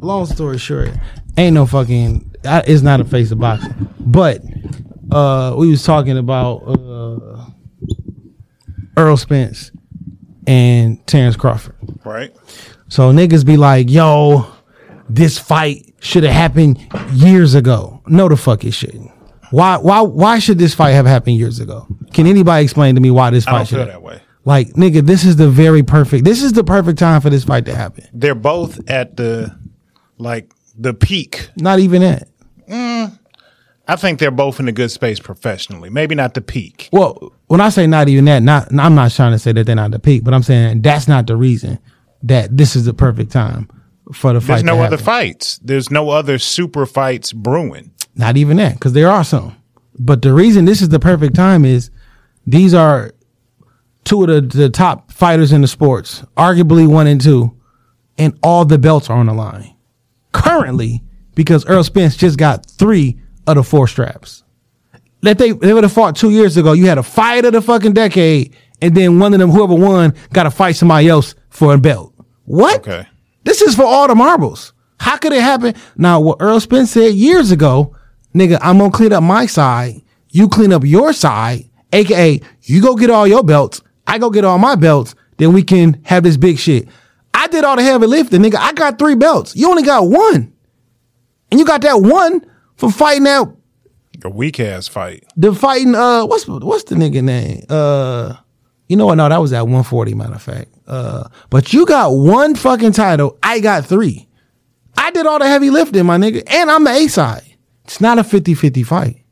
long story short, ain't no fucking. I, it's not a face of boxing, but uh, we was talking about uh, Errol Spence and Terrence Crawford. Right. So niggas be like, "Yo, this fight should have happened years ago." No, the fuck it shouldn't. Why? Why? Why should this fight have happened years ago? Can anybody explain to me why this I fight don't should? feel that way. Like, nigga, this is the very perfect. This is the perfect time for this fight to happen. They're both at the like the peak. Not even that. Mm, I think they're both in a good space professionally. Maybe not the peak. Well, when I say not even that, not I'm not trying to say that they're not the peak, but I'm saying that's not the reason that this is the perfect time for the fight. There's no other fights. There's no other super fights brewing. Not even that, because there are some. But the reason this is the perfect time is these are two of the, the top fighters in the sports, arguably one and two, and all the belts are on the line. Currently, because Errol Spence just got three of the four straps. That they, they would have fought two years ago. You had a fight of the fucking decade, and then one of them, whoever won, got to fight somebody else for a belt. What? Okay. This is for all the marbles. How could it happen? Now, what Errol Spence said years ago, nigga, I'm gonna clean up my side. You clean up your side, aka you go get all your belts. I go get all my belts. Then we can have this big shit. I did all the heavy lifting, nigga. I got three belts. You only got one, and you got that one from fighting out A weak ass fight. the fighting. Uh, what's what's the nigga name? Uh, you know what? No, that was at 140. Matter of fact. Uh, but you got one fucking title. I got three. I did all the heavy lifting, my nigga, and I'm the A side. It's not a 50-50 fight,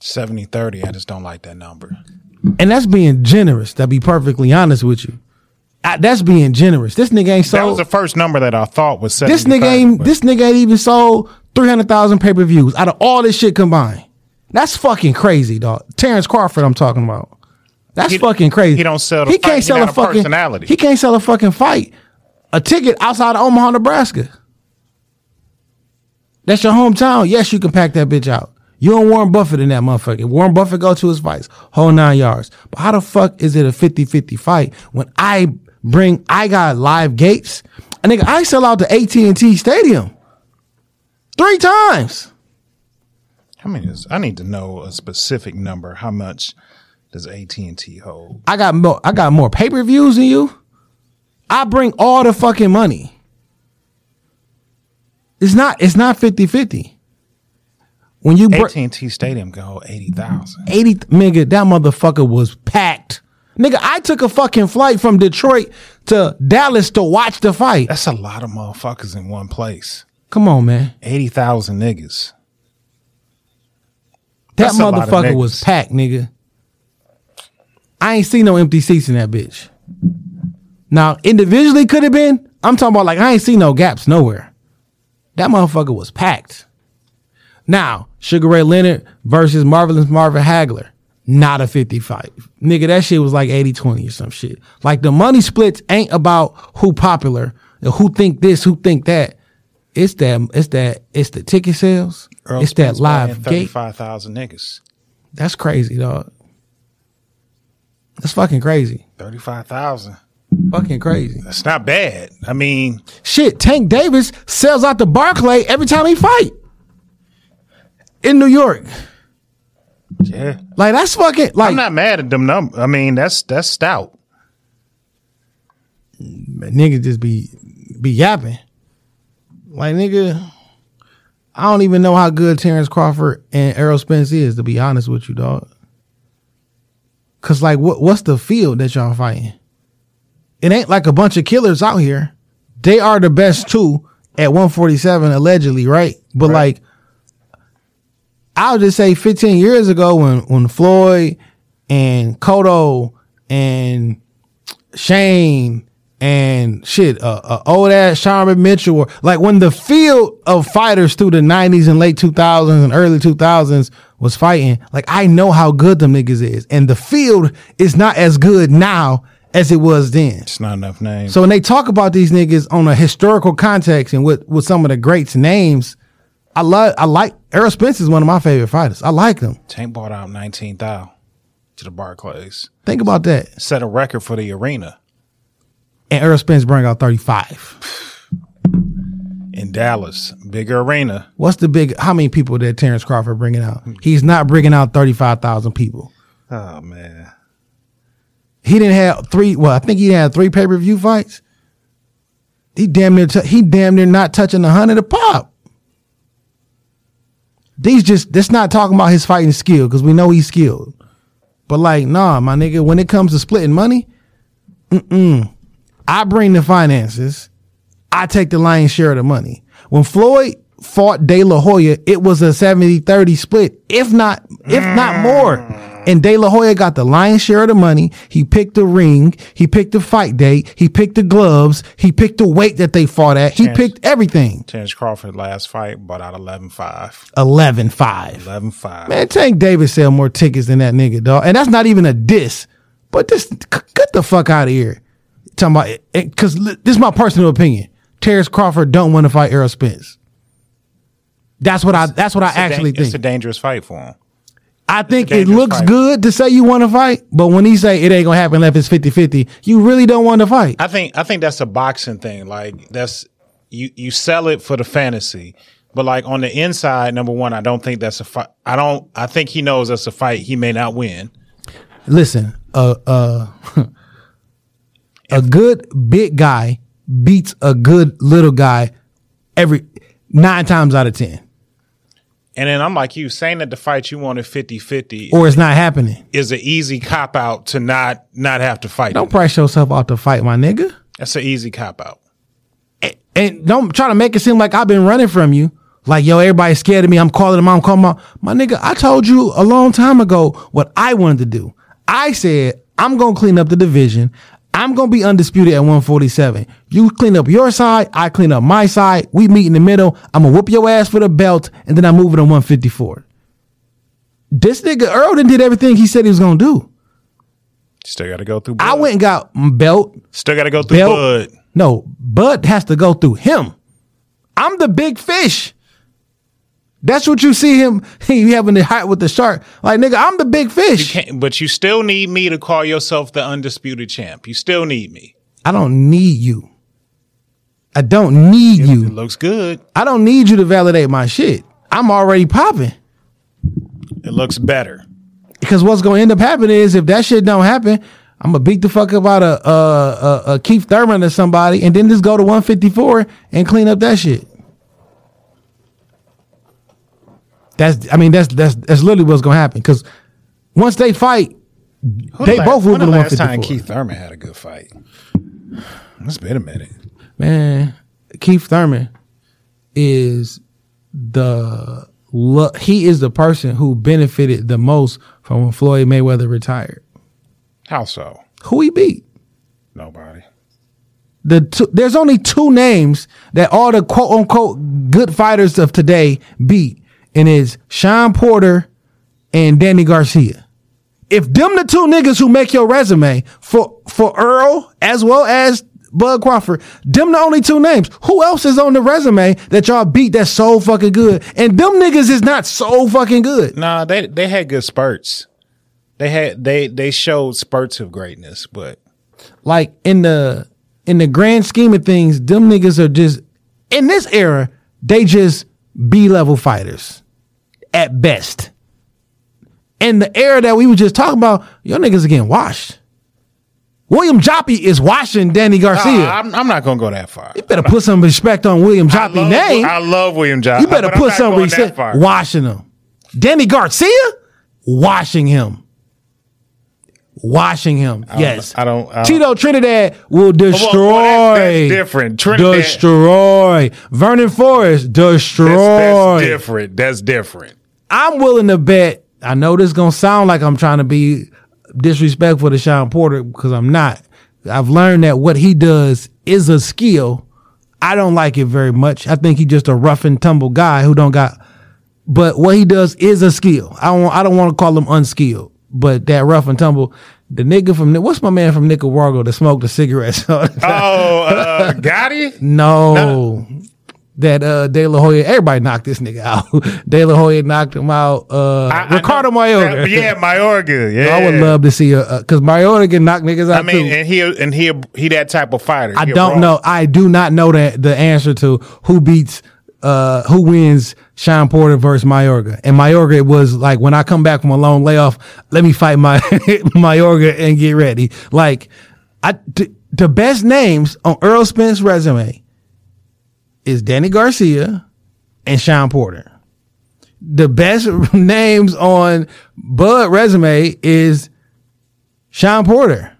70 30. I just don't like that number. and that's being generous. To be perfectly honest with you, I, that's being generous. This nigga ain't sold. That was the first number that I thought was 70 This nigga ain't. This nigga ain't even sold three hundred thousand pay per views out of all this shit combined. That's fucking crazy, dog. Terrence Crawford, I'm talking about. That's He- fucking crazy. he don't sell He fight. can't He sell a a fucking personality. He can't sell a fucking fight. A ticket outside of Omaha, Nebraska. That's your hometown. Yes, you can pack that bitch out. You and Warren Buffett in that motherfucker. Warren Buffett go to his fights, whole nine yards. But how the fuck is it a 50-50 fight when I bring, I got live gates? And nigga, I sell out the AT&T Stadium three times. How many is? I need to know a specific number. How much does AT and T hold? I got more, I got more pay-per-views than you. I bring all the fucking money. It's not, it's not 50-50. When you br- AT and T Stadium go hold eighty thousand. 80 nigga that motherfucker was packed nigga i took a fucking flight from detroit to dallas to watch the fight. That's a lot of motherfuckers in one place. come on man. Eighty thousand niggas. that That's a lot of motherfucker was packed nigga. I ain't seen no empty seats in that bitch. Now individually could have been i'm talking about like i ain't seen no gaps nowhere. That motherfucker was packed. Now sugar ray leonard versus marvelous marvin hagler not a 55. Nigga, that shit was like 80-20 or some shit. Like the money splits ain't about who popular, or who think this, who think that. It's that it's that it's the ticket sales. it's that live gate. Thirty-five thousand niggas. That's crazy, dog. That's fucking crazy. Thirty-five thousand. Fucking crazy. That's not bad. I mean, Shit, Tank Davis sells out the Barclay every time he fight. In New York. Yeah. Like that's fucking like I'm not mad at them numbers. I mean, that's that's stout. niggas just be be yapping. Like nigga, I don't even know how good Terrence Crawford and Errol Spence is, to be honest with you, dog. Cause like what what's the field that y'all fighting? It ain't like a bunch of killers out here. They are the best two at 147, allegedly, right? But Right. like I'll just say 15 years ago when when Floyd and Cotto and Shane and shit, uh, uh, old ass Sharmba Mitchell, or like when the field of fighters through the 90s and late 2000s and early 2000s was fighting, like I know how good them niggas is. And the field is not as good now as it was then. It's not enough names. So when they talk about these niggas on a historical context and with, with some of the greats names, I love, I like, Errol Spence is one of my favorite fighters. I like him. Tank bought out nineteen thousand to the Barclays. Think about that. Set a record for the arena And Errol Spence bring out 35. in Dallas, bigger arena. What's the big? How many people did Terrence Crawford bringing out? He's not bringing out thirty five thousand people. Oh man, He didn't have three. Well, I think he had three pay per view fights. He damn near. T- he damn near not touching a hundred a pop. These just. That's not talking about his fighting skill because we know he's skilled. But like, nah, my nigga. When it comes to splitting money, mm-mm. I bring the finances. I take the lion's share of the money. When Floyd fought De La Hoya, it was a 70-30 split, if not, if not more. Mm. And De La Hoya got the lion's share of the money. He picked the ring. He picked the fight date. He picked the gloves. He picked the weight that they fought at. He Chance. picked everything. Terrence Crawford last fight bought out 11-5. 11-5. 11-5. Man, Tank Davis sell more tickets than that nigga, dog. And that's not even a diss. But this, c- get the fuck out of here. Talking about eh, eh, it, because this is my personal opinion. Terrence Crawford don't want to fight Errol Spence. That's what I. That's what I It's a dan- actually It's a dangerous fight for him. I think it looks fight. good to say you want to fight, but when he say it ain't gonna happen unless it's 50-50, you really don't want to fight. I think I think that's a boxing thing. Like that's you you sell it for the fantasy. But like on the inside, number one, I don't think that's a fight. I don't. I think he knows that's a fight he may not win. Listen, uh, uh, a good big guy beats a good little guy every nine times out of ten, And then I'm like you, saying that the fight you wanted 50-50 or it's not happening. is an easy cop out to not not have to fight. Don't price yourself out to fight, my nigga. That's an easy cop out. And don't try to make it seem like I've been running from you. Like, yo, everybody's scared of me. I'm calling them out. I'm calling them out. My nigga, I told you a long time ago what I wanted to do. I said, I'm going to clean up the division. I'm going to be undisputed at 147. You clean up your side. I clean up my side. We meet in the middle. I'm going to whoop your ass for the belt. And then I move it on 154. This nigga Errol done did everything he said he was going to do. Still got to go through. I went and got belt, Still got to go through belt. Bud. No, Bud has to go through him. I'm the big fish. That's what you see him. He having the height with the shark. Like nigga, I'm the big fish. Can't, but you still need me to call yourself the undisputed champ. You still need me. I don't need you. I don't need you. It you. looks good. I don't need you to validate my shit. I'm already popping. It looks better. Because what's gonna end up happening is if that shit don't happen, I'm gonna beat the fuck up out of uh, uh, uh, Keith Thurman or somebody, and then just go to 154 and clean up that shit. That's, I mean, that's that's that's literally what's gonna happen. Because once they fight, Who They the both moving the to last time Keith Thurman had a good fight. It's been a minute. man, Keith Thurman is the lo- he is the person who benefited the most from when Floyd Mayweather retired. How so? Who he beat? Nobody. The two, there's only two names that all the quote unquote good fighters of today beat, and it's Shawn Porter and Danny Garcia. If them the two niggas who make your resume for for Errol as well as Bud Crawford, them the only two names. Who else is on the resume that y'all beat that's so fucking good? And them niggas is not so fucking good. Nah, they they had good spurts. They had they they showed spurts of greatness, but like in the in the grand scheme of things, them niggas are just in this era, they just B level fighters at best. And the era that we were just talking about, your niggas are getting washed. William Joppy is washing Danny Garcia. Nah, I'm, I'm not gonna go that far. you better put some respect on William I Joppy love, name. I love William Johnson. you better put some respect washing him. Danny Garcia, washing him. Washing him. yes. I don't. I don't Tito Trinidad will destroy. well, that's- that's different. Trinidad- Destroy. Vernon Forrest, destroy. that's, that's different. That's different. I'm willing to bet. I know this gonna sound like I'm trying to be disrespectful to Shawn Porter because I'm not. I've learned that what he does is a skill. I don't like it very much. I think he's just a rough and tumble guy who don't got. But what he does is a skill. I don't. I don't want to call him unskilled. But that rough and tumble, the nigga from what's my man from Nicaragua that smoked the cigarettes? all the time? Oh, uh, Gotti? no, that uh De La Hoya. Everybody knocked this nigga out. De La Hoya knocked him out. Uh, I- I Ricardo know- Mayorga. Yeah, Mayorga. Yeah, I would love to see a because Mayorga can knock niggas out I mean, too. and he and he he that type of fighter. I He don't know. I do not know the the answer to who beats uh who wins Shawn Porter versus Mayorga. And Mayorga was like when I come back from a long layoff, let me fight my Mayorga and get ready. Like I t- the best names on Errol Spence resume is Danny Garcia and Shawn Porter. The best names on Bud resume is Shawn Porter.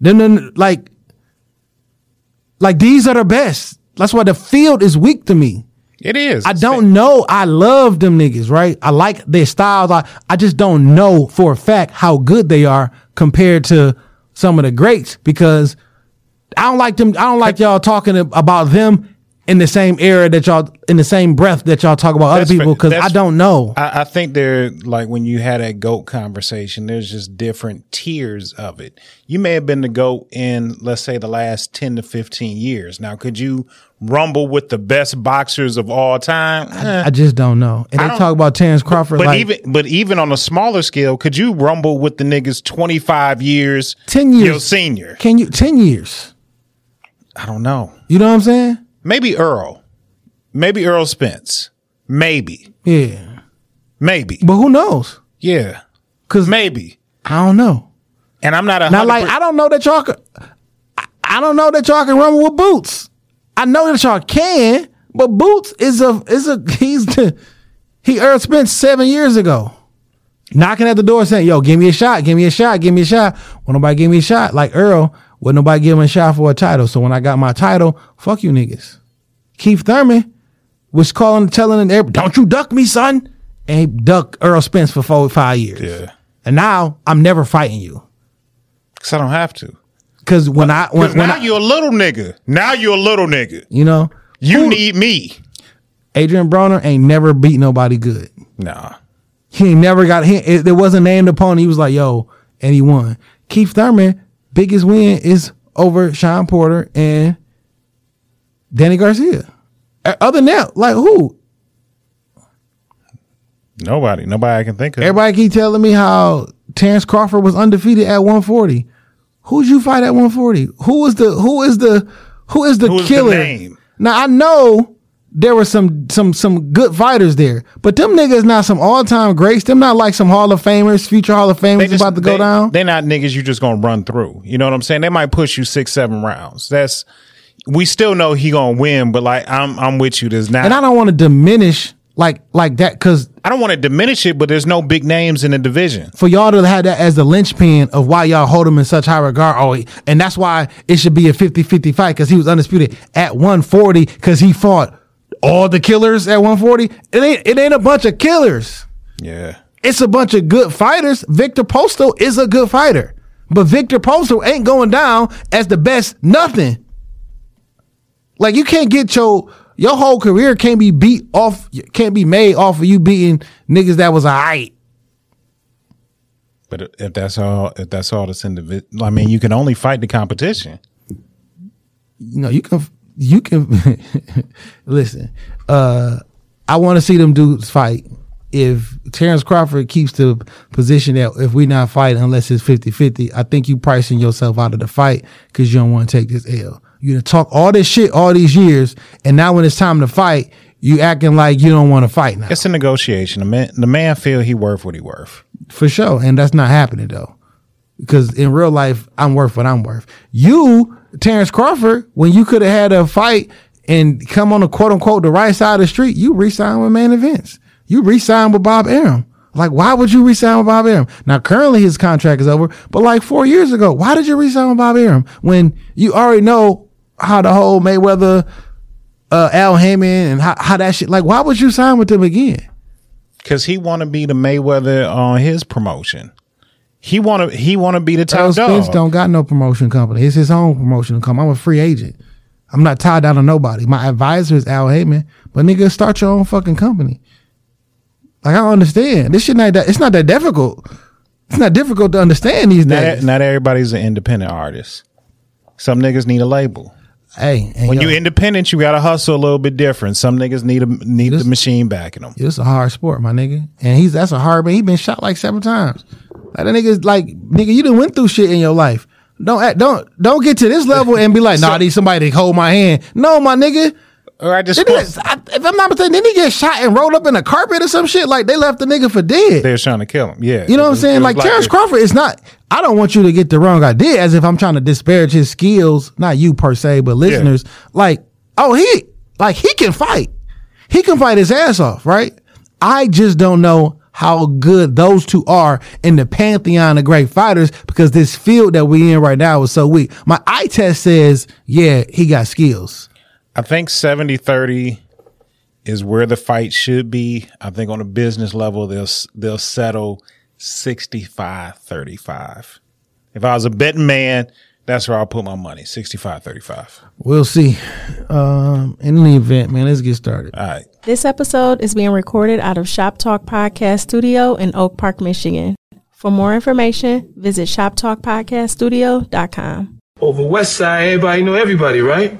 Then, then like like these are the best. That's why the field is weak to me. It is. I don't know. I love them niggas, right? I like their styles. I, I just don't know for a fact how good they are compared to some of the greats because I don't like them. I don't like y'all talking about them in the same era that y'all in the same breath that y'all talk about That's other people because I don't know. I, I think they're like when you had that goat conversation, there's just different tiers of it. You may have been the goat in, let's say, the last 10 to 15 years. Now, could you rumble with the best boxers of all time? Eh. I just don't know. And they talk about Terrence Crawford But like even but even on a smaller scale, could you rumble with the niggas 25 years, 10 years. your senior? Can you ten years? I don't know. You know what I'm saying? Maybe Errol. Maybe Errol Spence. Maybe. Yeah. Maybe. But who knows? Yeah. Cause Maybe. I don't know. And I'm not a hundred like, I don't know that y'all can, I, I don't know that y'all can run with Boots. I know that y'all can, but Boots is a, is a, he's the, he Errol Spence seven years ago. Knocking at the door saying, yo, give me a shot, give me a shot, give me a shot. When nobody give me a shot, like Errol, would nobody give him a shot for a title. So when I got my title, fuck you niggas. Keith Thurman was calling, telling everybody, don't you duck me, son. And he ducked Errol Spence for four, five years. Yeah. And now I'm never fighting you. Cause I don't have to. Cause when uh, I when, Cause when now I, you're a little nigga. Now you're a little nigga. you know You who- need me. Adrien Broner ain't never beat nobody good. Nah. He ain't never got he it, there wasn't named opponent. He was like yo, and he won. Keith Thurman biggest win is over Shawn Porter and Danny Garcia. Uh, Other than that, like who? Nobody. Nobody I can think of. Everybody keep telling me how Terrence Crawford was undefeated at 140. Who'd you fight at 140? Who was the who is the who is the Who is the killer? name? Now I know there were some some some good fighters there, but them niggas not some all time greats. Them not like some Hall of Famers, future Hall of Famers just- about to go they- down. They're not niggas you just gonna run through. You know what I'm saying? They might push you six, seven rounds. That's we still know he gonna win, but like I'm I'm with you. There's not and I don't want to diminish like like that because I don't want to diminish it, but there's no big names in the division. for y'all to have that as the linchpin of why y'all hold him in such high regard. Oh, and that's why it should be a 50-50 fight because he was undisputed at 140 because he fought all the killers at 140. It ain't it ain't a bunch of killers. Yeah. It's a bunch of good fighters. Viktor Postol is a good fighter. But Viktor Postol ain't going down as the best nothing. Like you can't get your your whole career can't be beat off can't be made off of you beating niggas that was a height. But if that's all, if that's all that's in the, I mean, you can only fight the competition. you know, you can you can listen. Uh I want to see them dudes fight. If Terrence Crawford keeps the position that if we not fight unless it's 50-50, I think you pricing yourself out of the fight because you don't want to take this L. You talk all this shit all these years, and now when it's time to fight, you acting like you don't want to fight now. It's a negotiation. The man, the man feel he worth what he worth. For sure. And that's not happening though. Because in real life, I'm worth what I'm worth. You, Terrence Crawford, when you could have had a fight and come on the quote unquote the right side of the street, you re-signed with Man Events. You re-signed with Bob Arum. Like, why would you re-sign with Bob Arum? Now, currently his contract is over, but like four years ago, why did you re-sign with Bob Arum when you already know how the whole Mayweather, uh, Al Haymon and how, how that shit, like, why would you sign with them again? Cause he want to be the Mayweather on his promotion. He want to, he want to be the Earl top Spence dog. don't got no promotion company. It's his own promotion company. I'm a free agent. I'm not tied down to nobody. My advisor is Al Haymon. But nigga, start your own fucking company. Like I don't understand. This shit not that. It's not that difficult. It's not difficult to understand these Not, days. not everybody's an independent artist. Some niggas need a label. Hey, When yo, you independent, you gotta hustle a little bit different. Some niggas need a need the machine backing them. it's a hard sport, my nigga. And he's that's a hard man. He been shot like seven times. Like that nigga's like nigga, you done went through shit in your life. Don't act, don't don't get to this level and be like, nah, I need somebody to hold my hand. No, my nigga. Or I just I- if I'm not mistaken, didn't he get shot and rolled up in a carpet or some shit? Like they left the nigga for dead. they were trying to kill him. Yeah, You know what It I'm saying? was Like Terrence a- Crawford is not. I don't want you to get the wrong idea as if I'm trying to disparage his skills. Not you per se, but listeners. Like, oh, he like he can fight. He can fight his ass off, right? I just don't know how good those two are in the pantheon of great fighters because this field that we in right now is so weak. My eye test says, yeah, he got skills. I think 70 30 is where the fight should be. I think on a business level, they'll they'll settle 65 35. If I was a betting man, that's where I'll put my money 65 35. We'll see. Um, in any event, man, let's get started. All right. This episode is being recorded out of Shop Talk Podcast Studio in Oak Park, Michigan. For more information, visit shoptalkpodcaststudio.com. Over West Side, everybody know everybody, right?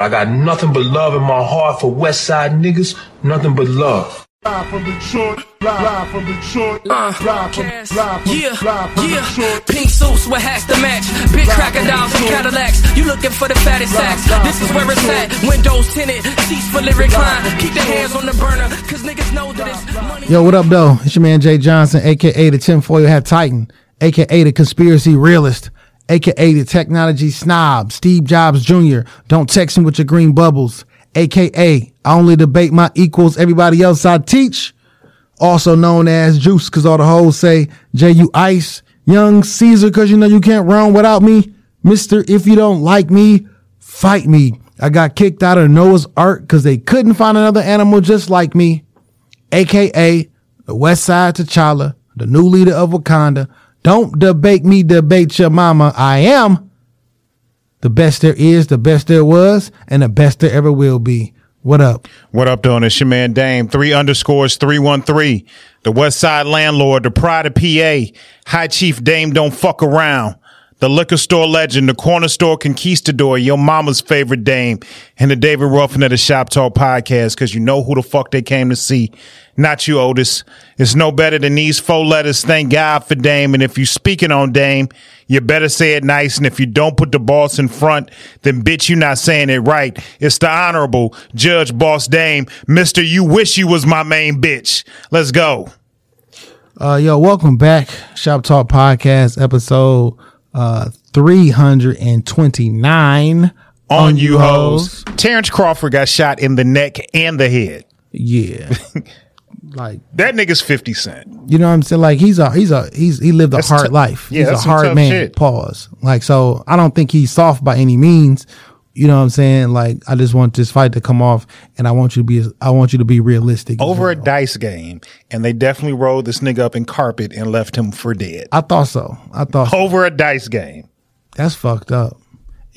I got nothing but love in my heart for West Side niggas, nothing but love. Live from Detroit, live from Detroit, uh, live from, live from, Yeah, live from yeah. Detroit. Pink suits with hats to match. Big crocodiles and Cadillacs. You looking for the fattest sacks. This is where it's at. Windows tinted, seats fully reclined. Keep the hands on the burner, cause niggas know that it's money. Yo, what up, though? It's your man Jay Johnson, aka the tinfoil hat titan, aka the conspiracy realist, aka the technology snob, Steve Jobs Jr. Don't text me with your green bubbles, aka I only debate my equals, everybody else I teach. Also known as Juice, cause all the hoes say J U Ice, Young Caesar, cause you know you can't run without me. Mister, if you don't like me, fight me. I got kicked out of Noah's Ark cause they couldn't find another animal just like me aka the West Side T'Challa, the new leader of Wakanda. Don't debate me, debate your mama. I am the best there is, the best there was, and the best there ever will be. What up? What up, doing? It's your man Dame. Three underscores three one three. The West Side landlord, the pride of PA. High Chief Dame don't fuck around. The liquor store legend, the corner store conquistador, your mama's favorite dame, and the David Ruffin of the Shop Talk podcast, because you know who the fuck they came to see. Not you, Otis. It's no better than these four letters. Thank God for Dame. And if you speaking on Dame, you better say it nice. And if you don't put the boss in front, then bitch, you not saying it right. It's the honorable Judge Boss Dame, Mister. You wish you was my main bitch. Let's go. Uh, yo, welcome back. Shop Talk Podcast, episode uh 329 On you hoes. Terrence Crawford got shot in the neck and the head. Yeah. like That nigga's fifty cent. You know what I'm saying? Like he's a he's a he's he lived a That's hard tou- life. Yeah, he's a hard man. shit. Pause. Like so, I don't think he's soft by any means. You know what I'm saying? Like I just want this fight to come off, and I want you to be I want you to be realistic. Over a dice game, and they definitely rolled this nigga up in carpet and left him for dead. I thought so. I thought so. Over a dice game. that's fucked up.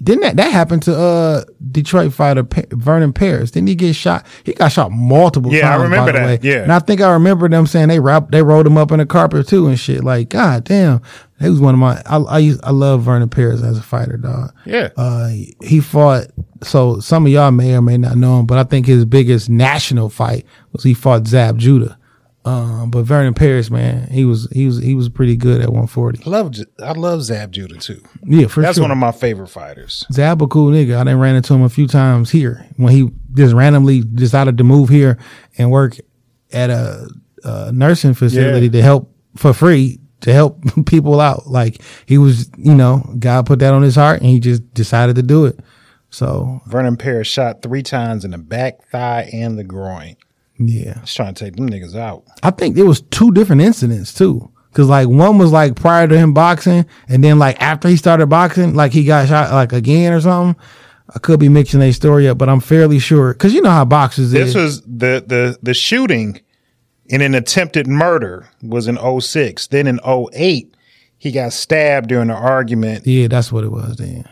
Didn't that that happen to uh Detroit fighter Pa- Vernon Paris? Didn't he get shot? He got shot multiple Yeah, I times. remember by the that. way. Yeah. and I think I remember them saying they wrapped they rolled him up in a carpet too and shit. Like, god damn, he was one of my. I I, used, I love Vernon Paris as a fighter, dog. Yeah. uh, he fought. So some of y'all may or may not know him, but I think his biggest national fight was he fought Zab Judah. Um, but Vernon Paris, man, he was he was he was pretty good at 140. I love I love Zab Judah too. Yeah, for That's sure. one of my favorite fighters. Zab a cool nigga. I done ran into him a few times here when he just randomly decided to move here and work at a, a nursing facility Yeah. to help for free to help people out. Like he was, you know, God put that on his heart and he just decided to do it. So Vernon Paris shot three times in the back thigh and the groin. Yeah, Just trying to take them niggas out. I think there was two different incidents too. Cause like one was like prior to him boxing, and then like after he started boxing, like he got shot like again or something. I could be mixing a story up, but I'm fairly sure because you know how boxers is. This is. was the the the shooting in an attempted murder was in 06. Then in 08, he got stabbed during an argument. yeah, that's what it was then.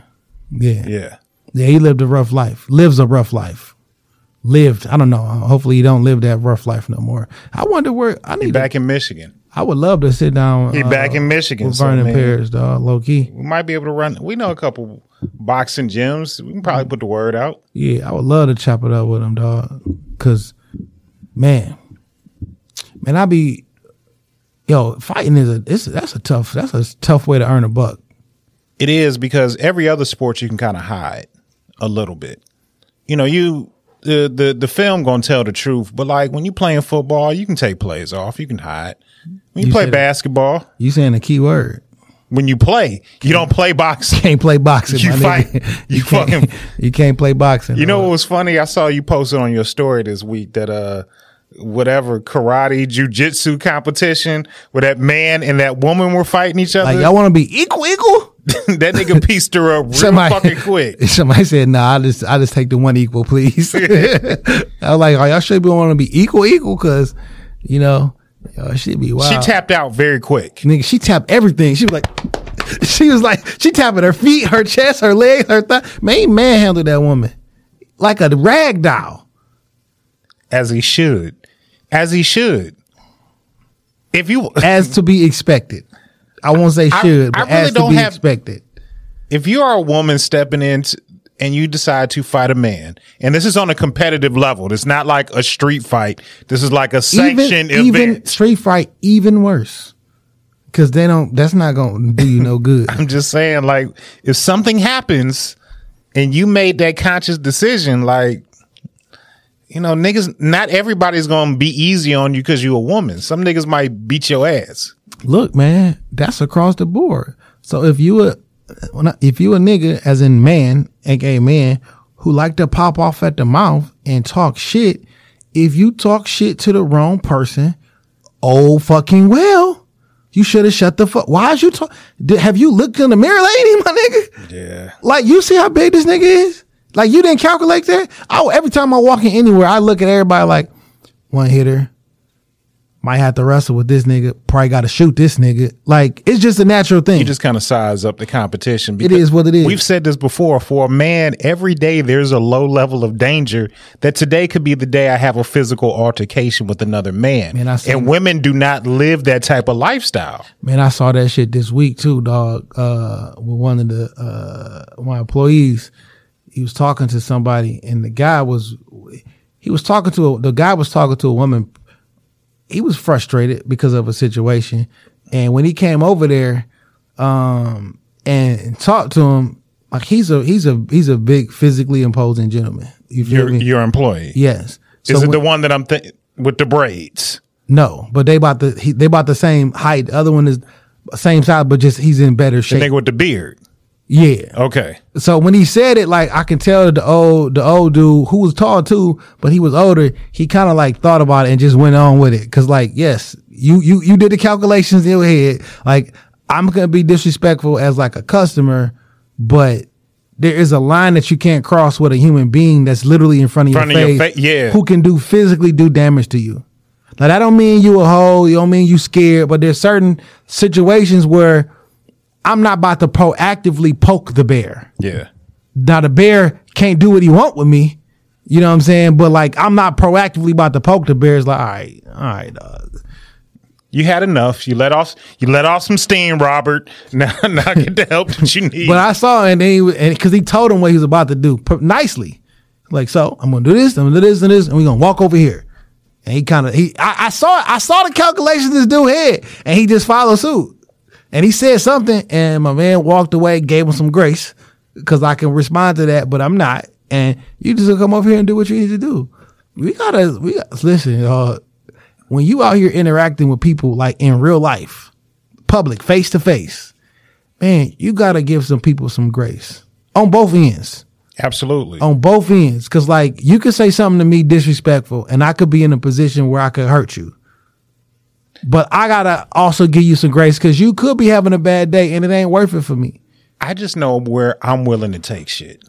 Yeah. Yeah. yeah, He lived a rough life. Lives a rough life. Lived. I don't know. Hopefully, he don't live that rough life no more. I wonder where I need. Back to, in Michigan. I would love to sit down. He uh, back in Michigan. with so, Vernon man, Paris, dog. Low key. We might be able to run. We know a couple boxing gyms. We can probably put the word out. Yeah, I would love to chop it up with him, dog. Cause, man, man, I be, yo, fighting is a, it's, that's a tough, that's a tough way to earn a buck. It is because every other sport you can kind of hide a little bit. You know, you the the the film gonna tell the truth, but like when you playing football, you can take plays off. You can hide. When you, You play it. basketball, You saying a key word? when you play, you don't play boxing. Can't play boxing. You fight. You can't- fucking- You can't play boxing. You know what was funny? I saw you posted on your story this week that uh whatever karate jujitsu competition where that man and that woman were fighting each other. Like y'all want to be equal, equal? that nigga pieced her up real fucking quick. Somebody said, "Nah, I just, I just take the one equal, please." I was like, "Oh, y'all should be want to be equal, equal, because you know, y'all should be wild." She tapped out very quick. nigga. She tapped everything. She was like, she was like, she tapping her feet, her chest, her legs, her thigh. Man, he manhandled that woman like a rag doll. As he should. As he should. If you as to be expected. I won't say I- should, I but really as don't be have- expected. if you are a woman stepping in t- and you decide to fight a man, and this is on a competitive level, it's not like a street fight. This is like a sanctioned even, even street fight, even worse. Cause they don't. That's not gonna do you no good. I'm just saying, like, if something happens and you made that conscious decision, like, you know, niggas, not everybody's gonna be easy on you because you're a woman. Some niggas might beat your ass. Look, man, that's across the board. So if you a if you a nigga, as in man, aka man, who like to pop off at the mouth and talk shit, if you talk shit to the wrong person, oh fucking well, you should have shut the fuck. Why is you talk? Did, have you looked in the mirror, lady, my nigga? Yeah. Like you see how big this nigga is? Like you didn't calculate that? Oh, every time I walk in anywhere, I look at everybody like one hitter. Might have to wrestle with this nigga. Probably got to shoot this nigga. Like it's just a natural thing. You just kind of size up the competition. It is what it is. We've said this before. For a man, every day there's a low level of danger that today could be the day I have a physical altercation with another man. Man, and that. women do not live that type of lifestyle. Man, I saw that shit this week too, dog. Uh, with one of the uh my employees, he was talking to somebody, and the guy was he was talking to a, the guy was talking to a woman. He was frustrated because of a situation, and when he came over there, um, and talked to him, like he's a he's a he's a big physically imposing gentleman. You feel Your me? your employee. yes. Is it when- the one that I'm thinking with the braids? No, but they about the he, they about the same height. The other one is same size, but just he's in better shape. The nigga with the beard. Yeah. Okay. So when he said it, like I can tell the old the old dude who was tall too, but he was older. He kind of like thought about it and just went on with it. Cause like yes, you you you did the calculations in your head. Like I'm gonna be disrespectful as like a customer, but there is a line that you can't cross with a human being that's literally in front of Front your of your face, fa- yeah. who can do physically do damage to you. Now that don't mean you a hoe, you don't mean you scared, but there's certain situations where I'm not about to proactively poke the bear. Yeah. Now the bear can't do what he want with me. You know what I'm saying? But like I'm not proactively about to poke the bear. It's like, all right, all right, dog. You had enough. You let off. You let off some steam, Robert. Now, now get the help that you need. But I saw and he and because he told him what he was about to do per- nicely. Like, so I'm gonna do this, I'm gonna do this and this, and we're gonna walk over here. And he kind of he I, I saw I saw the calculations this dude had, and he just followed suit. And he said something, and my man walked away, gave him some grace, because I can respond to that, but I'm not. And you just come over here and do what you need to do. We gotta we got listen, uh, when you out here interacting with people like in real life, public, face to face, man, you gotta give some people some grace on both ends Absolutely. on both ends. Cause like you could say something to me disrespectful and I could be in a position where I could hurt you. But I gotta also give you some grace because you could be having a bad day and it ain't worth it for me. I just know where I'm willing to take shit.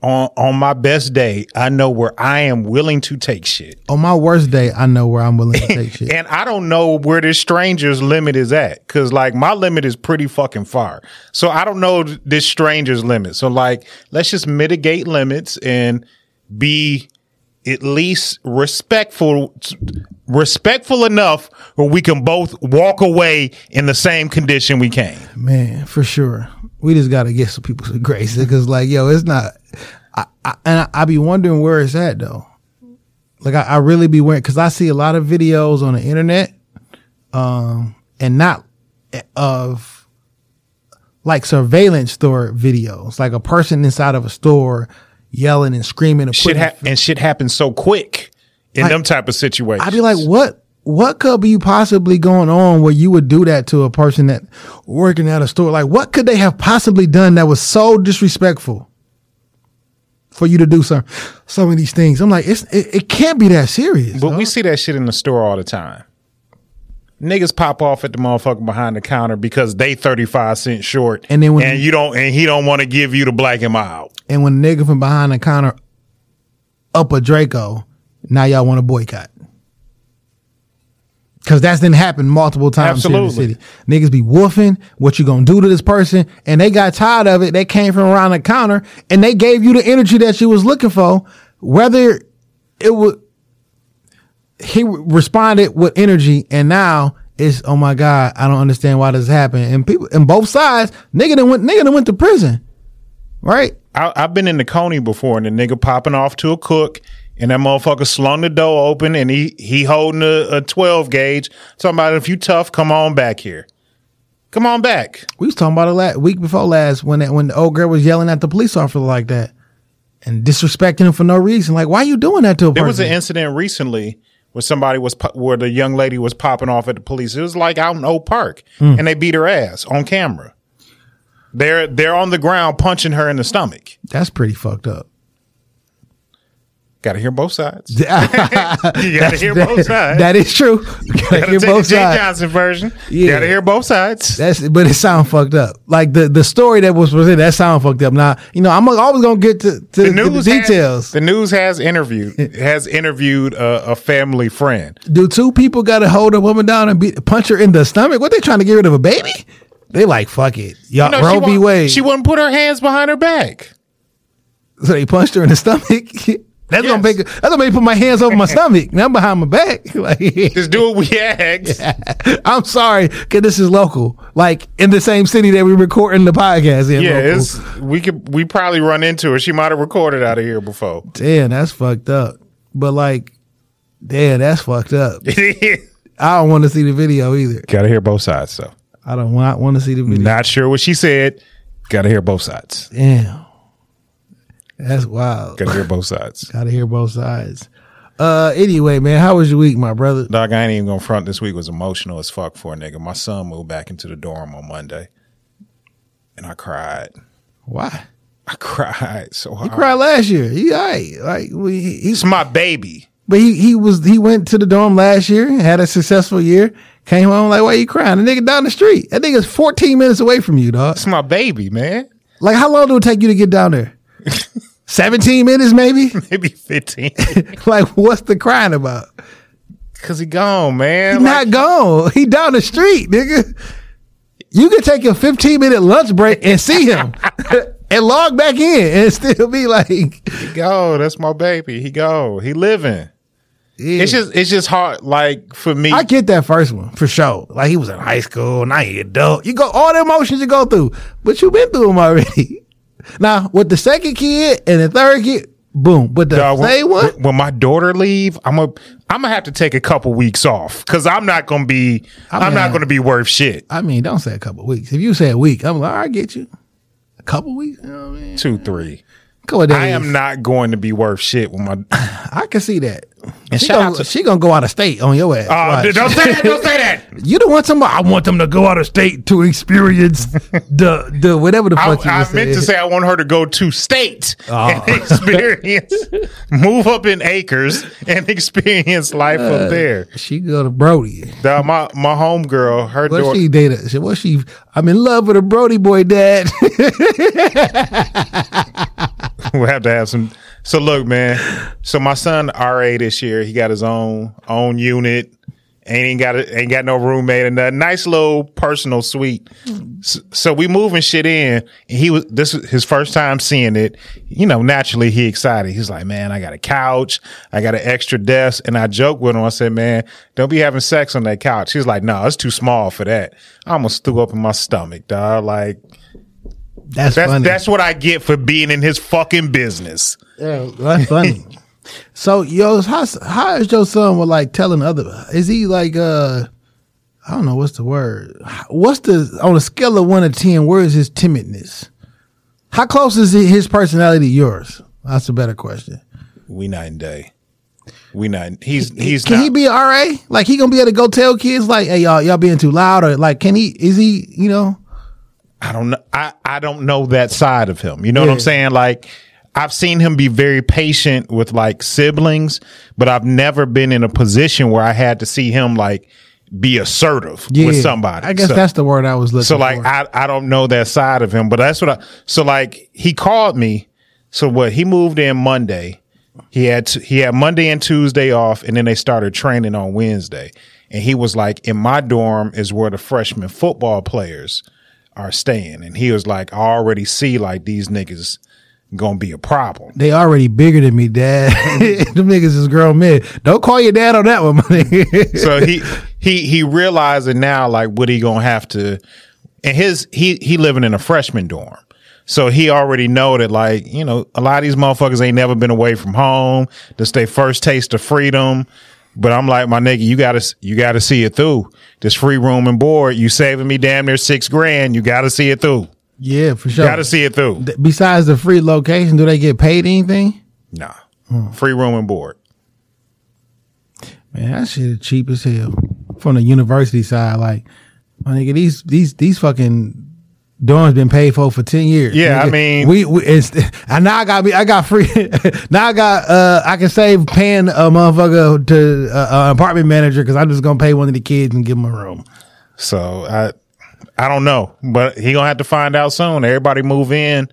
On on my best day, I know where I am willing to take shit. On my worst day, I know where I'm willing to take shit. And I don't know where this stranger's limit is at. Cause like my limit is pretty fucking far. So I don't know this stranger's limit. So like, let's just mitigate limits and be at least respectful respectful enough where we can both walk away in the same condition we came. Man, for sure. We just got to get some people some grace because, like, yo, it's not. I, I, and I, I be wondering where it's at though. Like, I, I really be wondering because I see a lot of videos on the internet, um, and not of like surveillance store videos, like a person inside of a store yelling and screaming and Shit ha- and shit happens so quick in Like, them type of situations. I'd be like, what? What could be possibly going on where you would do that to a person that working at a store? Like, what could they have possibly done that was so disrespectful for you to do some some of these things? I'm like, it's it, it can't be that serious. But we see that shit in the store all the time. Niggas pop off at the motherfucker behind the counter because they 35 cents short. And then when and you- don't and he don't want to give you the black and out. and when the nigga from behind the counter up a Draco, now y'all want to boycott. Cause that's didn't happen multiple times in the city. Niggas be woofing what you gonna do to this person, and they got tired of it. They came from around the counter and they gave you the energy that you was looking for. Whether it would, he responded with energy, and now it's oh my god, I don't understand why this happened. And people, and both sides, nigga done went, nigga done went to prison, right? I, I've been in the Coney before, and the nigga popping off to a cook, and that motherfucker slung the door open, and he he holding a, a twelve gauge. Talking about if you tough, come on back here, come on back. We was talking about it last week before last when that, when the old girl was yelling at the police officer like that and disrespecting him for no reason. Like, why are you doing that to a There person? was an incident recently where somebody was where the young lady was popping off at the police. It was like out in Oak Park, hmm. and they beat her ass on camera. They're they're on the ground punching her in the stomach. That's pretty fucked up. Got to hear both sides. you got to hear both sides. That is true. You gotta Gotta hear both the Jay sides. Johnson version. Yeah. Got to hear both sides. That's but it sound fucked up. Like the the story that was presented, that sound fucked up. Now you know I'm always gonna get to, to the the, news details. Has, the news has interviewed has interviewed a, a family friend. Do two people got to hold a woman down and beat, punch her in the stomach? What they trying to get rid of a baby? They like fuck it, y'all You know, Roe v. Wade. She wouldn't put her hands behind her back. So they punched her in the stomach. That's gonna Yes. make that's gonna make me put my hands over my stomach. Now I'm behind my back. Like, Just do what we asked. I'm sorry, cause this is local. Like in the same city that we recording the podcast in. Yeah, we could we probably run into her. She might have recorded out of here before. damn, that's fucked up. But like, damn, that's fucked up. I don't want to see the video either. Gotta hear both sides though. I don't want want to see the video. Not sure what she said. Gotta hear both sides. Damn, that's wild. Gotta hear both sides. Gotta hear both sides. Uh, anyway, man, how was your week, my brother? Dog, I ain't even gonna front. This week was emotional as fuck for a nigga. My son moved back into the dorm on Monday, and I cried. Why? I cried so hard. He cried last year. He, right, like we, he, It's my baby. But he he was he went to the dorm last year, had a successful year, came home like, why you crying? The nigga down the street. That nigga's 14 minutes away from you, dog. It's my baby, man. Like how long did it take you to get down there? 17 minutes maybe? Maybe fifteen. like what's the crying about? Cause he gone, man. He Like, not gone. He down the street, nigga. You could take a 15 minute lunch break and see him and log back in and still be like, he go. That's my baby. He go. He living. yeah. It's just it's just hard. Like for me, I get that first one for sure. Like he was in high school, now he adult. You go all the emotions you go through, but you been through them already. Now with the second kid and the third kid, boom. But the Dog, when, same one, when- when my daughter leave, I'm a I'm gonna have to take a couple weeks off because I'm not gonna be I I'm not gonna be worth shit. I mean, don't say a couple weeks. If you say a week, I'm like, I get you. A couple weeks, you know what I mean? Two three. Couple days. I am not going to be worth shit with my. I can see that. And she, gonna, to- she gonna go out of state on your ass. Oh, Watch. don't say that! Don't say that! You don't want somebody. I want them to go out of state to experience the the whatever the I, fuck you I was meant to say I want her to go to state Oh. and experience, move up in acres and experience life Uh, up there. She go to Brody. Dog, my my homegirl, her What daughter. she dated? She, what she? I'm in love with a Brody boy, dad. we'll have to have some. So look, man. So my son RA this year, he got his own own unit, Ain't got a, ain't got no roommate and a nice little personal suite. So, so we moving shit in. And he was this is his first time seeing it. You know, naturally he excited. He's like, man, I got a couch, I got an extra desk, and I joke with him. I said, man, don't be having sex on that couch. He's like, no, it's too small for that. I almost threw up in my stomach, dog. Like That's, that's funny. that's what I get for being in his fucking business. Yeah, that's funny. so, yo, how how is your son with like telling other? Is he like uh, I don't know what's the word. What's the on a scale of one to ten? Where is his timidness? How close is his personality to yours? That's a better question. We night and day. We not. He's he's can not. he be RA? Like he gonna be able to go tell kids like, hey y'all, y'all being too loud, or like, can he? Is he? You know? I don't know. I, I don't know that side of him. You know what I'm saying? Like I've seen him be very patient with like siblings, but I've never been in a position where I had to see him like be assertive with somebody. I guess So- that's the word I was looking for. so for. like I I don't know that side of him, but that's what I so like he called me. So what he moved in Monday. He had t- he had Monday and Tuesday off, and then they started training on Wednesday. And he was like, "In my dorm is where the freshman football players are staying." And he was like, "I already see like these niggas gonna be a problem." They already bigger than me, Dad. Them niggas is grown men. Don't call your dad on that one, money. so he he he realizing now like what he gonna have to and his he he living in a freshman dorm so he already know that like you know a lot of these motherfuckers ain't never been away from home this their first taste of freedom but i'm like my nigga you gotta you gotta see it through this free room and board you saving me damn near six grand you gotta see it through yeah, for sure. You gotta see it through Th- Besides the free location, do they get paid anything? nah free room and board Man, that shit is cheap as hell. From the university side, like my nigga, these these these fucking dorms been paid for for ten years. Yeah, I mean- we, we it's, and now I got me, I got free. now I got uh, I can save paying a motherfucker to uh, an apartment manager because I'm just gonna pay one of the kids and give them a room. So I I don't know, but he gonna have to find out soon. Everybody move in.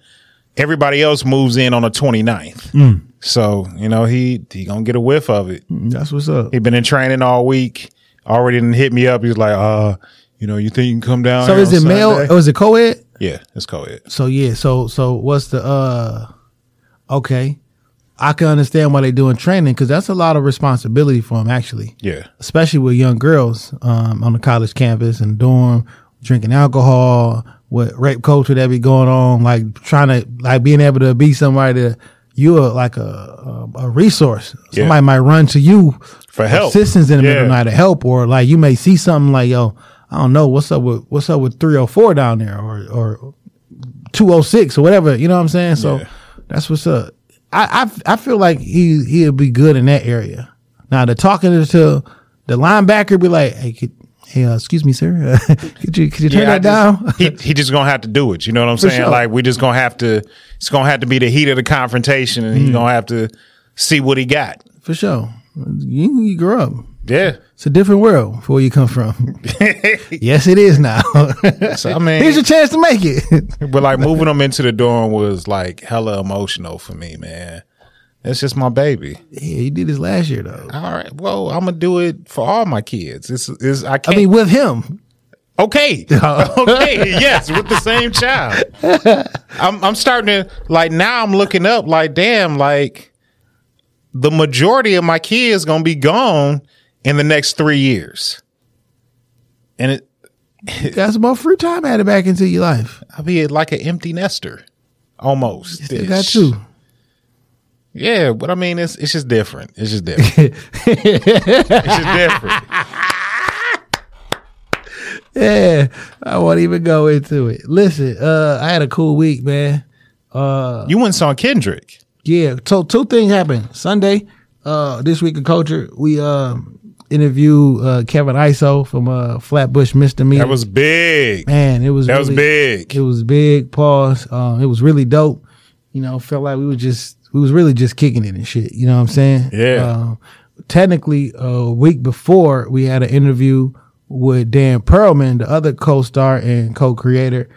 Everybody else moves in on the 29th. So, you know, he he gonna get a whiff of it. That's what's up. He been in training all week. Already didn't hit me up. He's like, uh, you know, you think you can come down? So is it male? Sunday?" Or is it co-ed? Yeah, it's co-ed. So yeah, so so what's the uh okay. I can understand why they doing training because that's a lot of responsibility for them actually. Yeah. Especially with young girls um on the college campus and dorm, drinking alcohol, with rape culture that be going on, like trying to like being able to be somebody that you're like a a, a resource. Yeah. Somebody might run to you For help. assistance in the middle of the night to help, or like you may see something like yo, I don't know what's up with what's up with three or four down there, or or 206 or whatever. You know what I'm saying? So Yeah. that's what's up. I, I I feel like he he'll be good in that area. Now the talking to the linebacker be like, hey, could, hey, uh, excuse me, sir, could you could you turn Yeah, that down? he he just gonna have to do it. You know what I'm For saying? sure. Like we just gonna have to. It's gonna have to be the heat of the confrontation, and Mm. he's gonna have to see what he got. For sure. You, you grew up. Yeah. It's a different world for where you come from. yes, it is now. So I mean, Here's your chance to make it. But like moving them into the dorm was like hella emotional for me, man. It's just my baby. yeah, you did this last year though. All right, well, I'm gonna do it for all my kids. It's is I I can't. mean, with him. okay, oh. okay, yes, with the same child. I'm I'm starting to like now. I'm looking up like, damn, like the majority of my kids gonna be gone in the next three years, and it some more free time added back into your life. I'll be like an empty nester, almost. Got two. Yeah, but I mean, it's it's just different. It's just different. it's just different. Yeah, I won't even go into it. Listen, uh, I had a cool week, man. Uh, You went and saw Kendrick. yeah. So two things happened Sunday. Uh, this week of culture, we uh interview uh Kevin Iso from uh Flatbush Misdemeanor. That was big. man, it was That was big. It was big. Pause. Um, it was really dope. You know, felt like we were just we was really just kicking it and shit. You know what I'm saying? Yeah. Uh, technically, a week before we had an interview with Dan Perlman, the other co-star and co-creator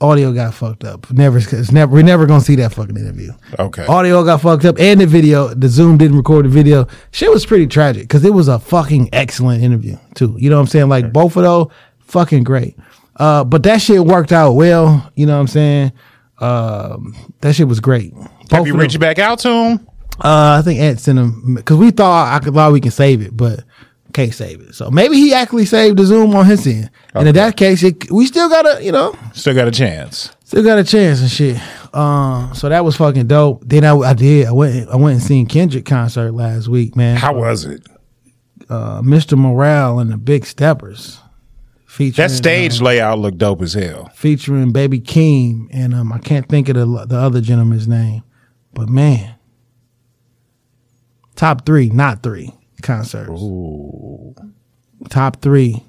audio got fucked up. Never, it's never, we're never gonna see that fucking interview. Okay. Audio got fucked up, and the video, the Zoom didn't record the video. Shit was pretty tragic because it was a fucking excellent interview too. You know what I'm saying? Like both of those, fucking great. Uh, but that shit worked out well. You know what I'm saying? Um, that shit was great. Have Both you of reached back out to him? uh, I think Ed sent him because we thought I could thought we can save it, but can't save it. So maybe he actually saved the Zoom on his end. And in that case, it, we still got a you know Still got a chance. still got a chance and shit. Um, so that was fucking dope. Then I, I did I went I went and seen Kendrick concert last week, man. How was it? uh, Mr. Morale and the Big Steppers, featuring That stage layout looked dope as hell. featuring Baby Keem and um I can't think of the the other gentleman's name, but man, top three, not three concerts. Top three,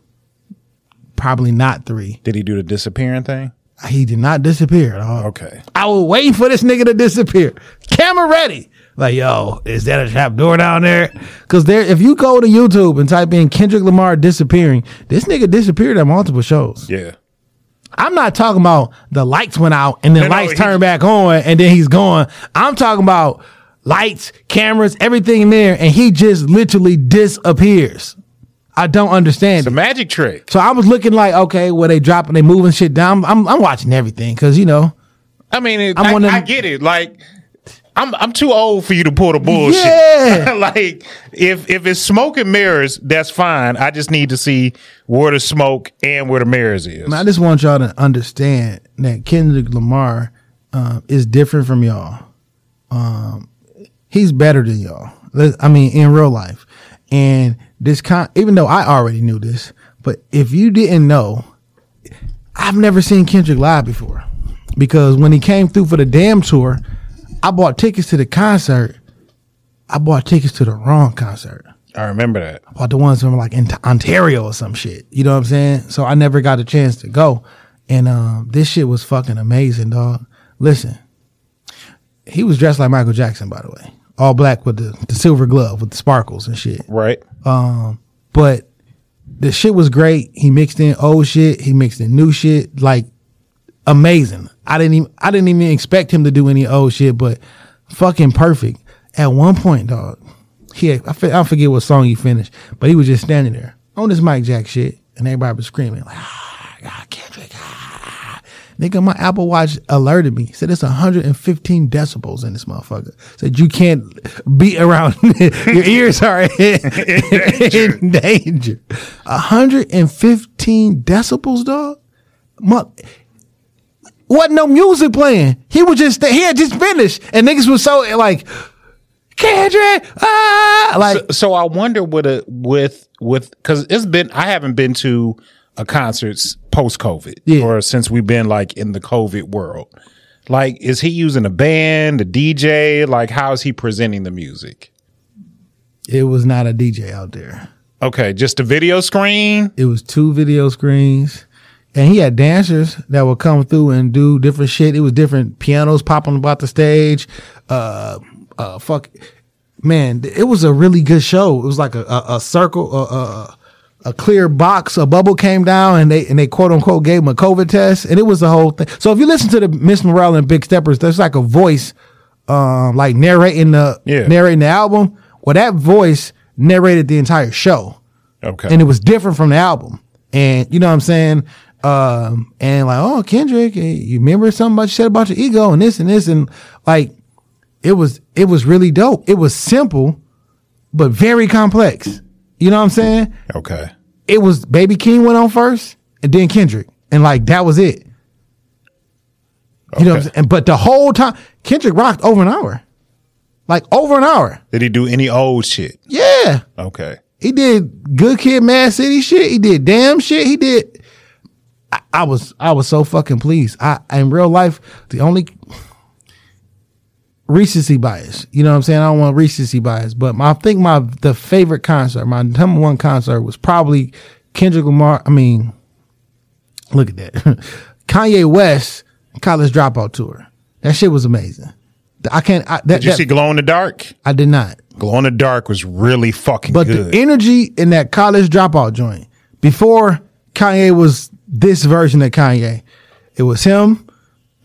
probably not three. Did he do the disappearing thing? He did not disappear at all. Okay. I was waiting for this nigga to disappear. Camera ready. Like, yo, is that a trap door down there? Because there, if you go to YouTube and type in Kendrick Lamar disappearing, this nigga disappeared at multiple shows. Yeah. I'm not talking about the lights went out and then No, no, lights he- turned back on and then he's gone. I'm talking about lights, cameras, everything in there, and he just literally disappears. I don't understand. It's a magic trick. So I was looking like, okay, where they dropping, they moving shit down. I'm, I'm watching everything because you know, I mean, it, I'm I, of I get it. Like, I'm I'm too old for you to pull the bullshit. Yeah. like, if if it's smoke and mirrors, that's fine. I just need to see where the smoke and where the mirrors is. I just want y'all to understand that Kendrick Lamar um, is different from y'all. Um, he's better than y'all. I mean, in real life. And this con, even though I already knew this, but if you didn't know, I've never seen Kendrick live before because when he came through for the damn tour, I bought tickets to the concert. I bought tickets to the wrong concert. I remember that. bought the ones from like in Ontario or some shit. You know what I'm saying? So I never got a chance to go. And um, this shit was fucking amazing, dog. Listen, he was dressed like Michael Jackson, by the way, all black with the, the silver glove with the sparkles and shit. Right. Um, But the shit was great. He mixed in old shit. He mixed in new shit. Like amazing. I didn't even I didn't even expect him to do any old shit, but fucking perfect. At one point, dog, he had, I, forget what song he finished, but he was just standing there on this Mike Jack shit, and everybody was screaming like, "Ah, God, Kendrick!" Ah. Nigga, my Apple Watch alerted me. Said it's 115 decibels in this motherfucker. Said you can't be around. Your ears are in, in danger. 115 decibels, dog. Mu- wasn't no music playing. He was just he had just finished, and niggas was so like Kendrick, ah, like so, so I wonder what a with with because it's been I haven't been to a concert post COVID Yeah. or since we've been like in the COVID world. Like, is he using a band, a DJ? Like, how is he presenting the music? it was not a DJ out there. Okay, just a video screen. It was two video screens. And he had dancers that would come through and do different shit. It was different pianos popping about the stage. Uh, uh, fuck, man, it was a really good show. It was like a, a, a circle, a, a, a clear box, a bubble came down, and they and they quote unquote gave him a COVID test, and it was the whole thing. So if you listen to the Mr. Morale and Big Steppers, there's like a voice, um, like narrating the Yeah. narrating the album. Well, that voice narrated the entire show Okay, and it was different from the album. And you know what I'm saying? Um, and like, oh, Kendrick, eh, you remember something about you said about your ego and this and this and like, it was it was really dope. It was simple, but very complex. You know what I'm saying? okay. It was Baby Keem went on first, and then Kendrick, and like that was it. You know what I'm saying? And, but the whole time, Kendrick rocked over an hour, like over an hour. Did he do any old shit? Yeah. Okay. He did Good Kid, Mad City shit. He did damn shit. He did. I, I was I was so fucking pleased. I in real life the only recency bias. You know what I'm saying? I don't want recency bias, but my, I think my the favorite concert, my number one concert was probably Kendrick Lamar. I mean, look at that, Kanye West College Dropout tour. That shit was amazing. I can't. I, that, Did you that- see Glow in the Dark? I did not. Glow in the Dark was really fucking But good. the energy in that college dropout joint before Kanye was this version of Kanye, It was him.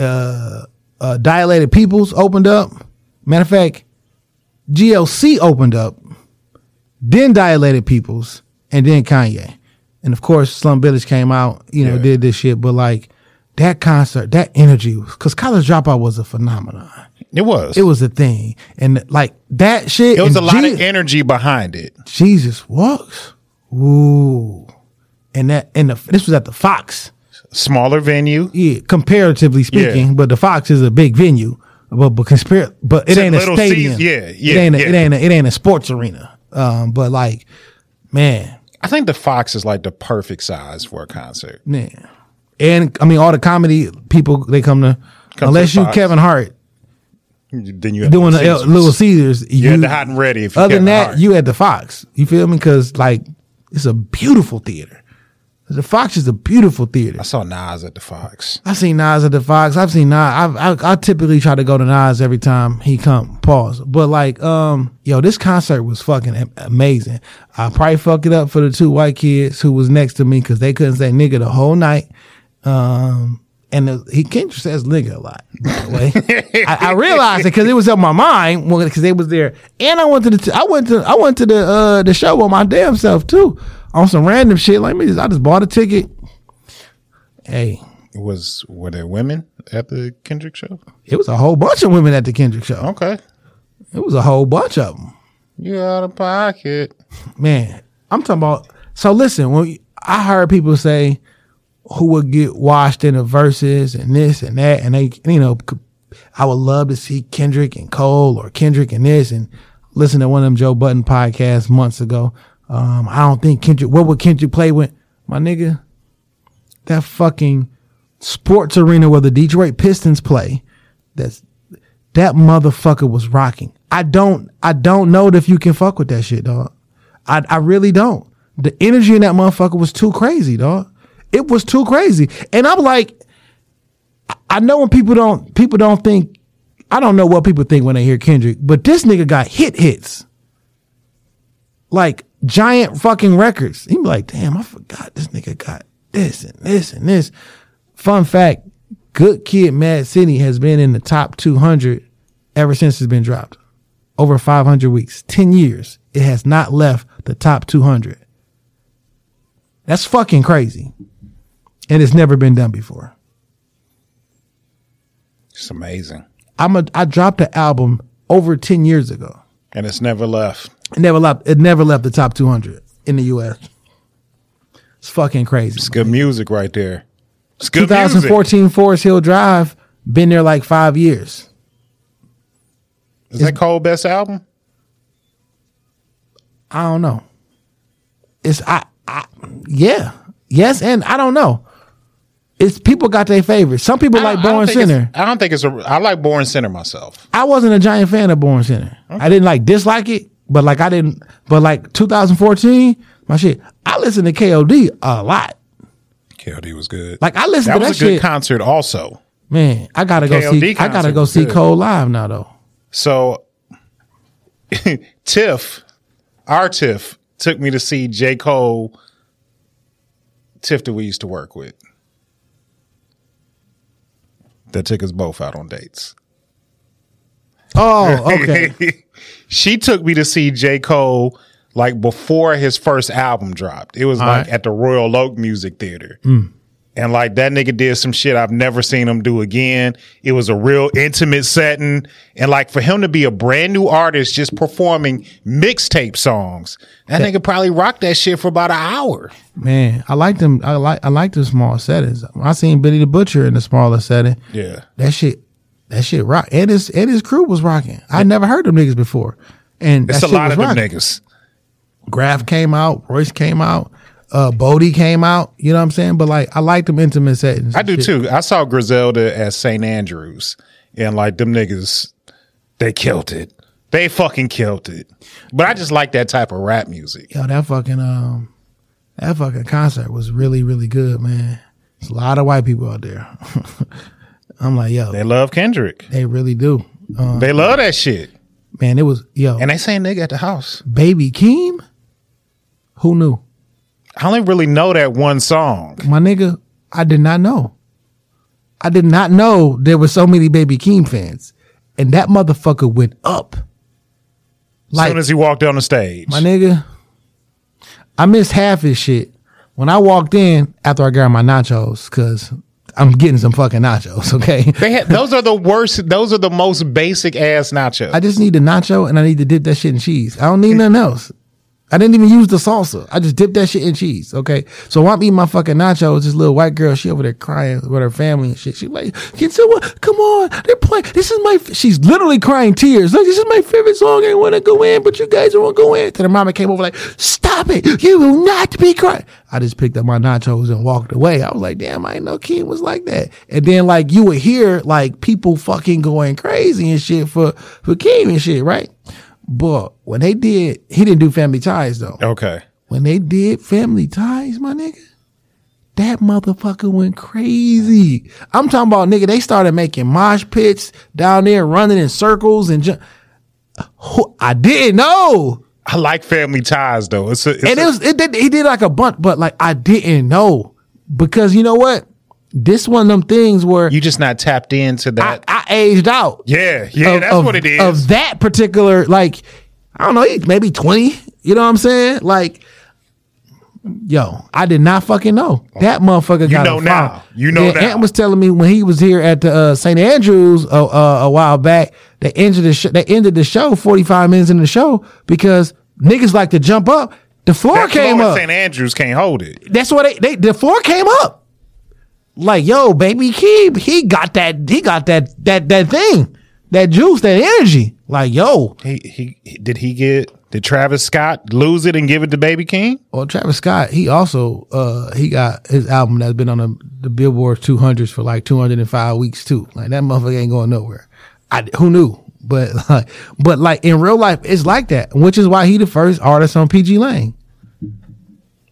Uh, uh, Dilated Peoples opened up. Matter of fact, GLC opened up, then Dilated Peoples, and then Kanye. And of course, Slum Village came out, you know, Yeah. did this shit. But like that concert, that energy, because College Dropout was a phenomenon. It was. It was a thing, and like that shit. It was a lot Je- of energy behind it. Jesus walks. Ooh, and that and the, this was at the Fox. Smaller venue. Yeah, comparatively speaking, Yeah. but the Fox is a big venue. But but compare, but it ain't a stadium. seas- yeah, it ain't a, it ain't a, it ain't a sports arena. Um, but like, man, I think the Fox is like the perfect size for a concert. man, and I mean all the comedy people they come to Come unless to you Fox. Kevin Hart Then you have doing the Caesars. L- Little Caesars. You had the hot and ready. If you Other than that, Hart. you at the Fox. You feel me? Because like it's a beautiful theater. The Fox is a beautiful theater. I saw Nas at the Fox. I've seen Nas at the Fox. I've seen Nas. I've, I, I typically try to go to Nas every time he come. Pause. But like, um, yo, this concert was fucking amazing. I probably fucked it up for the two white kids who was next to me because they couldn't say nigga the whole night. Um, and the, he Kendrick says nigga a lot. By the way, I, I realized it because it was on my mind because they was there. And I went to the t- I went to I went to the uh the show on my damn self too on some random shit. Like me, I just bought a ticket. Hey, Was were there women at the Kendrick show? it was a whole bunch of women at the Kendrick show. Okay. It was a whole bunch of them. You out of pocket. Man, I'm talking about. So listen, when I heard people say who would get washed in the verses and this and that, and they, you know, I would love to see Kendrick and Cole or Kendrick and this, and listen to one of them Joe Budden podcasts months ago. Um, I don't think Kendrick. What would Kendrick play with? My nigga, that fucking sports arena where the Detroit Pistons play. That's that motherfucker was rocking. I don't I don't know if you can fuck with that shit, dog. I I really don't. The energy in that motherfucker was too crazy, dog. It was too crazy. And I'm like, I- I know when people don't people don't think I don't know what people think when they hear Kendrick, but this nigga got hit hits. Like giant fucking records. He'd be like, damn, I forgot this nigga got this and this and this. Fun fact, Good Kid Mad City has been in the top 200 ever since it's been dropped. Over 500 weeks, 10 years. It has not left the top 200. That's fucking crazy. And it's never been done before. It's amazing. I'm a, I dropped the album over 10 years ago. And it's never left. It never left, it never left the top 200 in the US. It's fucking crazy. It's good music right there. It's good music. 2014 Forest Hill Drive, been there like five years. Is that Cole best album? I don't know. It's I, I yeah. Yes, and I don't know. It's people got their favorites. Some people like don't- I don't Born Sinner. I don't think it's a. I like Born Sinner myself. I wasn't a giant fan of Born Sinner. I didn't like dislike it, but like I didn't. But like 2014, my shit. I listened to KOD a lot. KOD was good. Like I listened that to that a good shit. concert also. Man, I gotta go KOD see. I gotta go see good. Cole live now though. So Tiff, our Tiff, took me to see J. Cole, Tiff that we used to work with. That took us both out on dates. Oh, okay. she took me to see J. Cole like before his first album dropped. It was All like right. at the Royal Oak Music Theater. Mm. And like that nigga did some shit I've never seen him do again. It was a real intimate setting. And like for him to be a brand new artist just performing mixtape songs, that nigga probably rocked that shit for about an hour. Man, I like them. I like I like the small settings. I seen Billy the Butcher in the smaller setting. Yeah. That shit, that shit rock. And his and his crew was rocking. I never heard them niggas before. And It's a lot of them rocking. niggas. Graf came out, Royce came out, uh, Bodie came out. You know what I'm saying? But like, I like them intimate settings. I do Shit. too. I saw Griselda at St. Andrews, and like them niggas, they killed it. They fucking killed it. But I just like that type of rap music. Yo, that fucking um, that fucking concert was really really good, man. There's a lot of white people out there. I'm like, yo, They they, love Kendrick. They really do. Um, They love that shit. man, it was yo, And they saying nigga at the house. Baby Keem. Who knew? I only really know that one song. My nigga, I did not know. I did not know there were so many Baby Keem fans, and that motherfucker went up. As soon as he walked on the stage. My nigga, I missed half his shit when I walked in after I got my nachos because I'm getting some fucking nachos. Okay, They had, those are the worst. Those are the most basic ass nachos. I just need the nacho and I need to dip that shit in cheese. I don't need nothing else. I didn't even use the salsa. I just dipped that shit in cheese. Okay. So while I'm eating my fucking nachos, this little white girl, she over there crying with her family and shit. She like, can someone come on? They're playing. This is my. f-" She's literally crying tears. Like this is my favorite song. I want to go in, but you guys to go in. Then her mama came over like, stop it. You will not be crying. I just picked up my nachos and walked away. I was like, damn, I didn't know Keem was like that. And then like you would hear like people fucking going crazy and shit for for Keem and shit, right? But when they did, he didn't do Family Ties though. okay. When they did Family Ties, my nigga, that motherfucker went crazy. I'm talking about nigga. They started making mosh pits down there, running in circles and. Ju- I didn't know. I like family ties though. It's a, it's and it was it did he did like a bunch, but like I didn't know because you know what? This one of them things where you just not tapped into I, that. I aged out. yeah, yeah, of- that's of- what it is. Of that particular, like, I don't know, maybe 20. You know what I'm saying? Like, yo, I did not fucking know. That motherfucker got know a now. You know yeah, now. Ant was telling me when he was here at the uh, St. Andrews uh, uh, a while back, they ended the sh- they ended the show 45 minutes in the show because niggas like to jump up. The floor that came floor up. St. Andrews can't hold it. That's what they, they the floor came up. Like, yo, baby Keem, he got that, he got that that that thing, that juice, that energy. Like, yo, He, he he- did he get did Travis Scott lose it and give it to Baby Keem? well, Travis Scott, he also uh he got his album that's been on the, the Billboard 200s for like 205 weeks too. Like that motherfucker ain't going nowhere. I who knew? But like, but like in real life, it's like that, which is why he the first artist on PG Lang.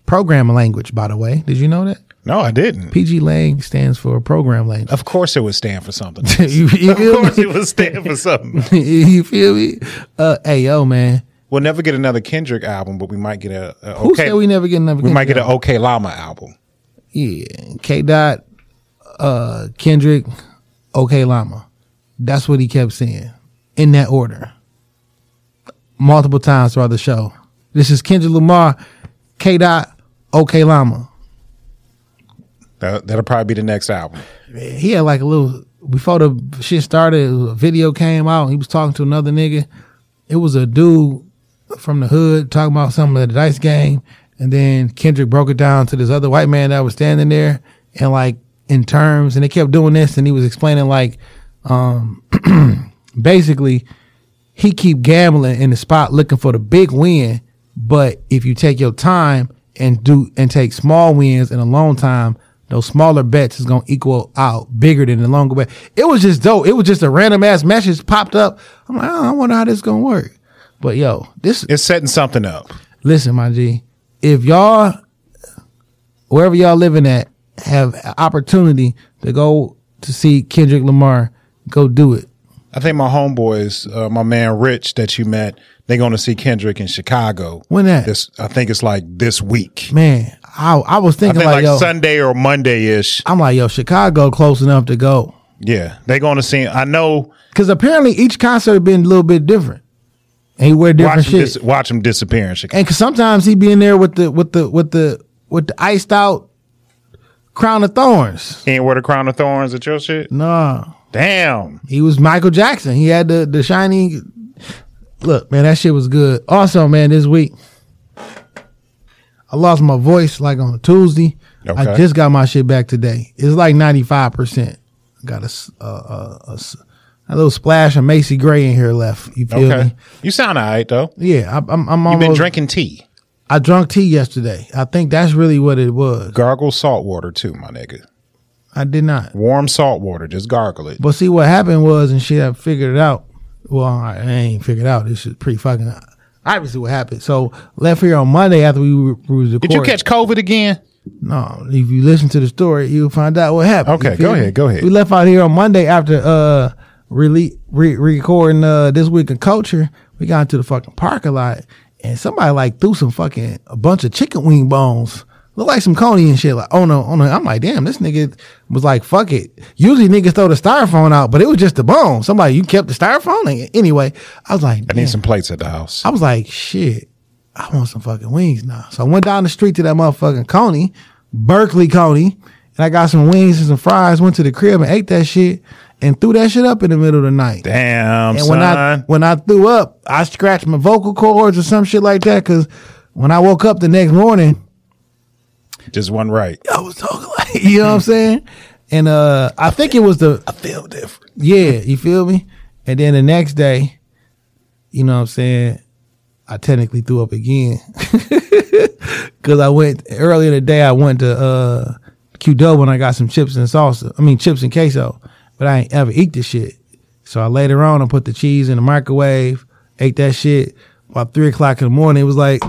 Programming language, by the way. Did you know that? No, I didn't. PG Lang stands for program language. Of course, it would stand for something. you, you of course, me? it would stand for something. you feel me? Uh, hey, yo, man. We'll never get another Kendrick album, but we might get a, a Who okay. said we never get another? we might get Kendrick an Oklama album. Yeah, K. Dot, uh, Kendrick, Oklama. That's what he kept saying in that order, multiple times throughout the show. This is Kendrick Lamar, K. Dot, Oklama. That, that'll probably be the next album. He had like a little before the shit started. A video came out. He was talking to another nigga. It was a dude from the hood talking about some of the dice game, and then Kendrick broke it down to this other white man that was standing there and like in terms, and they kept doing this, and he was explaining like, um, basically, he keep gambling in the spot looking for the big win, but if you take your time and do and take small wins in a long time, those smaller bets is gonna equal out bigger than the longer bet. It was just dope. It was just a random ass message popped up. I'm like, oh, I wonder how this is gonna work. But yo, this It's setting something up. listen, my G, if y'all wherever y'all living at have opportunity to go to see Kendrick Lamar, go do it. I think my homeboys, uh, my man Rich that you met, they're going to see Kendrick in Chicago. When that? This, I think it's like this week. Man, I I was I thinking think like, like Sunday or Monday ish. I'm like, yo, Chicago close enough to go. Yeah, they're going to see. I know. Cause apparently each concert been a little bit different. And he wear different Watch him, shit. dis- watch him disappear in Chicago. and cause sometimes he be in there with the with the with the with the iced out crown of thorns. He ain't wear the crown of thorns at your shit. Nah. Damn. He was Michael Jackson. He had the the shiny look, man, that shit was good. Also, man, this week I lost my voice like on Tuesday. I just got my shit back today. It's like ninety five percent. Got a little splash of Macy Gray in here left. You feel Okay. me? You sound all right though. Yeah, I, I'm. I'm You've been drinking tea. I drank tea yesterday. I think that's really what it was. Gargle salt water too, my nigga. I did not. Warm salt water. Just gargle it. But see, what happened was, and shit, I figured it out. Well, I I ain't figured it out. This is pretty fucking. Obviously, what happened. So left here on Monday after we were, we was Did you catch COVID again? No, if you listen to the story, you'll find out what happened. Okay, go me? ahead, go ahead. We left out here on Monday after uh really re- recording uh this week in culture. We got into the fucking parking lot and somebody like threw some fucking a bunch of chicken wing bones. Look like some coney and shit. Like, oh no, oh no. I'm like, damn, this nigga was like, fuck it. Usually niggas throw the styrofoam out, but it was just the bone. Somebody, you kept the styrofoam. Anyway, I was like, I need some plates at the house. I was like, shit, I want some fucking wings now. So I went down the street to that motherfucking Coney, Berkley Coney, and I got some wings and some fries, went to the crib and ate that shit and threw that shit up in the middle of the night. Damn, and son. when I when I threw up, I scratched my vocal cords or some shit like that cuz when I woke up the next morning, Just one right. I was talking like, you know what I'm saying? And uh I think it was the I feel different. yeah, you feel me? And then the next day, you know what I'm saying? I technically threw up again. Cause I went earlier in the day, I went to uh Qdoba and I got some chips and salsa. I mean chips and queso. But I ain't ever eat this shit. So I later on I put the cheese in the microwave, ate that shit. About three o'clock in the morning, it was like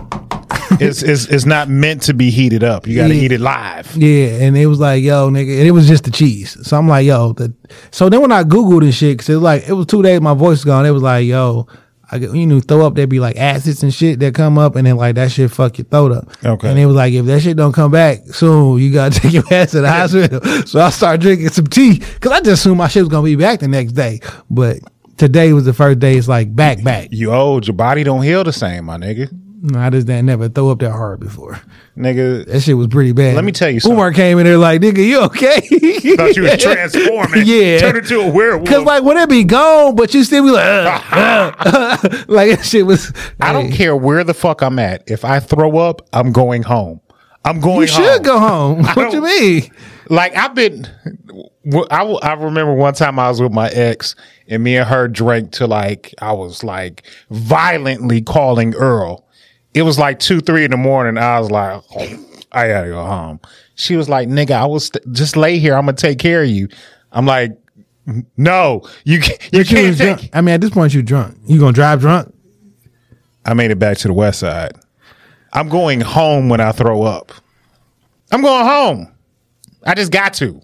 It's, it's it's not meant to be heated up. You got to Yeah. eat it live. Yeah, and it was like, yo, nigga, and it was just the cheese. So I'm like, yo, the, so then when I googled and shit, cause it was like it was two days, my voice was gone. It was like, yo, I you know, throw up, there'd be like acids and shit that come up, and then like that shit fuck your throat up. Okay. and it was like if that shit don't come back soon, you gotta take your ass to the hospital. So I started drinking some tea, cause I just assumed my shit was gonna be back the next day, but. Today was the first day. It's like back, back. You old. Your body don't heal the same, my nigga. No, I just didn't never throw up that hard before. Nigga, That shit was pretty bad. Let me tell you something. Umar came in there like, nigga, you okay? thought you was transforming. Yeah. Turn into a werewolf. Cause like when it be gone, but you still be like, uh, uh, like that shit was. I don't care where the fuck I'm at. If I throw up, I'm going home. I'm going You home. should go home. What you mean? Like I've been, I, I remember one time I was with my ex and me and her drank to like, I was like violently calling Earl. It was like two, three in the morning. I was like, oh, I gotta go home. She was like, nigga, I was st- just lay here. I'm gonna take care of you. I'm like, no, you, ca- you you can't take. drunk. I mean, at this point, you're drunk. You gonna drive drunk? I made it back to the west side. I'm going home when I throw up. I'm going home. I just got to.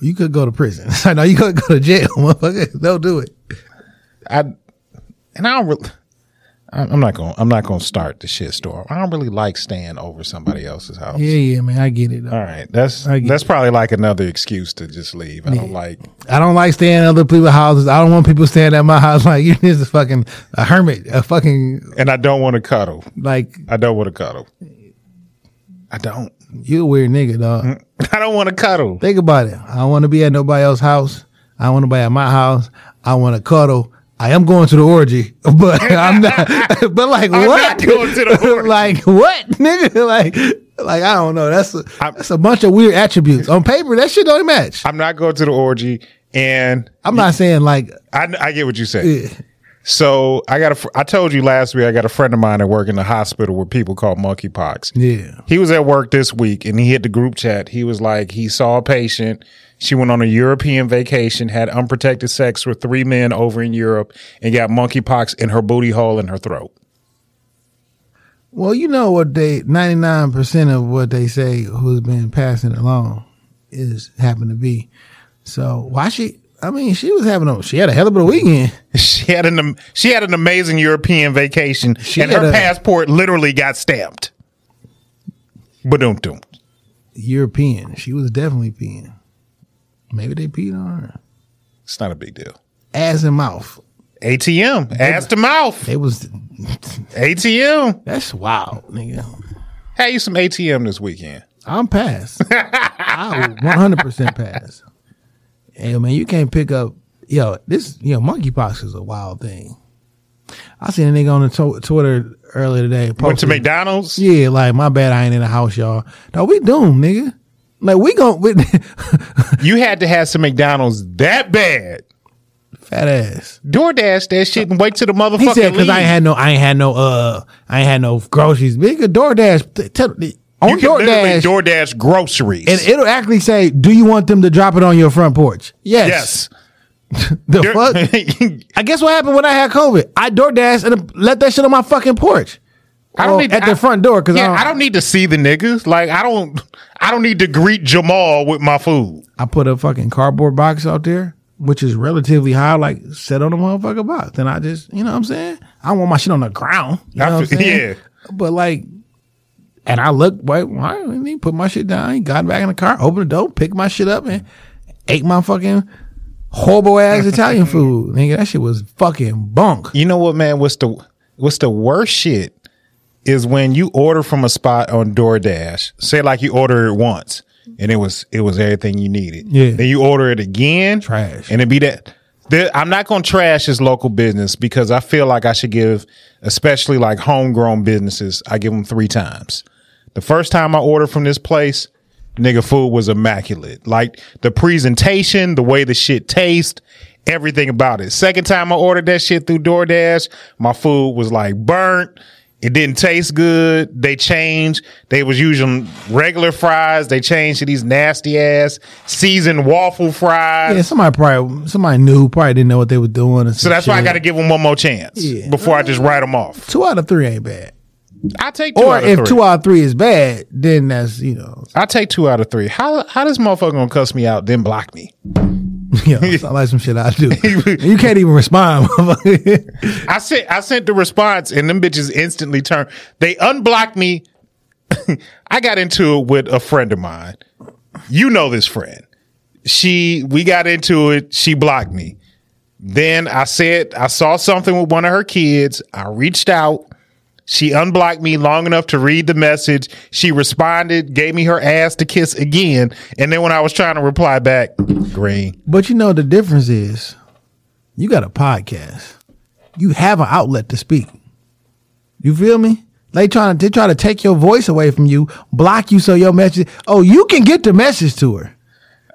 You could go to prison. I know you could go to jail, motherfucker. Don't do it. I and I don't really. I'm not going. I'm not going to start the shit storm. I don't really like staying over somebody else's house. Yeah, yeah, man. I get it. Though. All right, that's that's probably like another excuse to just leave. I don't like. I don't like staying at other people's houses. I don't want people staying at my house like you're just a fucking a hermit, a fucking And I don't want to cuddle. like I don't want to cuddle. I don't. you a weird nigga, dog. Mm. I don't want to cuddle. Think about it. I don't want to be at nobody else's house. I want to be at my house. I want to cuddle. I am going to the orgy, but I'm not. but like I'm what? going to the orgy. like what, nigga? Like, like I don't know. That's a, I'm- that's a bunch of weird attributes on paper. That shit don't even match. I'm not going to the orgy. And I'm not saying like I, I get what you say. yeah, So I got a. I told you last week. I got a friend of mine that work in the hospital where people call monkeypox. yeah. He was at work this week and he hit the group chat. He was like, he saw a patient. She went on a European vacation, had unprotected sex with three men over in Europe, and got monkeypox in her booty hole and her throat. Well, you know what they ninety nine percent of what they say who's been passing it along is happen to be. So why she? I mean, she was having a she had a hell of a weekend. She had an she had an amazing European vacation, She and her a- passport literally got stamped. Ba-dum dum. European. She was definitely peeing. Maybe they peed on her. It's not a big deal. Ass and mouth. ATM, ass to mouth, It was ATM. that's wild, nigga. Had you some ATM this weekend? I'm past. I 100 percent pass. Hey man, you can't pick up. Yo, this you yo monkeypox is a wild thing. I seen a nigga on the to- Twitter earlier today. Went to McDonald's. Yeah, like my bad, I ain't in the house, y'all. No, we doomed, nigga. Like we gon' we, You had to have some McDonald's that bad. fat ass. DoorDash that shit and wait till the motherfucker. He said because I ain't had no, I ain't had no, uh, I ain't had no groceries. Bigger DoorDash t- tell- on You can literally DoorDash, DoorDash groceries. and it'll actually say, "Do you want them to drop it on your front porch?" Yes. yes. The fuck. I guess what happened when I had COVID? I DoorDash and let that shit on my fucking porch. I don't Or need at I- the front door because Yeah, I, I don't need to see the niggas. Like I don't. I don't need to greet Jamal with my food. I put a fucking cardboard box out there, which is relatively high, like set on the motherfucking box. Then I just, you know what I'm saying? I don't want my shit on the ground. You know I what I'm saying? yeah. But like, And I looked, wait, why didn't he put my shit down? He got back in the car, opened the door, picked my shit up, and ate my fucking horrible ass Italian food. Nigga, that shit was fucking bunk. You know what, man? What's the what's the worst shit is when you order from a spot on DoorDash. Say like you order it once and it was it was everything you needed. Yeah. Then you order it again, Trash. and it be that. there- I'm not gonna trash this local business because I feel like I should give, especially like homegrown businesses, I give them three times. The first time I ordered from this place, nigga, food was immaculate. Like the presentation, the way the shit tastes, everything about it. Second time I ordered that shit through DoorDash, my food was like burnt. It didn't taste good. They changed. They was using regular fries. They changed to these nasty ass seasoned waffle fries. Yeah, somebody probably somebody knew, probably didn't know what they were doing. So that's why I got to give them one more chance Yeah. before I just write them off. two out of three ain't bad. I take two Or out of if three. two out of three is bad, then that's you know, I take two out of three. How how this motherfucker gonna cuss me out then block me? sound like some shit I do. you can't even respond. I sent I sent the response and them bitches instantly turned. They unblocked me. I got into it with a friend of mine. You know this friend. She we got into it. She blocked me. Then I said I saw something with one of her kids. I reached out. She unblocked me long enough to read the message. She responded, gave me her ass to kiss again. And then when I was trying to reply back, green. but you know the difference is, you got a podcast. You have an outlet to speak. You feel me? They trying to they try to take your voice away from you, block you so your message. Oh, you can get the message to her.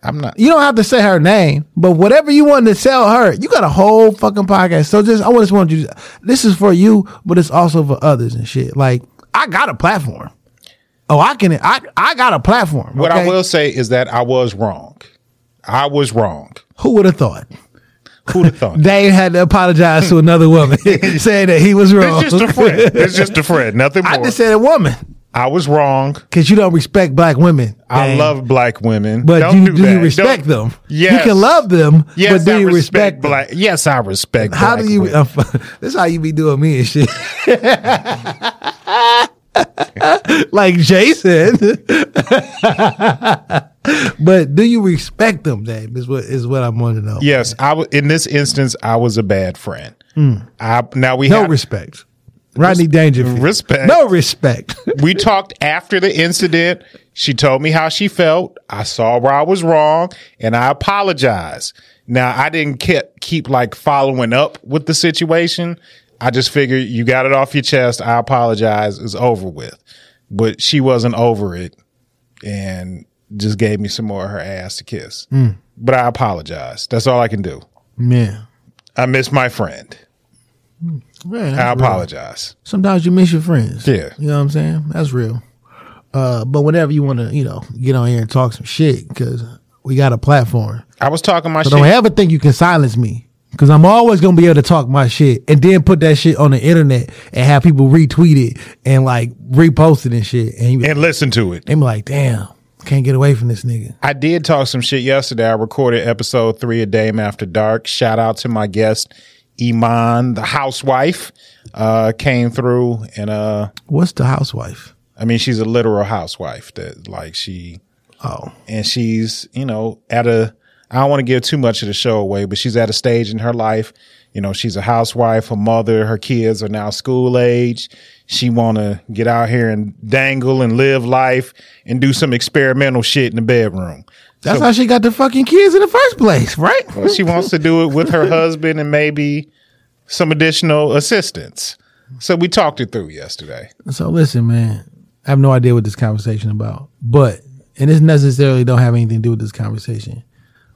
I'm not. You don't have to say her name, but whatever you want to sell her, you got a whole fucking podcast. So just I just want you. To, this is for you, but it's also for others and shit. Like I got a platform. Oh, I can. I I got a platform. What I will say is that I was wrong. I was wrong. Who would have thought? Who'd have thought? Dave had to apologize to another woman, saying that he was wrong. It's just a friend. It's just a friend. Nothing more. I just said a woman I was wrong. because you don't respect black women. I Dave. love black women. But Don't you, do, do, that. you respect Don't- them? Yes. You can love them, Yes, but do I you respect, respect, them? black. Yes, I respect. How black do you? women. this how you be doing me and shit. like Jason. but do you respect them, Dave? Is what is what I'm wanting to know. yes, I w- in this instance, I was a bad friend. Hmm. I now we. No had, respect. Rodney Dangerfield. respect. No respect. we talked after the incident. She told me how she felt. I saw where I was wrong and I apologized. Now I didn't keep, keep like following up with the situation. I just figured you got it off your chest. I apologize. It's over with. But she wasn't over it and just gave me some more of her ass to kiss. Hmm. But I apologize. That's all I can do. Man. I miss my friend. Hmm. Man, I that's real. apologize. Sometimes you miss your friends. Yeah. You know what I'm saying? That's real. Uh, but whenever you want to, you know, get on here and talk some shit, because we got a platform. I was talking my So shit. don't ever think you can silence me. Cause I'm always gonna be able to talk my shit and then put that shit on the internet and have people retweet it and like repost it and shit. And and listen to it. they be like, damn, can't get away from this nigga. I did talk some shit yesterday. I recorded episode three of Dame After Dark. Shout out to my guest, Iman, the housewife, uh, came through and, uh, What's the housewife? I mean, she's a literal housewife that like she, Oh, and she's, you know, at a, I don't want to give too much of the show away, but she's at a stage in her life. You know, she's a housewife, a mother, her kids are now school age. She want to get out here and dangle and live life and do some experimental shit in the bedroom. That's So- how she got the fucking kids in the first place, right? Well, she wants to do it with her husband and maybe some additional assistance. So we talked it through yesterday. So listen, man, I have no idea what this conversation about, but and this necessarily don't have anything to do with this conversation,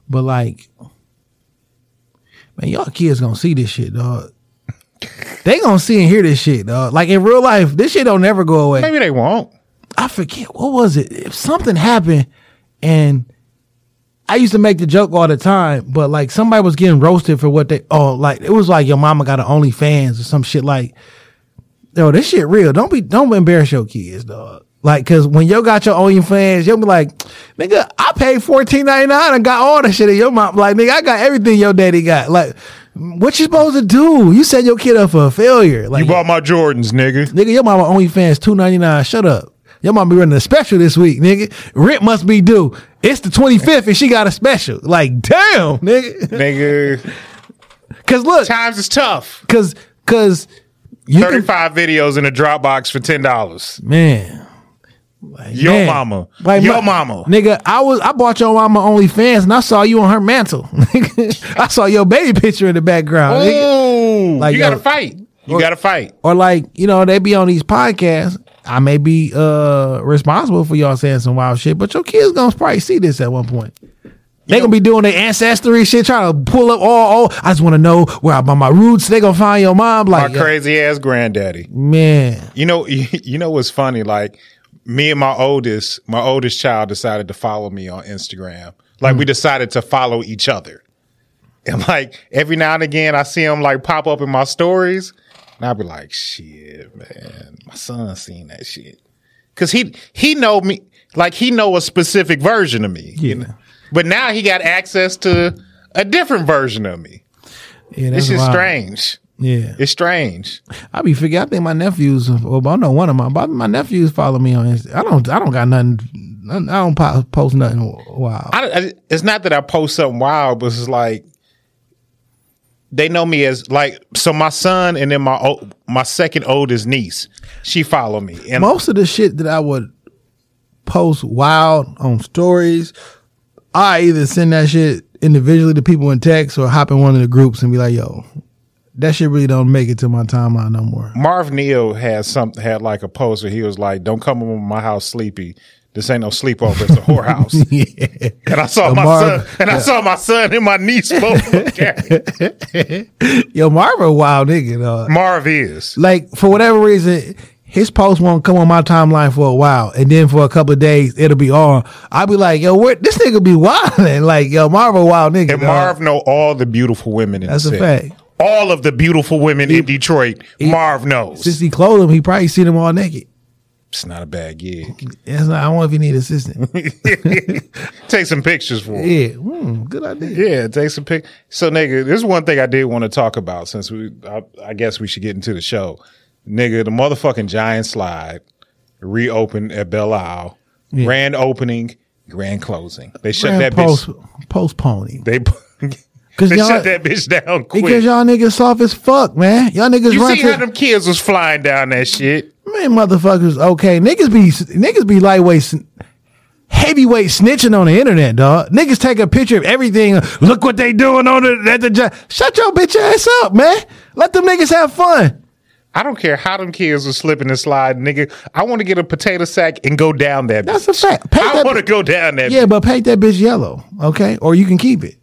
but like, man, y'all kids gonna see this shit, dog. They gonna see and hear this shit, dog. Like in real life, this shit don't never go away. Maybe they won't. I forget what was it. If something happened, and I used to make the joke all the time, but like somebody was getting roasted for what they oh like it was like your mama got an OnlyFans or some shit like yo this shit real. Don't be don't embarrass your kids, dog. Like cause when yo got your OnlyFans, you'll be like, nigga, I paid fourteen ninety nine and got all the shit of your mom. Like nigga, I got everything your daddy got. Like what you supposed to do? You set your kid up for a failure. Like You bought my Jordans, nigga. Nigga, your mama OnlyFans two ninety nine. Shut up. Your mom be running a special this week, nigga. Rent must be due. It's the 25th and she got a special. Like, damn, nigga. Nigga, Cause look, times is tough. cause, cause you can, 35 videos in a Dropbox for $10. man. Like, Your man. mama. Like Your my- mama. Nigga, I was I bought your mama OnlyFans and I saw you on her mantle. I saw your baby picture in the background. Ooh, Like, you gotta fight. You Or- gotta fight. Or like, you know, they be on these podcasts. I may be uh responsible for y'all saying some wild shit, but your kids gonna probably see this at one point. They gonna be doing their ancestry shit, trying to pull up all. Oh, I just want to know where I by my roots. They gonna find your mom. like My crazy ass granddaddy. man, You know, you know what's funny? Like me and my oldest, my oldest child decided to follow me on Instagram. Like we decided to follow each other. And like every now and again, I see him like pop up in my stories, and I'll be like, "Shit, man, my son seen that shit." Cause he he know me like he know a specific version of me. You Yeah. know? But now he got access to a different version of me. yeah, This that's is wild. strange. Yeah, It's strange. I be figure. I think my nephews. Well, I know one of my. But my nephews follow me on. Insta. I don't. I don't got nothing. I don't post nothing wild. I, I- it's not that I post something wild, but it's like they know me as like so. My son and then my o- my second oldest niece, she follow me, and most of the shit that I would post wild on stories, I either send that shit individually to people in text or hop in one of the groups and be like, yo, that shit really don't make it to my timeline no more. Marv Neal had some had like a post where he was like, "Don't come over my house sleepy. This ain't no sleepover. It's a whorehouse." yeah. And I saw So my Marv- son, and I saw my son and my niece both look at it. Yo, Marv a wild nigga, dog. Marv is. Like, for whatever reason, his post won't come on my timeline for a while. And then for a couple of days, it'll be on. I'll be like, yo, where, this nigga be wilding. Like, yo, Marv a wild nigga. And dog. Marv know all the beautiful women in That's the a city. fact. All of the beautiful women in Detroit, Marv knows. Since he clothed him, he probably seen them all naked. It's not a bad gig. That's not, I don't know if you need assistant. take some pictures for him. yeah, hmm, good idea. Yeah, take some pic. So, nigga, this is one thing I did want to talk about since we, I, I guess we should get into the show. Nigga, the motherfucking giant slide reopened at Belle Isle. Yeah. Grand opening, grand closing. They shut Grand that post, bitch. postponing. They, Cause they y'all- shut that bitch down quick. Because y'all niggas soft as fuck, man. Y'all niggas you see to how them kids was flying down that shit? Man, motherfuckers. Okay, niggas be niggas be lightweight, heavyweight snitching on the internet, dog. Niggas take a picture of everything. Look what they doing on the at the job. Shut your bitch ass up, man. Let them niggas have fun. I don't care how them kids are slipping and sliding, nigga. I want to get a potato sack and go down that. That's bitch. a fact. Paint I want to go down that. Yeah, bitch. but paint that bitch yellow, okay? Or you can keep it.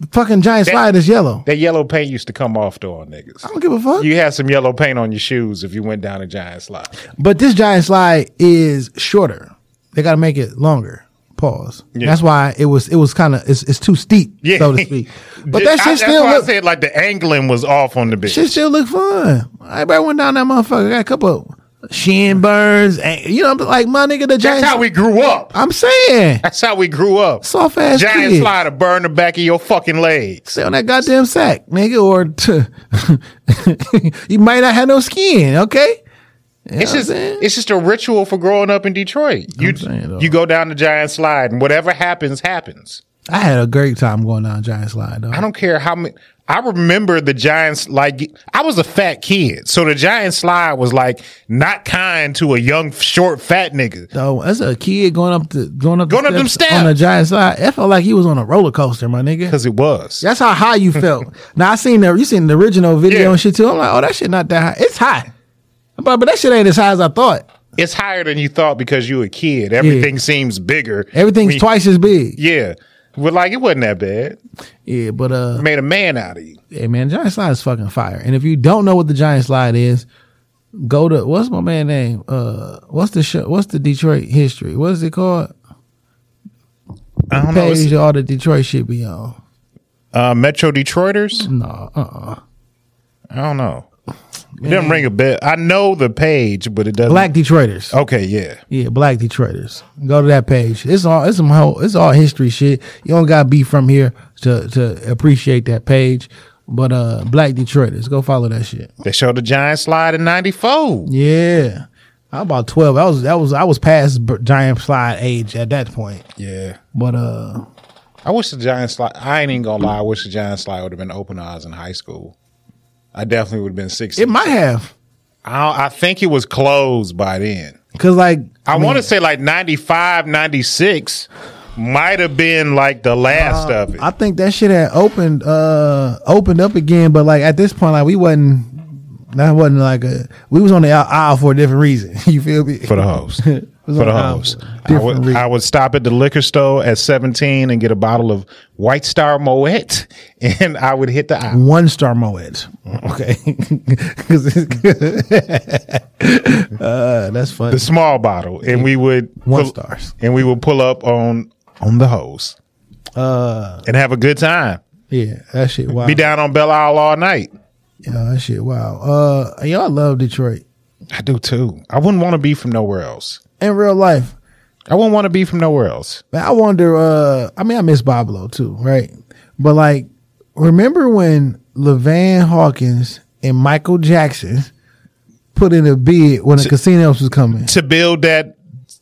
The fucking giant That- slide is yellow. That yellow paint used to come off though on niggas. I don't give a fuck. You had some yellow paint on your shoes if you went down a giant slide. But this giant slide is shorter. They got to make it longer. Pause. Yeah. That's why it was it was kind of it's, it's too steep, Yeah. so to speak. But I- that shit that's still why look I said like the angling was off on the bitch. shit still look fun. Everybody went down that motherfucker. I Got a couple shin burns, and you know, like my nigga, the giant. That's how we grew up. I'm saying That's how we grew up. soft ass Giant kid. slide to burn the back of your fucking legs. Stay on that goddamn sack, nigga, or t- you might not have no skin. Okay. You It's just what I'm saying? it's just a ritual for growing up in Detroit. You saying, you go down the giant slide and whatever happens happens. I had a great time going down giant slide. Though. I don't care how many. I remember the Giants like I was a fat kid, so the giant slide was like not kind to a young, short, fat nigga. So as a kid going up to going up the Going up them steps on the giant slide, it felt like he was on a roller coaster, my nigga. Because it was. That's how high you felt. now I seen the you seen the original video Yeah. and shit too. I'm like, oh, that shit not that high. It's high, but but that shit ain't as high as I thought. It's higher than you thought because you a kid. Everything seems bigger. Everything's twice as big. Yeah, but like it wasn't that bad. Yeah, but uh, Made a man out of you. hey man, giant slide is fucking fire. And if you don't know what the giant slide is, go to what's my man name? Uh, what's the show? What's the Detroit history? What is it called? I don't know. Page It's, all the Detroit shit be on. uh, Metro Detroiters. No, uh, uh I don't know. It doesn't ring a bell. I know the page, but it doesn't. Black Detroiters. Okay, yeah. Yeah, Black Detroiters. Go to that page. It's all it's some whole it's all history shit. You don't gotta be from here to to appreciate that page. But uh Black Detroiters, go follow that shit. They showed the giant slide in '94. Yeah. I was about twelve. I was that was I was past b- giant slide age at that point. Yeah. But uh, I wish the Giant Slide. I ain't even gonna lie. I wish the Giant Slide would have been open odds in high school. I definitely would have been sixty. it might have I, I think it was closed by then. because like I, mean, want to say like 95, 96 might have been like the last of it. I think that shit had opened uh opened up again, but like at this point, like we wasn't that wasn't like a we was on the isle for a different reason. You feel me? for the host. For the for a I would, reason. I would stop at the liquor store at 17 and get a bottle of White Star Moet and I would hit the isle. one star moet. Okay, uh, that's funny. The small bottle. And we would One pull- stars. And we would pull up on on the hose Uh, and have a good time. yeah, that shit. Wow. Be down on Belle Isle all night. Yeah, that shit. Wow. Uh, y'all love Detroit I do too. I wouldn't want to be from nowhere else. In real life. I wouldn't want to be from nowhere else. Man, I wonder. Uh, I mean, I miss Boblo too, right? But like, remember when Levan Hawkins and Michael Jackson put in a bid when the casinos was coming? To build that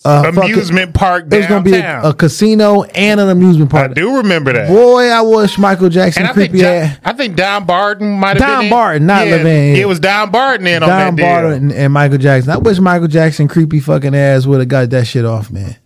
Uh, fucking- amusement park downtown. gonna be a, a casino and an amusement park. I do remember that. Boy, I wish Michael Jackson and I think creepy Don, ass. I think Don Barden might have Don been in. Barden, not yeah. It was Don Barden in on Don that deal. Barden and, and Michael Jackson. I wish Michael Jackson creepy fucking ass would have got that shit off, man.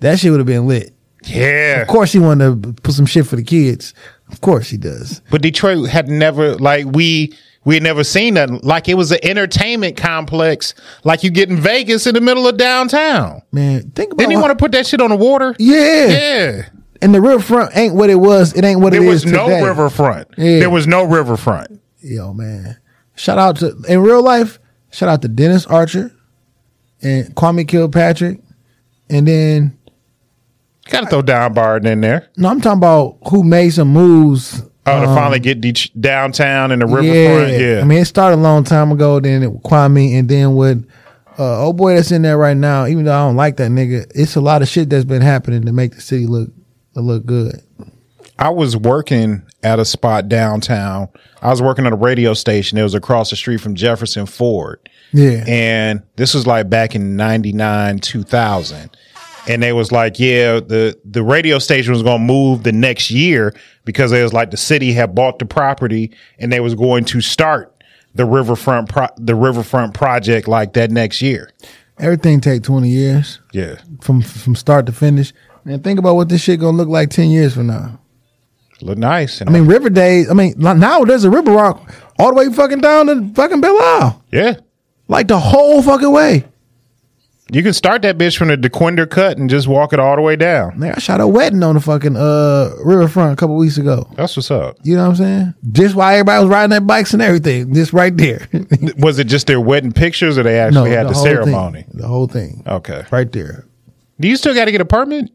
That shit would have been lit. Yeah, Of course, he wanted to put some shit for the kids. Of course, he does. but Detroit had never like we we had never seen nothing like it was an entertainment complex like you get in Vegas in the middle of downtown. Man, think about Didn't he want to put that shit on the water? Yeah. yeah. And the riverfront ain't what it was. It ain't what There it was is no today. riverfront. Yeah. There was no riverfront. Yo, man. Shout out to in real life. Shout out to Dennis Archer and Kwame Kilpatrick, and then Got to throw Don Barden in there. no, I'm talking about who made some moves. Oh, to finally get de- downtown and the riverfront. Yeah, I mean it started a long time ago. Then it, Kwame, and then with uh, oh boy that's in there right now. Even though I don't like that nigga, it's a lot of shit that's been happening to make the city look look good. I was working at a spot downtown. I was working at a radio station. It was across the street from Jefferson Ford. Yeah. And this was like back in 99, 2000. And they was like, yeah, the, the radio station was going to move the next year because it was like the city had bought the property and they was going to start the riverfront, pro- the riverfront project like that next year. Everything take twenty years Yeah. from from start to finish. Man, think about what this shit gonna look like ten years from now. Look nice. And I mean, River Days. I mean, now there's a Riverwalk all the way fucking down to fucking Belle Isle, yeah. like the whole fucking way. You can start that bitch from the Dequindre cut and just walk it all the way down. Man, I shot a wedding on the fucking uh riverfront a couple weeks ago. That's what's up. You know what I'm saying? Just while everybody was riding their bikes and everything, just right there. Was it just their wedding pictures or they actually had the, whole ceremony? thing. the whole thing, Okay. right there. Do you still got to get a permit?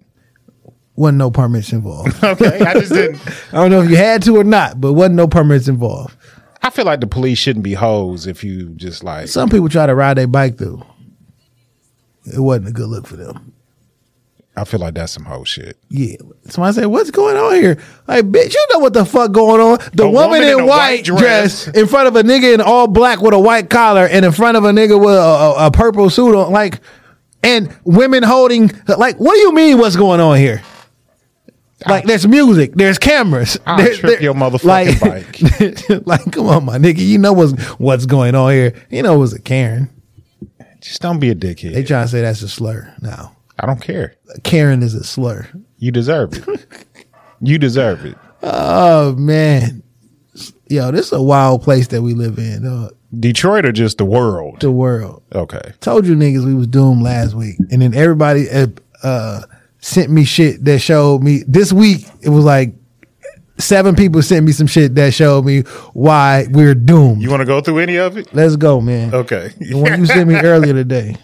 Wasn't no permits involved. Okay. I just didn't. I don't know if you had to or not, but wasn't no permits involved. I feel like the police shouldn't be hoes if you just like. Some people try to ride their bike through. It wasn't a good look for them. I feel like that's some hoe shit. Yeah. Somebody said, "What's going on here?" Like, bitch, you know what the fuck going on? The woman, woman in, in white white dress. dress. in front of a nigga in all black with a white collar, and in front of a nigga with a, a, a purple suit on, like, and women holding, like, what do you mean? What's going on here? Like, there's music, there's cameras. I'll there- trip there- your motherfucking like, like, come on, my nigga, you know what's what's going on here. You know it was a Karen. Just don't be a dickhead. They trying to say that's a slur. now. I don't care. Karen is a slur. You deserve it. you deserve it. Oh man, yo, this is a wild place that we live in. Uh, Detroit or just the world? the world. Okay. Told you niggas we was doomed last week, and then everybody uh, uh, sent me shit that showed me this week. It was like seven people sent me some shit that showed me why we're doomed. You want to go through any of it? Let's go, man. Okay. The one you sent me earlier today.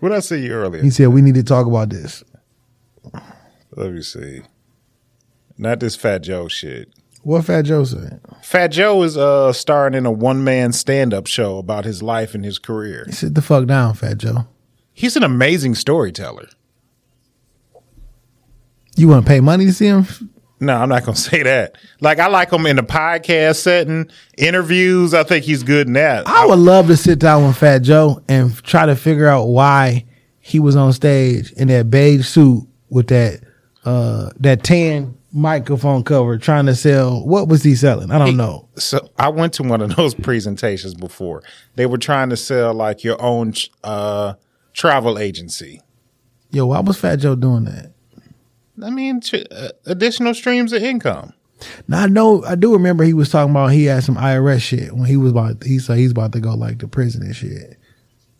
what did I see you earlier? He said we need to talk about this. Let me see. Not this Fat Joe shit. What Fat Joe said? Fat Joe is uh starring in a one man stand up show about his life and his career. Sit the fuck down, Fat Joe. He's an amazing storyteller. You want to pay money to see him? No, I'm not gonna say that. Like I like him in the podcast setting, interviews. I think he's good in that. I would love to sit down with Fat Joe and try to figure out why he was on stage in that beige suit with that uh that tan microphone cover trying to sell what was he selling? I don't know. so I went to one of those presentations before. They were trying to sell like your own uh, travel agency. Yo, why was Fat Joe doing that? I mean, uh, additional streams of income. Now I know I do remember he was talking about he had some IRS shit when he was about he said he's about to go like to prison and shit.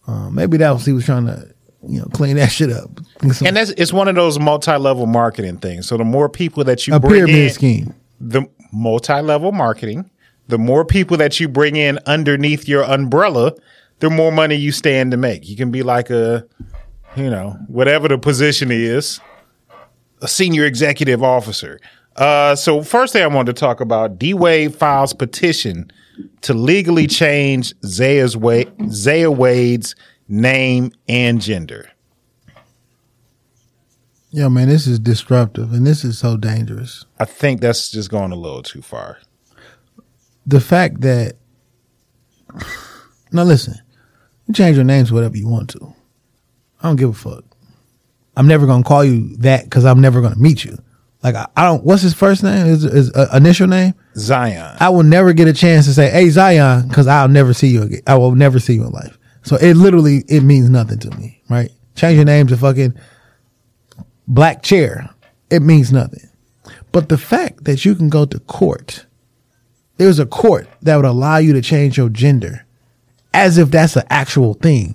Um, maybe that was he was trying to you know clean that shit up. And that's it's one of those multi-level marketing things. So the more people that you a bring pyramid in, scheme. the multi-level marketing, the more people that you bring in underneath your umbrella, the more money you stand to make. You can be like a, you know, whatever the position is, a senior executive officer. Uh, so first thing I wanted to talk about, D Wade files petition to legally change Zaya's Wa- Zaya Wade's name and gender. Yeah, man, this is disruptive and this is so dangerous. I think that's just going a little too far. The fact that now listen, you change your names whatever you want to. I don't give a fuck. I'm never gonna call you that because I'm never gonna meet you. Like I, I don't. What's his first name? Is his uh, initial name? Zion. I will never get a chance to say, "Hey Zion," because I'll never see you again. I will never see you in life. So it literally it means nothing to me, right? Change your name to fucking black chair. It means nothing. But the fact that you can go to court, there's a court that would allow you to change your gender, as if that's an actual thing.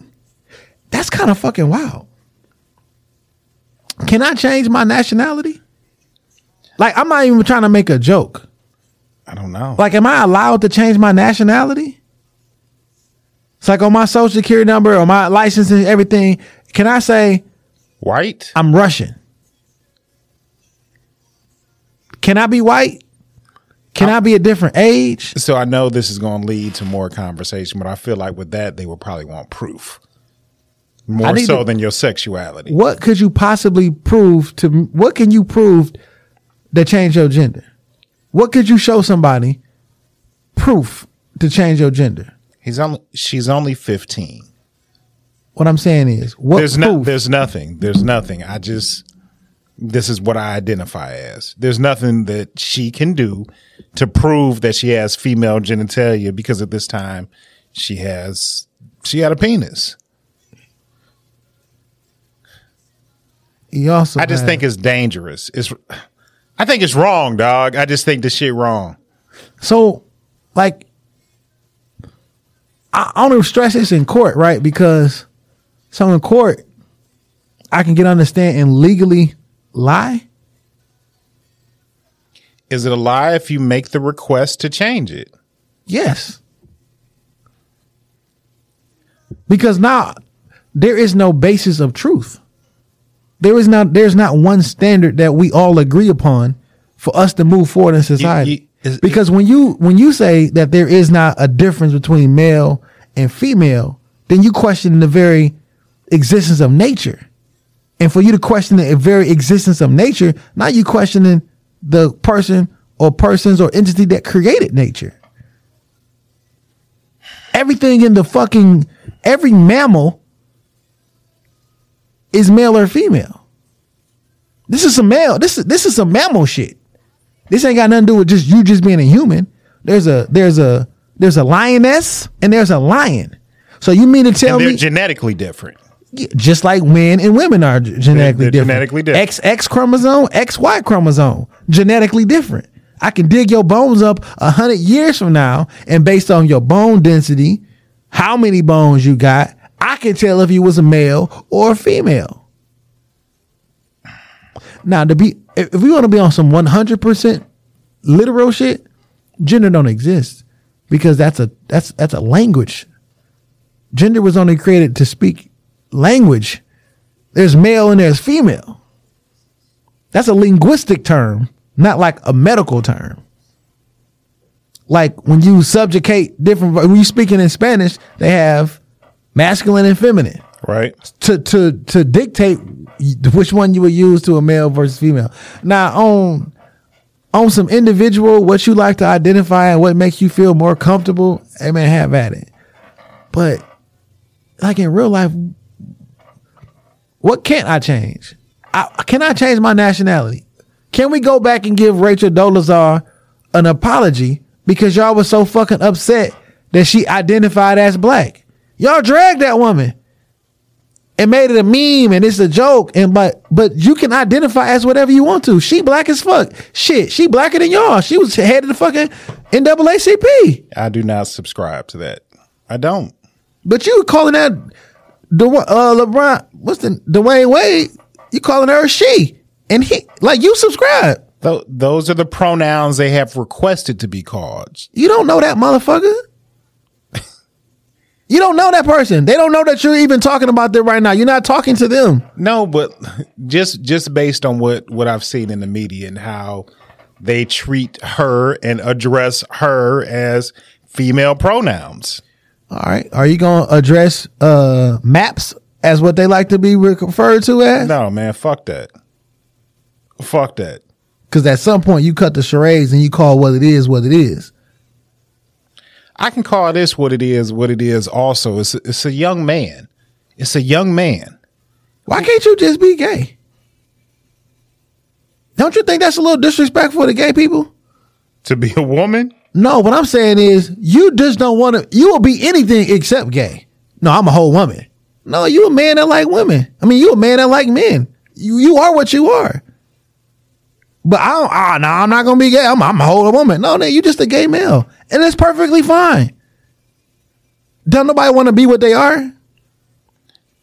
That's kind of fucking wild. Can I change my nationality? Like I'm not even trying to make a joke. I don't know. Like, am I allowed to change my nationality? It's like on my social security number or my license and everything. Can I say White? I'm Russian? Can I be white? Can I be a different age? So I know this is going to lead to more conversation, but I feel like with that they will probably want proof I more so to- than your sexuality. What could you possibly prove to what can you prove that change your gender? What could you show somebody proof to change your gender? He's only she's only fifteen. What I'm saying is, what There's proof? no, there's nothing. There's nothing. I just this is what I identify as. There's nothing that she can do to prove that she has female genitalia because at this time she has she had a penis. He also I just has- think it's dangerous. It's I think it's wrong, dog. I just think the shit wrong. So, like, I I only stress this in court, right? Because so in court, I can get understand and legally lie. Is it a lie if you make the request to change it? Yes. Because now there is no basis of truth. There is not there's not one standard that we all agree upon for us to move forward in society. you- is- because when you when you say that there is not a difference between male and female, then you question the very existence of nature. And for you to question the very existence of nature, now you questioning the person or persons or entity that created nature. Everything in the fucking every mammal is male or female. This is some male. This is this is some mammal shit. This ain't got nothing to do with just you just being a human. There's a there's a there's a lioness and there's a lion. So you mean to tell And they're me genetically different. just like men and women are genetically They're different. genetically different. XX chromosome, XY chromosome, genetically different. I can dig your bones up a hundred years from now, and based on your bone density, how many bones you got, I can tell if you was a male or a female. Now, to be if we want to be on some one hundred percent literal shit, gender don't exist because that's a that's that's a language gender was only created to speak language. There's male and there's female. That's a linguistic term, not like a medical term. Like when you subjugate different, when you speaking in Spanish, they have masculine and feminine Right. to to to dictate which one you would use to a male versus female. Now on on some individual, what you like to identify and what makes you feel more comfortable, man, have at it. But like in real life, what can't I change? I, can I change my nationality? Can we go back and give Rachel Dolezal an apology because y'all was so fucking upset that she identified as black? Y'all dragged that woman and made it a meme and it's a joke and but but you can identify as whatever you want to. She black as fuck. Shit, she blacker than y'all. She was head of the fucking NAACP. I do not subscribe to that. I don't. But you calling that the uh, LeBron? What's the Dwyane Wade? You calling her a she? And he like you subscribe. Th- those are the pronouns they have requested to be called. You don't know that motherfucker. You don't know that person. They don't know that you're even talking about them right now. You're not talking to them. No, but just just based on what what I've seen in the media and how they treat her and address her as female pronouns. All right. Are you going to address uh, maps as what they like to be referred to as? No, man, fuck that. Fuck that. Because at some point you cut the charades and you call what it is what it is. I can call this what it is, what it is also. It's a, it's a young man. It's a young man. Why can't you just be gay? Don't you think that's a little disrespectful to gay people? To be a woman? No, what I'm saying is you just don't want to. You will be anything except gay. No, I'm a whole woman. No, you a man that like women. I mean, you a man that like men. You you are what you are. But I don't. Ah, no, I'm not gonna be gay. I'm, I'm a whole woman. No, no, you just a gay male, and it's perfectly fine. Don't nobody want to be what they are.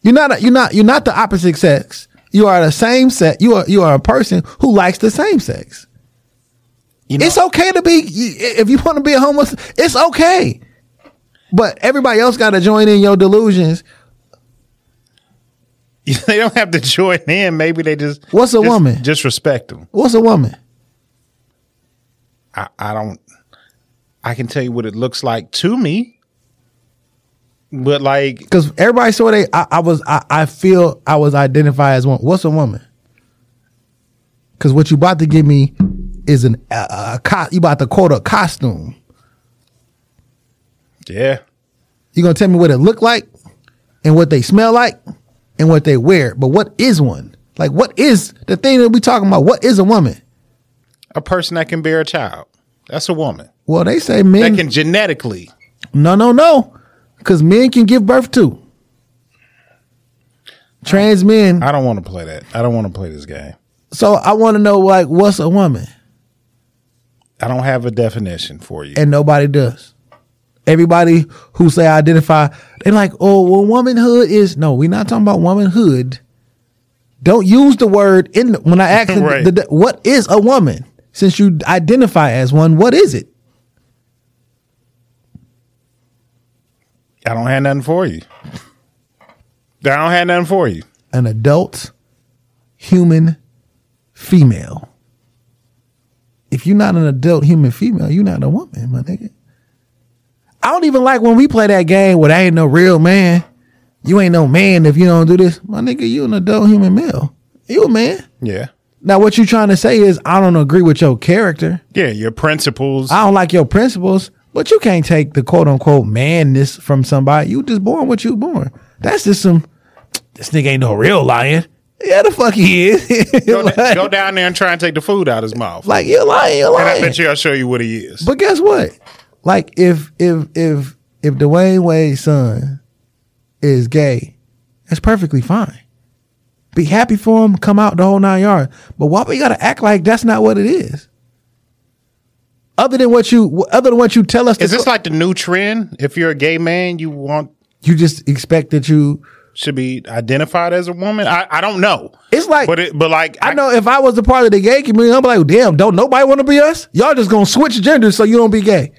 You're not. A, you're not. You're not the opposite sex. You are the same sex. You are. You are a person who likes the same sex. You know, It's okay to be if you want to be a homeless. It's okay, but everybody else got to join in your delusions. they don't have to join in. Maybe they just What's a just- woman? Just respect them. What's a woman? I, I don't. I can tell you what it looks like to me, but like Because everybody saw they. I, I was. I, I feel I was identified as one. What's a woman? Because what you about to give me is an a, a, a you about to quote a costume. yeah, You gonna tell me what it look like, and what they smell like, and what they wear. But what is one? Like what is the thing that we talking about? What is a woman? a person that can bear a child. That's a woman Well, they say men that men. can genetically. No, no, no. Because men can give birth to Trans men. I don't want to play that. I don't want to play this game. So I want to know, like, what's a woman? I don't have a definition for you. And nobody does. Everybody who say identify, they're like, oh, well, womanhood is no. We're not talking about womanhood. Don't use the word in the, when I ask Right. the, the- what is a woman. Since you identify as one, what is it? I don't have nothing for you. I don't have nothing for you. An adult human female. If you're not an adult human female, you're not a woman, my nigga. I don't even like when we play that game where there ain't no real man. You ain't no man if you don't do this. My nigga, you an adult human male. You a man. Yeah. Now what you trying to say is I don't agree with your character. Yeah, your principles. I don't like your principles, but you can't take the quote unquote manness from somebody. You just born what you born. That's just some this nigga ain't no real lion. Yeah, the fuck he is. go, da- like, go down there and try and take the food out of his mouth. like you're lying, you're lying. and I bet you I'll show you what he is. But guess what? Like if if if if Dwyane Wade's son is gay, that's perfectly fine. Be happy for him, come out the whole nine yards. But why we gotta act like that's not what it is? Other than what you other than what you tell us to is this go- like the new trend? If you're a gay man, you want you just expect that you should be identified as a woman? I, I don't know. it's like But it, but like I know if I was a part of the gay community, I'm like, damn, don't nobody want to be us? Y'all just gonna switch genders so you don't be gay.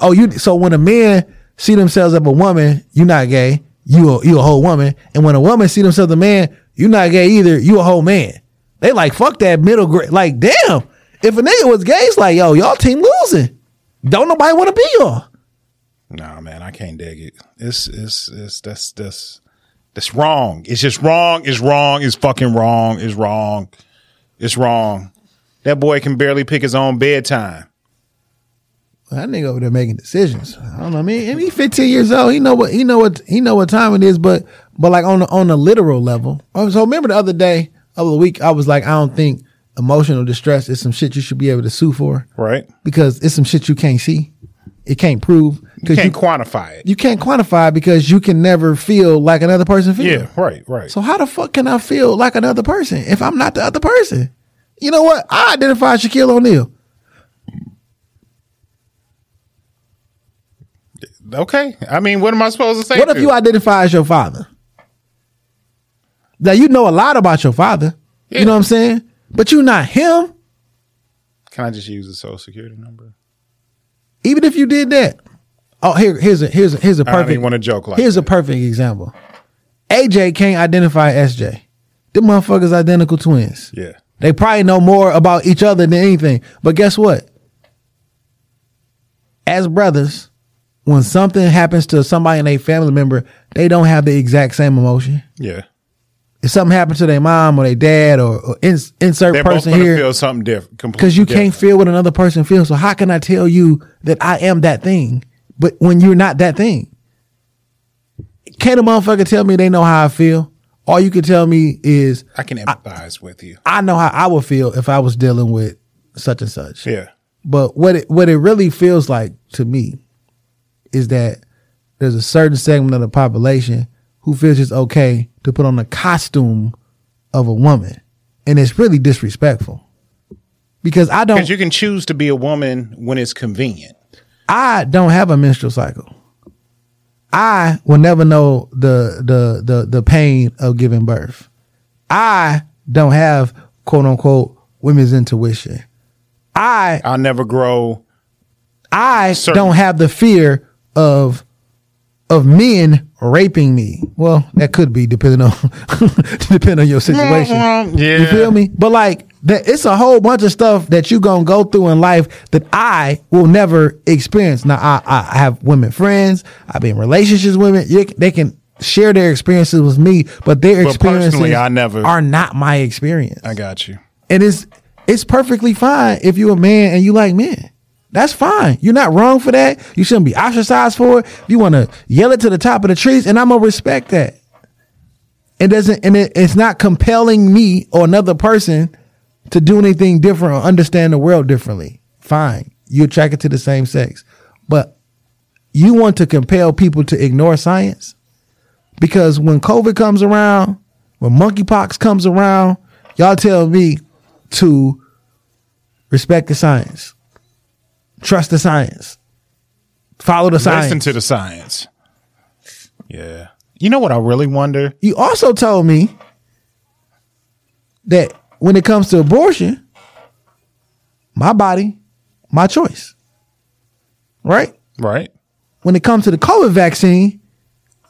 Oh, you so when a man see themselves as a woman, you not gay, you a, you a whole woman, and when a woman see themselves as a man, you not gay either, you a whole man. They like fuck that middle grade. Like damn, if a nigga was gay, it's like yo, y'all team losing. Don't nobody want to be y'all. Nah, man, I can't dig it. It's it's it's that's that's that's wrong. It's just wrong. It's wrong. It's fucking wrong. It's wrong. It's wrong. That boy can barely pick his own bedtime. That nigga over there making decisions. I don't know. I mean, and he 15 years old. He know what he know what he know what time it is. But but like on the, on a literal level. Oh, So remember the other day of the week, I was like, I don't think emotional distress is some shit you should be able to sue for Right? because it's some shit you can't see, it can't prove You can't you, quantify it. you can't quantify it because you can never feel like another person feels. yeah, right, right. So how the fuck can I feel like another person if I'm not the other person? You know what? I identify Shaquille O'Neal. Okay. I mean, what am I supposed to say? What if to you identify as your father? Now you know a lot about your father. Yeah. You know what I'm saying? But you're not him. Can I just use the social security number? Even if you did that. Oh, here, here's a here's a here's a I don't perfect. even wanna joke like Here's a perfect example. AJ can't identify SJ. Them motherfuckers identical twins. Yeah. They probably know more about each other than anything. But guess what? As brothers, when something happens to somebody in a family member, they don't have the exact same emotion. Yeah. If something happens to their mom or their dad or, or ins, insert They're person here, feel something different. because you can't feel what another person feels. So how can I tell you that I am that thing, but when you're not that thing? Can't a motherfucker tell me they know how I feel? All you can tell me is I can empathize with you. I know how I would feel if I was dealing with such and such. Yeah. But what it what it really feels like to me is that there's a certain segment of the population who feels it's okay to put on the costume of a woman. And it's really disrespectful. Because I don't Because you can choose to be a woman when it's convenient. I don't have a menstrual cycle. I will never know the the the the pain of giving birth. I don't have quote unquote women's intuition. I I'll never grow. I Certain- don't have the fear of of men raping me. Well, that could be depending on depending on your situation. Mm-hmm. Yeah. You feel me? But like that it's a whole bunch of stuff that you're gonna go through in life that I will never experience. Now I, I have women friends, I've been in relationships with women. They can share their experiences with me, but their But experiences I never- are not my experience. I got you. And it's it's perfectly fine if you're a man and you like men. That's fine. You're not wrong for that. You shouldn't be ostracized for it. You want to yell it to the top of the trees, and I'm gonna respect that. It doesn't, and it, it's not compelling me or another person to do anything different or understand the world differently. Fine, you're attracted to the same sex, but you want to compel people to ignore science because when COVID comes around, when monkeypox comes around, y'all tell me to respect the science, trust the science, follow the science. Listen to the science. Yeah. You know what I really wonder? you also told me that when it comes to abortion, my body, my choice. Right? Right? When it comes to the COVID vaccine,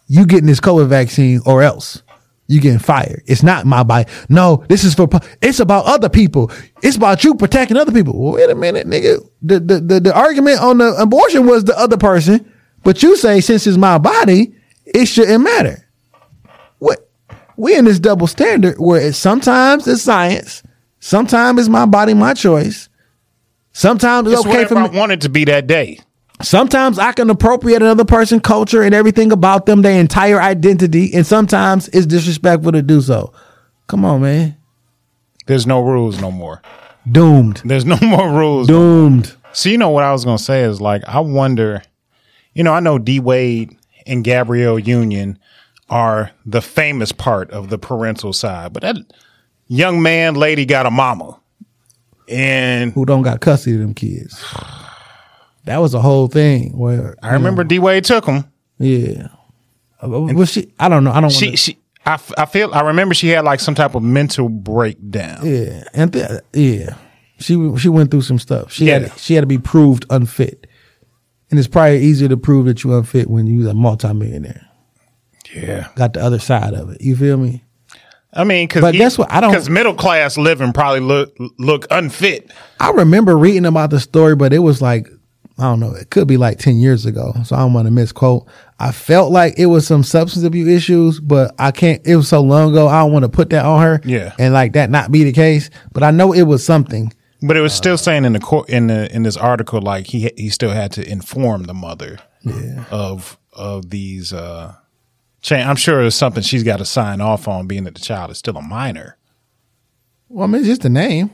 you getting this COVID vaccine or else you getting fired. It's not my body. No, this is for, it's about other people. It's about you protecting other people. Well, wait a minute, nigga. The, the, the, the argument on the abortion was the other person, but you say since it's my body, it shouldn't matter. What? We in this double standard where it's sometimes it's science, sometimes it's my body, my choice. Sometimes it's, It's okay for I me. want it to be that day. Sometimes I can appropriate another person's culture and everything about them, their entire identity, and sometimes it's disrespectful to do so. Come on, man. There's no rules no more. Doomed. There's no more rules. Doomed. So you know what I was gonna say is like I wonder, you know, I know D Wade and Gabrielle Union are the famous part of the parental side, but that young man lady got a mama. And Who don't got custody of them kids? That was a whole thing where I remember D Wade took him. yeah. Uh, Was she? I don't know. I don't. She Wanna, she I, f- I feel I remember she had like some type of mental breakdown. yeah, and th- yeah, she she went through some stuff. She Yeah. had she had to be proved unfit, and it's probably easier to prove that you're unfit when you're a multimillionaire. Yeah. Got the other side of it. You feel me? I mean, cause But guess what? I don't- because middle class living probably look look unfit. I remember reading about the story, but it was like I don't know. It could be like ten years ago, so I don't want to misquote. I felt like it was some substance abuse issues, but I can't. It was so long ago. I don't want to put that on her. Yeah. and like that not be the case. But I know it was something But it was still saying in the court in the in this article, like he he still had to inform the mother yeah. of of these. uh cha- I'm sure it's something she's got to sign off on, being that the child is still a minor. Well, I mean, it's just a name.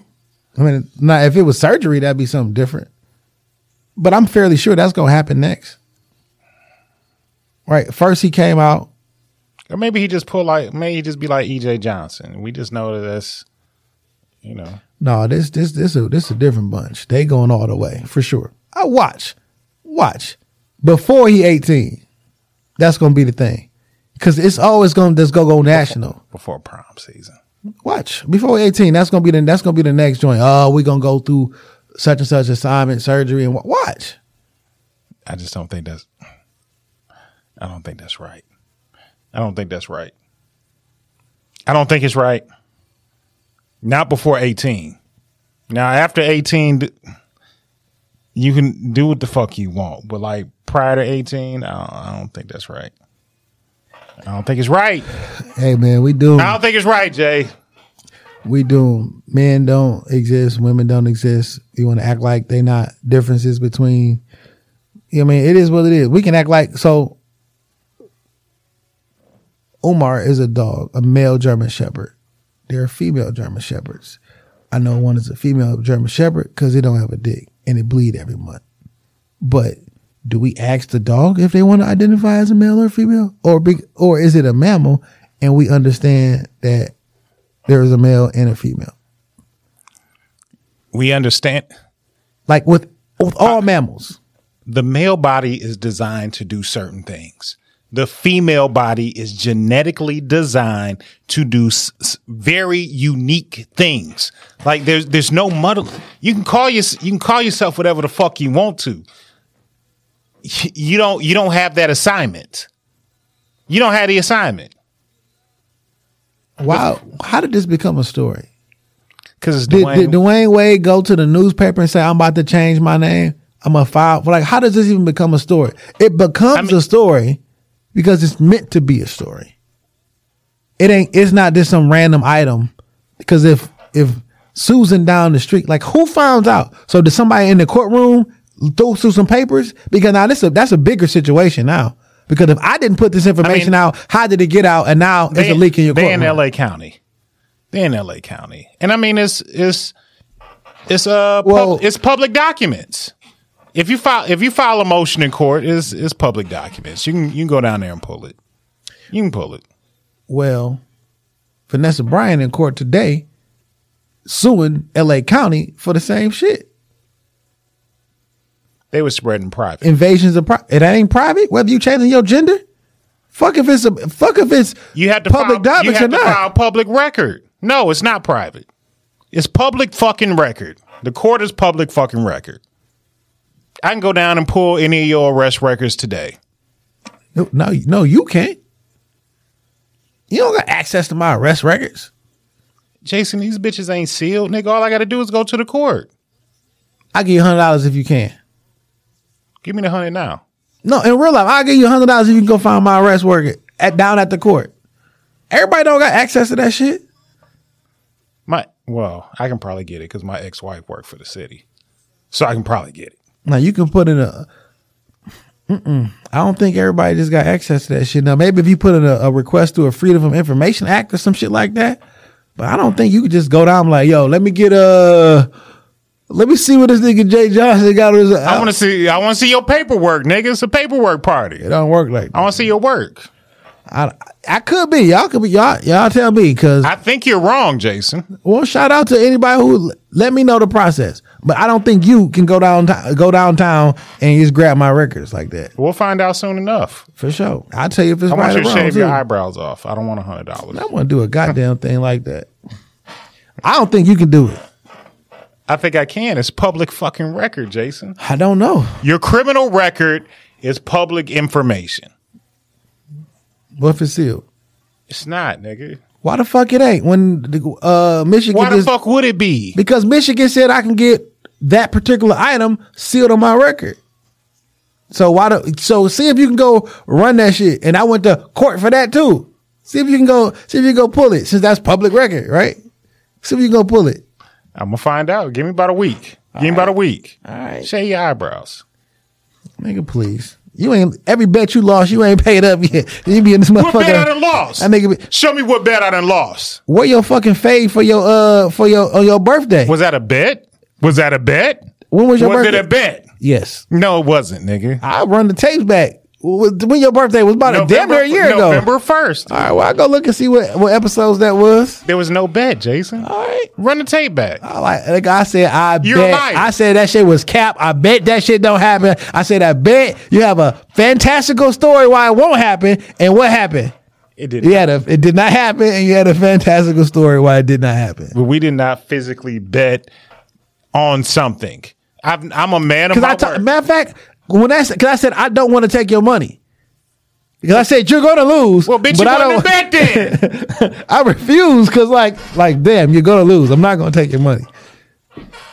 I mean, now if it was surgery, that'd be something different. But I'm fairly sure that's gonna happen next. Right. First, he came out. Or maybe he just pull like maybe he just be like EJ Johnson. We just know that that's you know No, this this this a this a different bunch. They going all the way for sure. I watch, watch before he 18. That's gonna be the thing, because it's always gonna just go go national. before prom season. Watch before 18. That's gonna be the that's gonna be the next joint. Oh, we gonna go through such and such assignment, surgery, and wa- watch. I just don't think that's. I don't think that's right. I don't think that's right. I don't think it's right. Not before eighteen. Now after eighteen, you can do what the fuck you want, but like prior to eighteen, I don't, I don't think that's right. I don't think it's right. Hey man, we do I don't think it's right, Jay. We do men don't exist, women don't exist. You want to act like they not differences between. You know what I mean, it is what it is. We can act like so. Omar is a dog, a male German Shepherd. There are female German Shepherds. I know one is a female German Shepherd because it don't have a dick and it bleed every month. But do we ask the dog if they want to identify as a male or female, or big, or is it a mammal and we understand that there is a male and a female? We understand Like with with all uh, mammals. the male body is designed to do certain things. The female body is genetically designed to do s- s- very unique things. Like there's there's no muddle. You can call your, you can call yourself whatever the fuck you want to. You don't you don't have that assignment. You don't have the assignment Wow, how did this become a story? because Did, Dwyane. did Dwyane Wade go to the newspaper and say, "I'm about to change my name"? I'm a file. Like, how does this even become a story? It becomes I mean- a story because it's meant to be a story. It ain't. It's not just some random item. Because if if Susan down the street, like who found out? So did somebody in the courtroom throw through some papers? Because now this a, that's a bigger situation now. Because if I didn't put this information out, how did it get out? And now it's a leak in your they in. L.A. County. They in L.A. County, and I mean it's it's it's uh Well- pub, it's public documents. If you file if you file a motion in court, it's it's public documents. You can you can go down there and pull it. You can pull it. Well, Vanessa Bryant in court today suing LA County for the same shit. They were spreading private. Invasions of private. it ain't private, whether you changing your gender. Fuck if it's a fuck if it's You have to public file, you documents have or to not. file public record. No, it's not private. It's public fucking record. The court is public fucking record. I can go down and pull any of your arrest records today. No, no, no, you can't. You don't got access to my arrest records. Jason, these bitches ain't sealed, nigga. All I got to do is go to the court. I'll give you hundred dollars if you can. Give me the hundred now. No, in real life, I'll give you a hundred dollars if you can go find my arrest record at down at the court. Everybody don't got access to that shit. My well, I can probably get it because my ex wife worked for the city, so I can probably get it. Now you can put in a. Mm-mm. I don't think everybody just got access to that shit. Now maybe if you put in a, a request to a Freedom of Information Act or some shit like that, but I don't think you could just go down like, yo, let me get a, let me see what this nigga Jay Johnson got. On his, I want to see. I want to see your paperwork, nigga. It's a paperwork party. It don't work like That. I want to see your work. I, I could be. Y'all could be. Y'all y'all tell me because I think you're wrong, Jason. well, shout out to anybody who let me know the process. But I don't think you can go down go downtown and just grab my records like that We'll find out soon enough. for sure. I'll tell you if it's I want you to shave your eyebrows off. I don't want a hundred dollars. I want to do a goddamn thing like that. I don't think you can do it. I think I can. It's public fucking record, Jason. I don't know. Your criminal record is public information. What if it's sealed? It's not, nigga. Why the fuck it ain't? When the, uh, Michigan Why the fuck would it be? because Michigan said I can get that particular item sealed on my record. So why do so see if you can go run that shit? And I went to court for that too. See if you can go see if you can go pull it since that's public record, right? See if you can go pull it. I'm gonna find out. Give me about a week. Give me about a week. All right. Shave your eyebrows. Nigga, please. You ain't every bet you lost, you ain't paid up yet. You be in this motherfucker. What bet I motherfucker. done lost? That nigga be, Show me what bet I done lost. where your fucking fade for your uh for your on your birthday? Was that a bet? Was that a bet? when was your was birthday? it a bet? yes. No, it wasn't, nigga. I run the tapes back. When your birthday was about a damn near a year ago. November first. All right, well I go look and see what what episodes that was. There was no bet, Jason. All right. Run the tape back. I like, like I said, I You're bet. liar. I said that shit was cap. I bet that shit don't happen. I said I bet you have a fantastical story why it won't happen, and what happened? It did. You had a it did not happen, and you had a fantastical story why it did not happen. But we did not physically bet on something. I've, I'm a man of my I ta- word. matter of fact, when I because I said I don't want to take your money. Because I said you're going to lose. well, bitch, but you I don't. bet then. I refuse because like like damn, you're going to lose. I'm not going to take your money.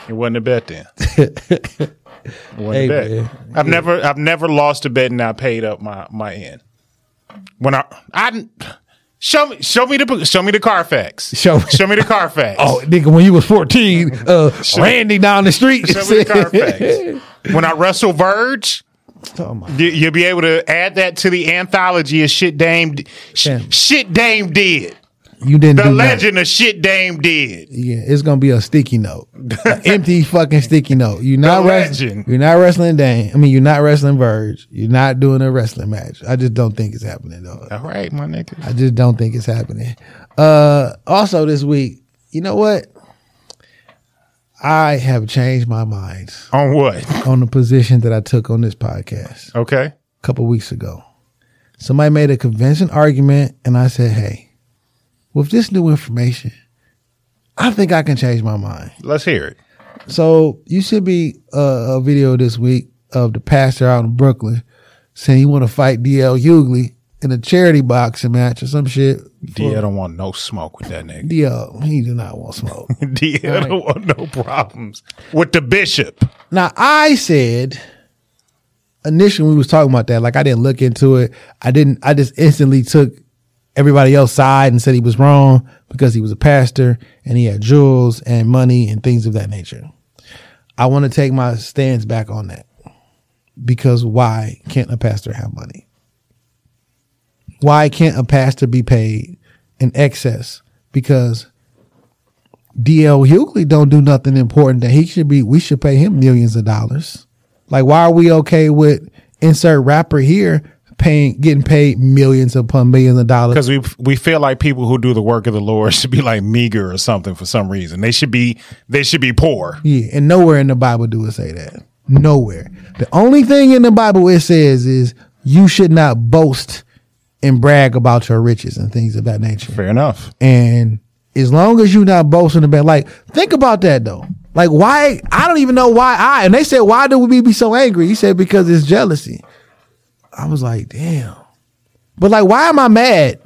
it wasn't a bet then. It wasn't Hey, a bet. man. I've never, I've never lost a bet and I paid up my my end. When I, I show me, show me the, show me the Carfax. Show me. show me the Carfax. Oh, nigga, when you was 14, uh, Randy down the street. Show me the Carfax. when I wrestle Verge, Oh, my you, you'll be able to add that to the anthology of shit Dame, sh- shit Dame did. You didn't know. The legend of shit Dame did. Yeah, it's gonna be a sticky note, An empty fucking sticky note. You're not The wrestling. legend. You're not wrestling Dame. I mean, you're not wrestling Verge. You're not doing a wrestling match. I just don't think it's happening though. All right, my nigga. I just don't think it's happening. Uh, also this week, you know what? I have changed my mind On what? on the position that I took on this podcast. Okay. a couple weeks ago. Somebody made a convincing argument, and I said, "Hey, with this new information, I think I can change my mind." Let's hear it. So you should be uh, a video this week of the pastor out in Brooklyn saying he want to fight DL Hughley in a charity boxing match or some shit. DL don't want no smoke with that nigga. DL, he do not want smoke. DL don't want no problems with the bishop. Now I said initially we was talking about that, like I didn't look into it. I didn't. I just instantly took everybody else sighed and said he was wrong because he was a pastor and he had jewels and money and things of that nature. I want to take my stance back on that because why can't a pastor have money? Why can't a pastor be paid in excess? Because DL Hughley don't do nothing important that he should be. We should pay him millions of dollars. Like, why are we okay with insert rapper here paying, getting paid millions upon millions of dollars? Because we we feel like people who do the work of the Lord should be like meager or something for some reason. They should be they should be poor. Yeah, and nowhere in the Bible do it say that. Nowhere. The only thing in the Bible it says is you should not boast and brag about your riches and things of that nature. Fair enough. And as long as you're not boasting about, like, think about that though. Like, why? I don't even know why I. And they said, why do we be so angry? He said, because it's jealousy. I was like, damn. But like, why am I mad?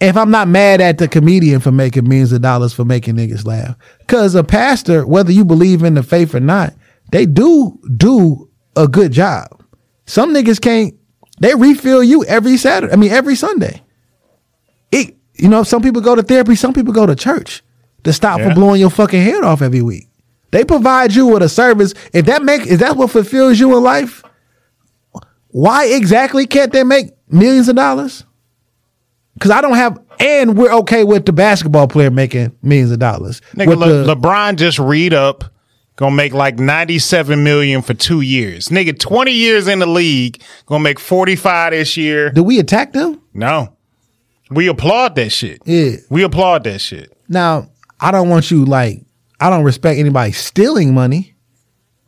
If I'm not mad at the comedian for making millions of dollars for making niggas laugh, because a pastor, whether you believe in the faith or not, they do do a good job. Some niggas can't. They refill you every Saturday. I mean, every Sunday it you know some people go to therapy some people go to church to stop Yeah. from blowing your fucking head off every week they provide you with a service if that make if that's what fulfills you in life why exactly can't they make millions of dollars because i don't have and we're okay with the basketball player making millions of dollars Nigga, Le- the- LeBron just read up, gonna make like ninety seven million for two years. Nigga, twenty years in the league, gonna make forty five this year. do we attack them No, we applaud that shit. Yeah. we applaud that shit. Now, I don't want you like I don't respect anybody stealing money,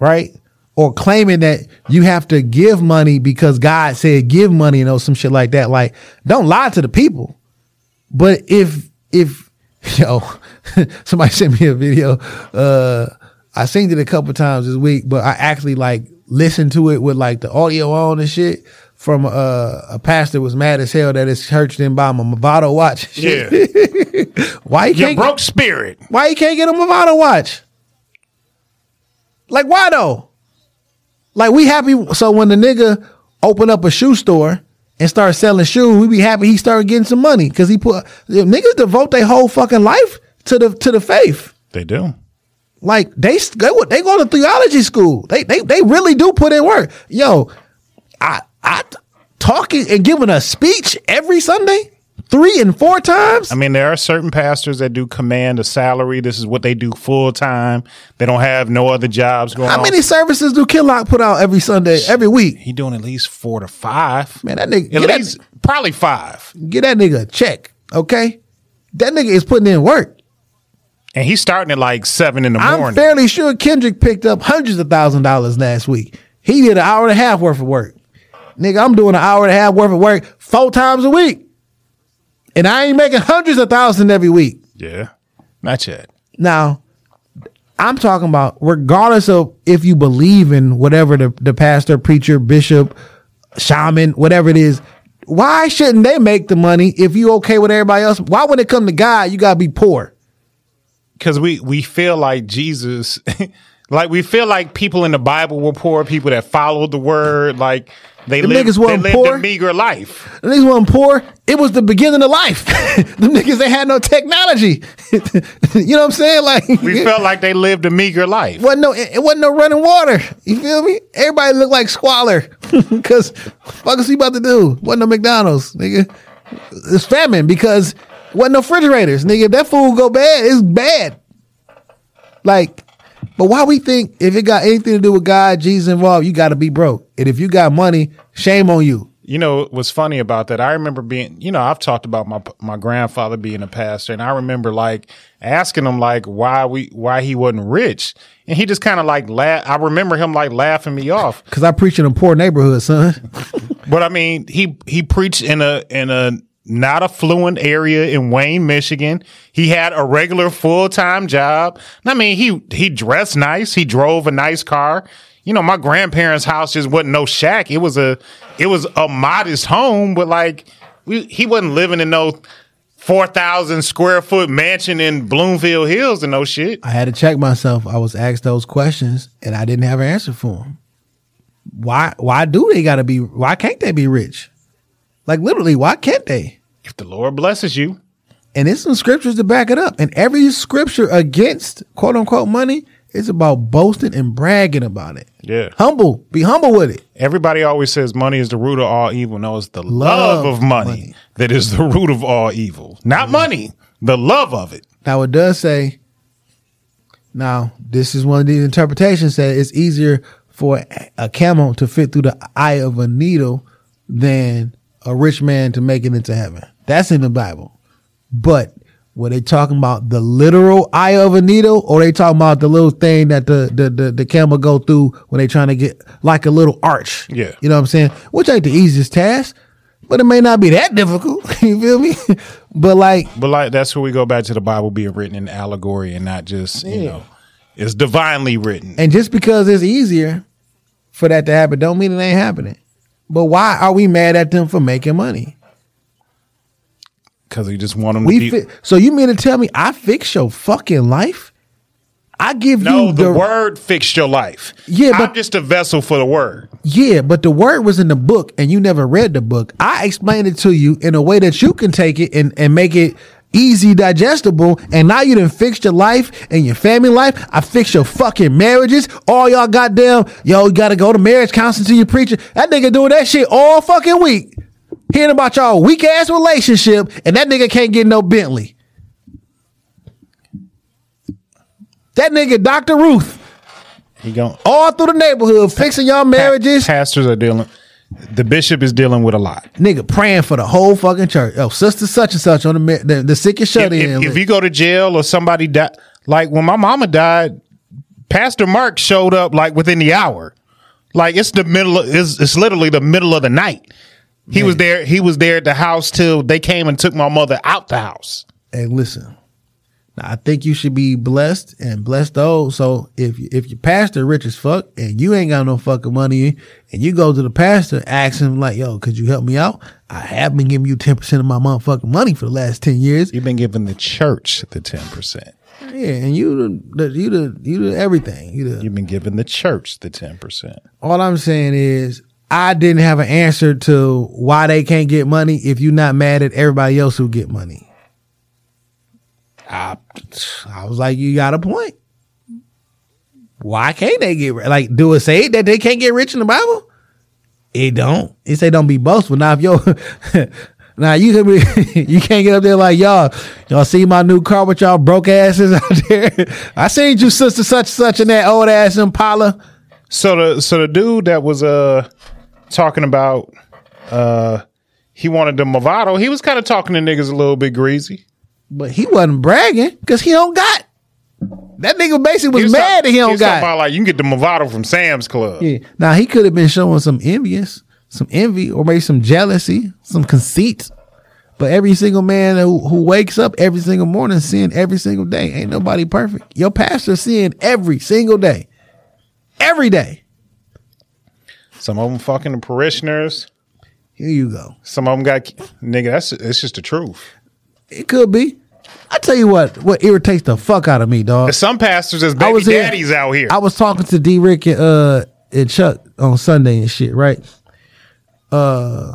right? Or claiming that you have to give money because God said give money, you know, some shit like that. Like, don't lie to the people. But if if yo, somebody sent me a video, uh, I seen it a couple times this week, but I actually like listened to it with like the audio on and shit. From uh, a pastor was mad as hell that his church didn't buy him a Movado watch. Yeah, Why he you can't broke spirit. why you can't get a Movado watch? Like why though? Like we happy so when the nigga open up a shoe store and start selling shoes, we be happy he started getting some money because he put niggas devote their whole fucking life to the to the faith. They do. Like they they go- they go to theology school. They they they really do put in work. Yo, I I talking and giving a speech every Sunday, three and four times. I mean, there are certain pastors that do command a salary. This is what they do full time. They don't have no other jobs going How on. many services do Killock put out every Sunday, every week? He doing at least four to five. Man, that nigga At least probably five. get that nigga a check, okay? That nigga is putting in work. And he's starting at like seven in the morning. I'm fairly sure Kendrick picked up hundreds of thousand dollars last week. He did an hour and a half worth of work. Nigga, I'm doing an hour and a half worth of work four times a week. And I ain't making hundreds of thousands every week. yeah. Not yet. Now, I'm talking about regardless of if you believe in whatever the, the pastor, preacher, bishop, shaman, whatever it is, why shouldn't they make the money if you okay with everybody else? Why when it come to God, you gotta be poor? because we we feel like Jesus, like we feel like people in the Bible were poor, people that followed the word, like they Them lived, niggas they lived poor. a meager life. The niggas wasn't poor. It was the beginning of life. the niggas they had no technology. you know what I'm saying? Like We felt like they lived a meager life. wasn't no it wasn't no running water. You feel me? Everybody looked like squalor. Cause fuck is he about to do? Wasn't no McDonald's, nigga. It's famine because wasn't no refrigerators, nigga. If that food go bad, it's bad. Like, but why we think if it got anything to do with God, Jesus involved, you gotta be broke. And if you got money, shame on you. You know what's funny about that? I remember being, you know, I've talked about my my grandfather being a pastor, and I remember like asking him like why we why he wasn't rich, and he just kind of like laugh. I remember him like laughing me off. Cause I preach in a poor neighborhood, son. But I mean, he he preached in a in a not a fluent area in Wayne, Michigan. He had a regular full time job. I mean, he he dressed nice. He drove a nice car. You know, my grandparents' house just wasn't no shack. It was a it was a modest home, but like we, he wasn't living in no four thousand square foot mansion in Bloomfield Hills and no shit. I had to check myself. I was asked those questions and I didn't have an answer for them. Why why do they gotta be why can't they be rich? Like literally, why can't they? If the Lord blesses you, And it's some scriptures to back it up. And every scripture against quote unquote money is about boasting and bragging about it. yeah. Humble. Be humble with it. Everybody always says money is the root of all evil. No, it's the love, Love of money, money. that is the root of all evil. Not mm. money, the love of it. Now it does say, now this is one of these interpretations that it's easier for a camel to fit through the eye of a needle than a rich man to make it into heaven. That's in the Bible. But were they talking about the literal eye of a needle or they talking about the little thing that the, the, the, the camel go through when they trying to get like a little arch? Yeah. You know what I'm saying? Which ain't the easiest task, but it may not be that difficult. you feel me? but like, But like that's where we go back to the Bible being written in allegory and not just, you know, it's divinely written. And just because it's easier for that to happen, don't mean it ain't happening. But why are we mad at them for making money? Because we just want them to We be. fi- so you mean to tell me I fix your fucking life? I give no, you the, word fixed your life. Yeah, I'm but- just a vessel for the word. Yeah, but the word was in the book and you never read the book. I explained it to you in a way that you can take it and, and make it easy digestible. And now you done fixed your life and your family life. I fixed your fucking marriages. All y'all goddamn, yo, you gotta go to marriage counseling to your preacher. That nigga doing that shit all fucking week. Hearing about y'all weak ass relationship and that nigga can't get no Bentley. That nigga, Dr. Ruth, He going all through the neighborhood fixing y'all marriages. Pastors are dealing. The bishop is dealing with a lot. nigga praying for the whole fucking church. Oh, sister such and such on the the, the sick and shut if, in. if, if you go to jail or somebody died, like when my mama died, Pastor Mark showed up like within the hour. Like it's the middle. Of, it's, it's literally the middle of the night. He was there. He was there at the house till they came and took my mother out the house. hey, listen. Now, I think you should be blessed and blessed those. So if if your pastor rich as fuck and you ain't got no fucking money and you go to the pastor, ask him like, "Yo, could you help me out? I have been giving you ten percent of my motherfucking money for the last ten years. You've been giving the church the ten percent. Yeah, and you the, the you the you the everything. You the You've been giving the church the ten percent. all I'm saying is I didn't have an answer to why they can't get money if you're not mad at everybody else who get money. I I, was like, you got a point. Why can't they get ri- like? Do it say that they can't get rich in the Bible? It don't. It say don't be boastful. Now if yo, now you can be, you can't get up there like y'all. Y'all see my new car with y'all broke asses out there. I seen you sister such such in that old ass Impala. So the so the dude that was uh talking about uh he wanted the Movado, he was kind of talking to niggas a little bit greasy. But he wasn't bragging because he don't got. That nigga basically was, was mad that he don't was got. about like you can get the Movado from Sam's Club. Yeah. Now he could have been showing some envious, some envy, or maybe some jealousy, some conceit. But every single man who, who wakes up every single morning seeing every single day, ain't nobody perfect. Your pastor seeing every single day, every day. Some of them fucking the parishioners. Here you go. Some of them got nigga. That's it's just the truth. It could be. I tell you what, what irritates the fuck out of me, dog. Some pastors as I baby was here- daddies out here. I was talking to D Rick and uh and Chuck on Sunday and shit, right? Uh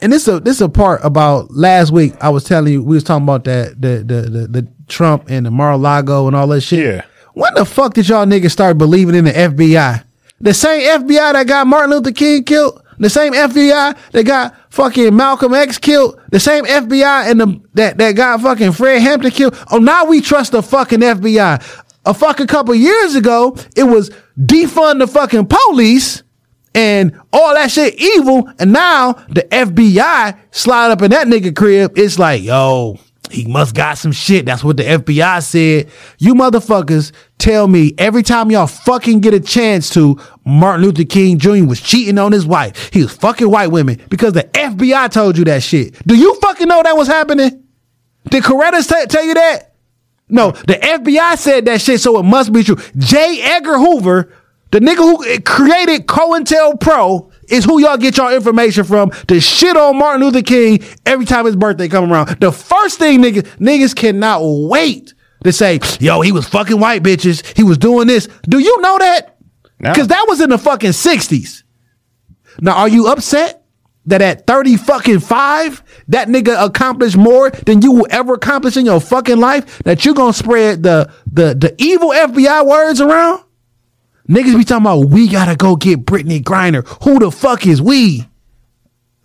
and this a this is a part about last week. I was telling you we was talking about that the the the, the Trump and the Mar-a-Lago and all that shit. Yeah. When the fuck did y'all niggas start believing in the FBI? The same FBI that got Martin Luther King killed, the same FBI that got fucking Malcolm X killed, the same FBI and the that that got fucking Fred Hampton killed. Oh, now we trust the fucking FBI. A fucking couple years ago, it was defund the fucking police and all that shit evil. And now the FBI slide up in that nigga crib. It's like, yo, he must got some shit. That's what the FBI said. You motherfuckers tell me every time y'all fucking get a chance to, Martin Luther King Jr. was cheating on his wife. He was fucking white women because the FBI told you that shit. Do you fucking know that was happening? Did Coretta t- tell you that? No, the FBI said that shit, so it must be true. J. Edgar Hoover, the nigga who created COINTELPRO, is who y'all get y'all information from to shit on Martin Luther King every time his birthday come around. The first thing niggas, niggas cannot wait to say, yo, he was fucking white bitches. He was doing this. Do you know that? No. Because that was in the fucking 60s. Now, are you upset that at 30 fucking five, that nigga accomplished more than you will ever accomplish in your fucking life? That you gonna spread the the the evil FBI words around? Niggas be talking about we gotta go get Brittney Griner. Who the fuck is we?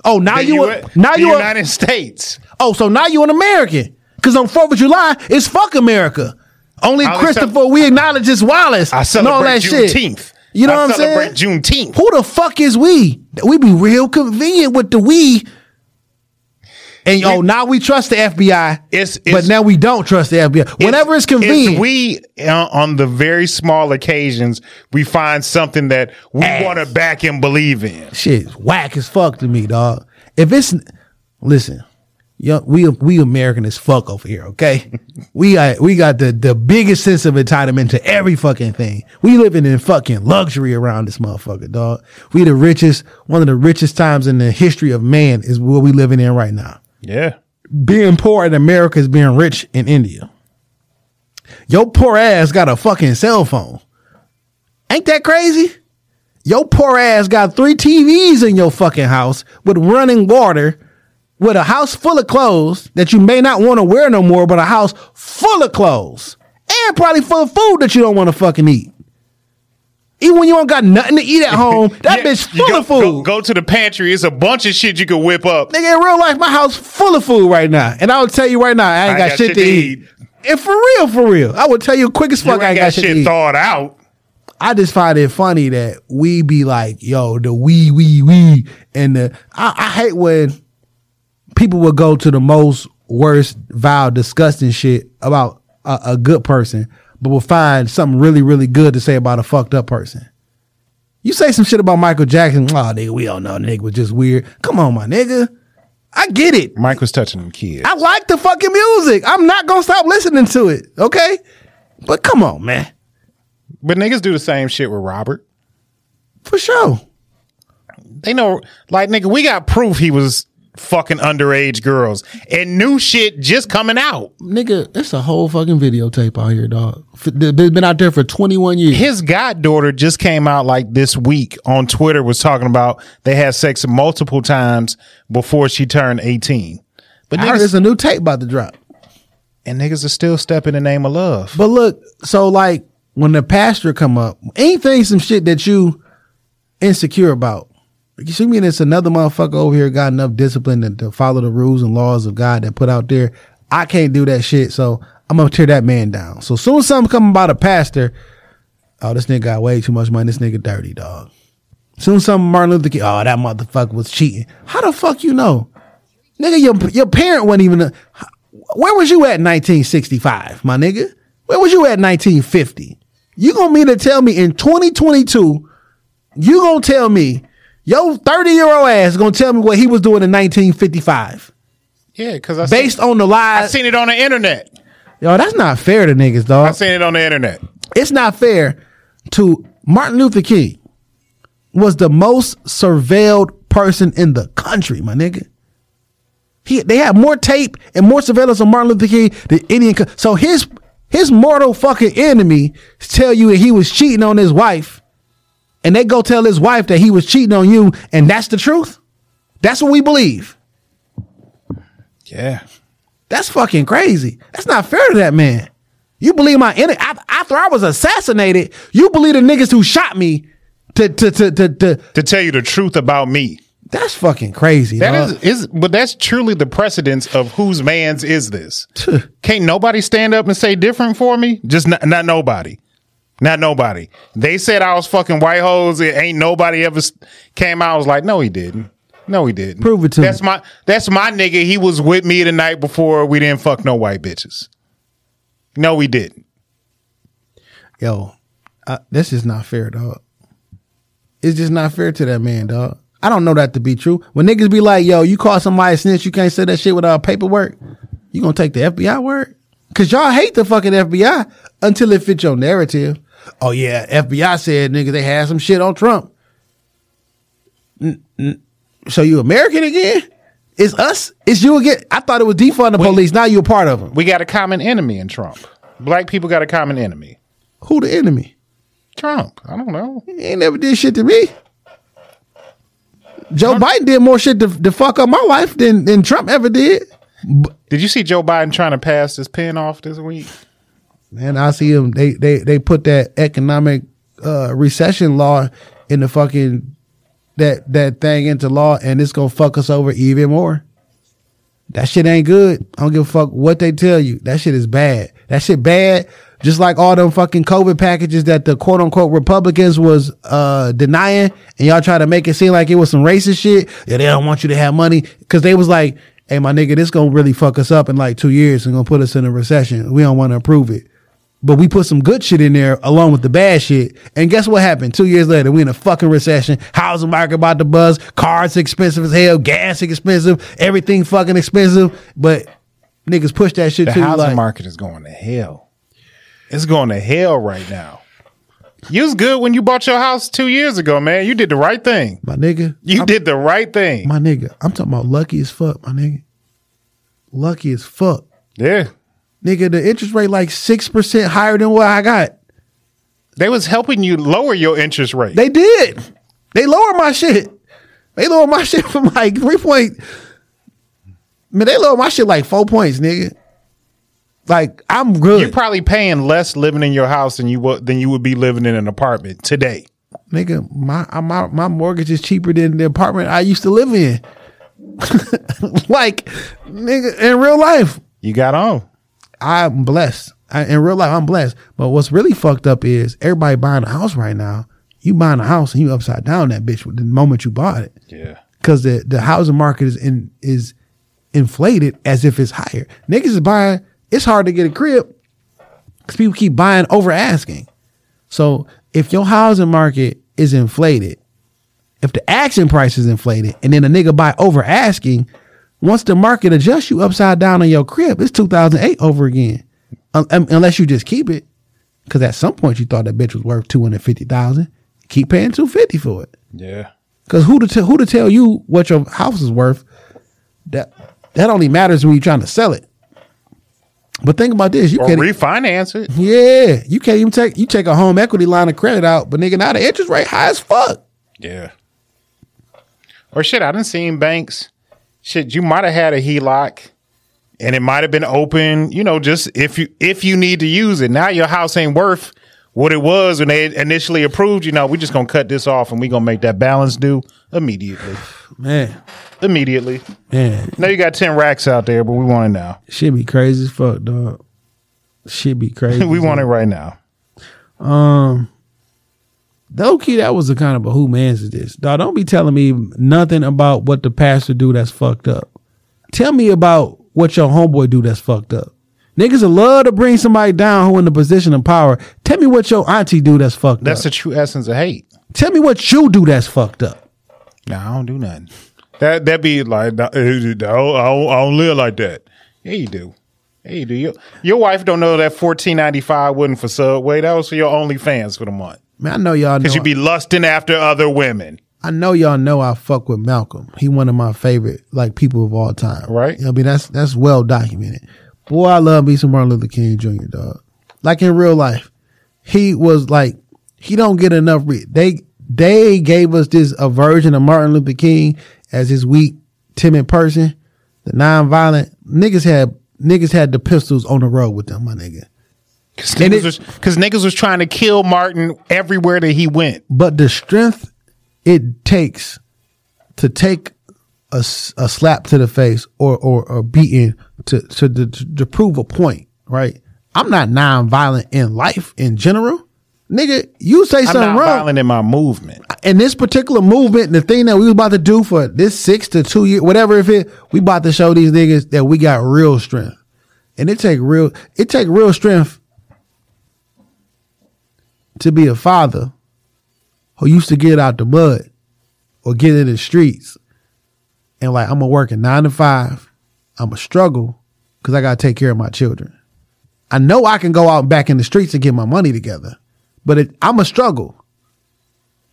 Oh, now The you U- a, now the you a, United States. oh so now you an American? Because on Fourth of July, it's fuck America. Only I Christopher we acknowledge is Wallace I and all celebrate that shit. Juneteenth. You know I what I'm saying? celebrate Juneteenth. Who the fuck is we? We be real convenient with the we. And oh, now we trust the FBI. It's- but now we don't trust the FBI. Whenever it's, convenient. we uh, on the very small occasions we find something that we want to back and believe in. shit whack as fuck to me, dog. If it's listen, yo, we we American as fuck over here, okay? we got we got the the biggest sense of entitlement to every fucking thing. We living in fucking luxury around this motherfucker, dog. We the richest, one of the richest times in the history of man is what we living in right now. Yeah. being poor in America is being rich in India. Your poor ass got a fucking cell phone. Ain't that crazy? Your poor ass got three TVs in your fucking house with running water, with a house full of clothes that you may not want to wear no more, but a house full of clothes and probably full of food that you don't want to fucking eat. Even when you don't got nothing to eat at home, that Yeah, bitch full go, of food. Go, go to the pantry. It's a bunch of shit you can whip up. Nigga, in real life, my house full of food right now. And I will tell you right now, I ain't got, shit, to eat. And for real, for real. I would tell you quick as fuck, I ain't ain't got, shit to eat. thawed out. I just find it funny that we be like, yo, the we, we, we. And the, I, I hate when people would go to the most worst, vile, disgusting shit about a, a good person, but will find something really, really good to say about a fucked up person. You say some shit about Michael Jackson, oh, nigga, we all know nigga was just weird. Come on, my nigga. I get it. Mike was touching them kids. I like the fucking music. I'm not gonna stop listening to it. Okay, but come on, man, but niggas do the same shit with Robert. for sure. They know, like, nigga, we got proof he was fucking underage girls and new shit just coming out. Nigga, it's a whole fucking videotape out here, dog. It's been out there for 21 years. His goddaughter just came out like this week on Twitter was talking about they had sex multiple times before she turned 18. But niggas, there's a new tape about to drop. And niggas are still stepping in the name of love. But look, so like when the pastor come up, anything some shit that you insecure about. You see me, and it's another motherfucker over here got enough discipline to, to follow the rules and laws of God that put out there. I can't do that shit, so I'm gonna tear that man down. So soon as something come about a pastor, oh this nigga got way too much money. This nigga dirty dog. Soon as something Martin Luther King, oh that motherfucker was cheating. How the fuck you know, nigga? Your your parent wasn't even. A, where was you at 1965, my nigga? Where was you at 1950? You gonna mean to tell me in 2022, you gonna tell me your 30 year old ass is gonna tell me what he was doing in 1955 Yeah, because I based seen, on the lies. I seen it on the internet. Yo, that's not fair to niggas, dog. I seen it on the internet. It's not fair to Martin Luther King was the most surveilled person in the country, my nigga. He, they had more tape and more surveillance on Martin Luther King than any. So his his mortal fucking enemy tell you that he was cheating on his wife, and they go tell his wife that he was cheating on you, and that's the truth. That's what we believe. Yeah. That's fucking crazy. That's not fair to that man. You believe my enemy after I was assassinated. You believe the niggas who shot me to to to to. to To tell you the truth about me. that's fucking crazy. That dog. is is but that's truly the precedence of whose man's is this. Can't nobody stand up and say different for me? Just not, not nobody. Not nobody. They said I was fucking white hoes. It ain't nobody ever came out. I was like, no, he didn't. No, he didn't. Prove it to that's me. my that's my nigga. He was with me the night before. We didn't fuck no white bitches. No, we didn't. yo, uh, this is not fair, dog. It's just not fair to that man, dog. I don't know that to be true. When niggas be like, yo, you call somebody a snitch, you can't say that shit without paperwork. You gonna take the FBI word? Cause y'all hate the fucking FBI until it fits your narrative. Oh yeah, FBI said nigga they had some shit on Trump. So you American again? It's us? It's you again? I thought it was defund the police. Now you a part of them. We got a common enemy in Trump. Black people got a common enemy. Who the enemy? Trump. I don't know. He ain't never did shit to me. Joe Biden did more shit to, to fuck up my life than, than Trump ever did. Did you see Joe Biden trying to pass this pen off this week? Man, I see them. They they they put that economic uh, recession law in the fucking that that thing into law, and it's gonna fuck us over even more. That shit ain't good. I don't give a fuck what they tell you. That shit is bad. That shit bad. Just like all them fucking COVID packages that the quote unquote Republicans was uh denying, and y'all try to make it seem like it was some racist shit. Yeah, they don't want you to have money because they was like, "Hey, my nigga, this gonna really fuck us up in like two years and gonna put us in a recession. We don't want to approve it." But we put some good shit in there along with the bad shit. And guess what happened? Two years later, we in a fucking recession. Housing market about to buzz. Cars expensive as hell. Gas expensive. Everything fucking expensive. But niggas push that shit The to housing like, market is going to hell. It's going to hell right now. You was good when you bought your house two years ago, man. You did the right thing. my nigga. You I'm- did the right thing. My nigga. I'm talking about lucky as fuck, my nigga. Lucky as fuck. yeah. Nigga, the interest rate like 6% higher than what I got. They was helping you lower your interest rate. They did. They lowered my shit. They lowered my shit from like three point. Man, they lowered my shit like four points, nigga. Like I'm good, You're probably paying less living in your house than you would than you would be living in an apartment today. nigga. My my my mortgage is cheaper than the apartment I used to live in. like, nigga, in real life, You got on. I'm blessed. I, in real life, I'm blessed. But what's really fucked up is everybody buying a house right now. You buying a house and you upside down that bitch the moment you bought it. Yeah. because the, the housing market is in is inflated as if it's higher. Niggas is buying. It's hard to get a crib because people keep buying over asking. So if your housing market is inflated, if the action price is inflated, and then a nigga buy over asking, once the market adjusts you upside down on your crib, it's 2008 over again. Un- unless you just keep it, because at some point you thought that bitch was worth 250,000. Keep paying 250 for it. Yeah. Because who to tell who to tell you what your house is worth? That that only matters when you're trying to sell it. But think about this: you Or can't, refinance it. yeah, you can't even take you take a home equity line of credit out, but nigga, now the interest rate high as fuck. Yeah. Or shit, I done seen banks. Shit, you might have had a HELOC and it might have been open, you know, just if you if you need to use it. Now your house ain't worth what it was when they initially approved. You know, we just gonna cut this off and we gonna make that balance due immediately. Man, Immediately. man, Now you got ten racks out there, but we want it now. shit be crazy as fuck, dog. Shit be crazy. we want it right now. Um, low key, that was a kind of a who mans is this, dog? Don't be telling me nothing about what the pastor do that's fucked up. Tell me about what your homeboy do that's fucked up. Niggas love to bring somebody down who in the position of power. Tell me what your auntie do that's fucked That's up. That's the true essence of hate. Tell me what you do that's fucked up. Nah, I don't do nothing. That that be like nah, eh, I don't, I don't, live like that. Yeah, you do. Yeah, you do. Your, your wife don't know that fourteen ninety five wasn't for Subway. That was for your OnlyFans for the month. Man, I know y'all know. Because you be lusting after other women. I know y'all know I fuck with Malcolm. He one of my favorite like people of all time. Right. I mean that's that's well documented. Boy, I love me some Martin Luther King Jr. Dog. Like in real life, he was like he don't get enough. Re- they they gave us this a version of Martin Luther King as his weak, timid person, the nonviolent niggas had niggas had the pistols on the road with them, my nigga. Because niggas, it- was, 'cause niggas was trying to kill Martin everywhere that he went. but the strength it takes to take a, a slap to the face or or, or beating to, to to to prove a point, right? I'm not nonviolent in life in general, nigga. You say I'm something not wrong violent in my movement. in this particular movement, the thing that we was about to do for this six to two year, whatever if it, we about to show these niggas that we got real strength, and it take real, it take real strength to be a father who used to get out the mud or get in the streets, and like I'm gonna work a nine to five, I'm gonna struggle because I gotta take care of my children. I know I can go out back in the streets and get my money together, but it, I'm a struggle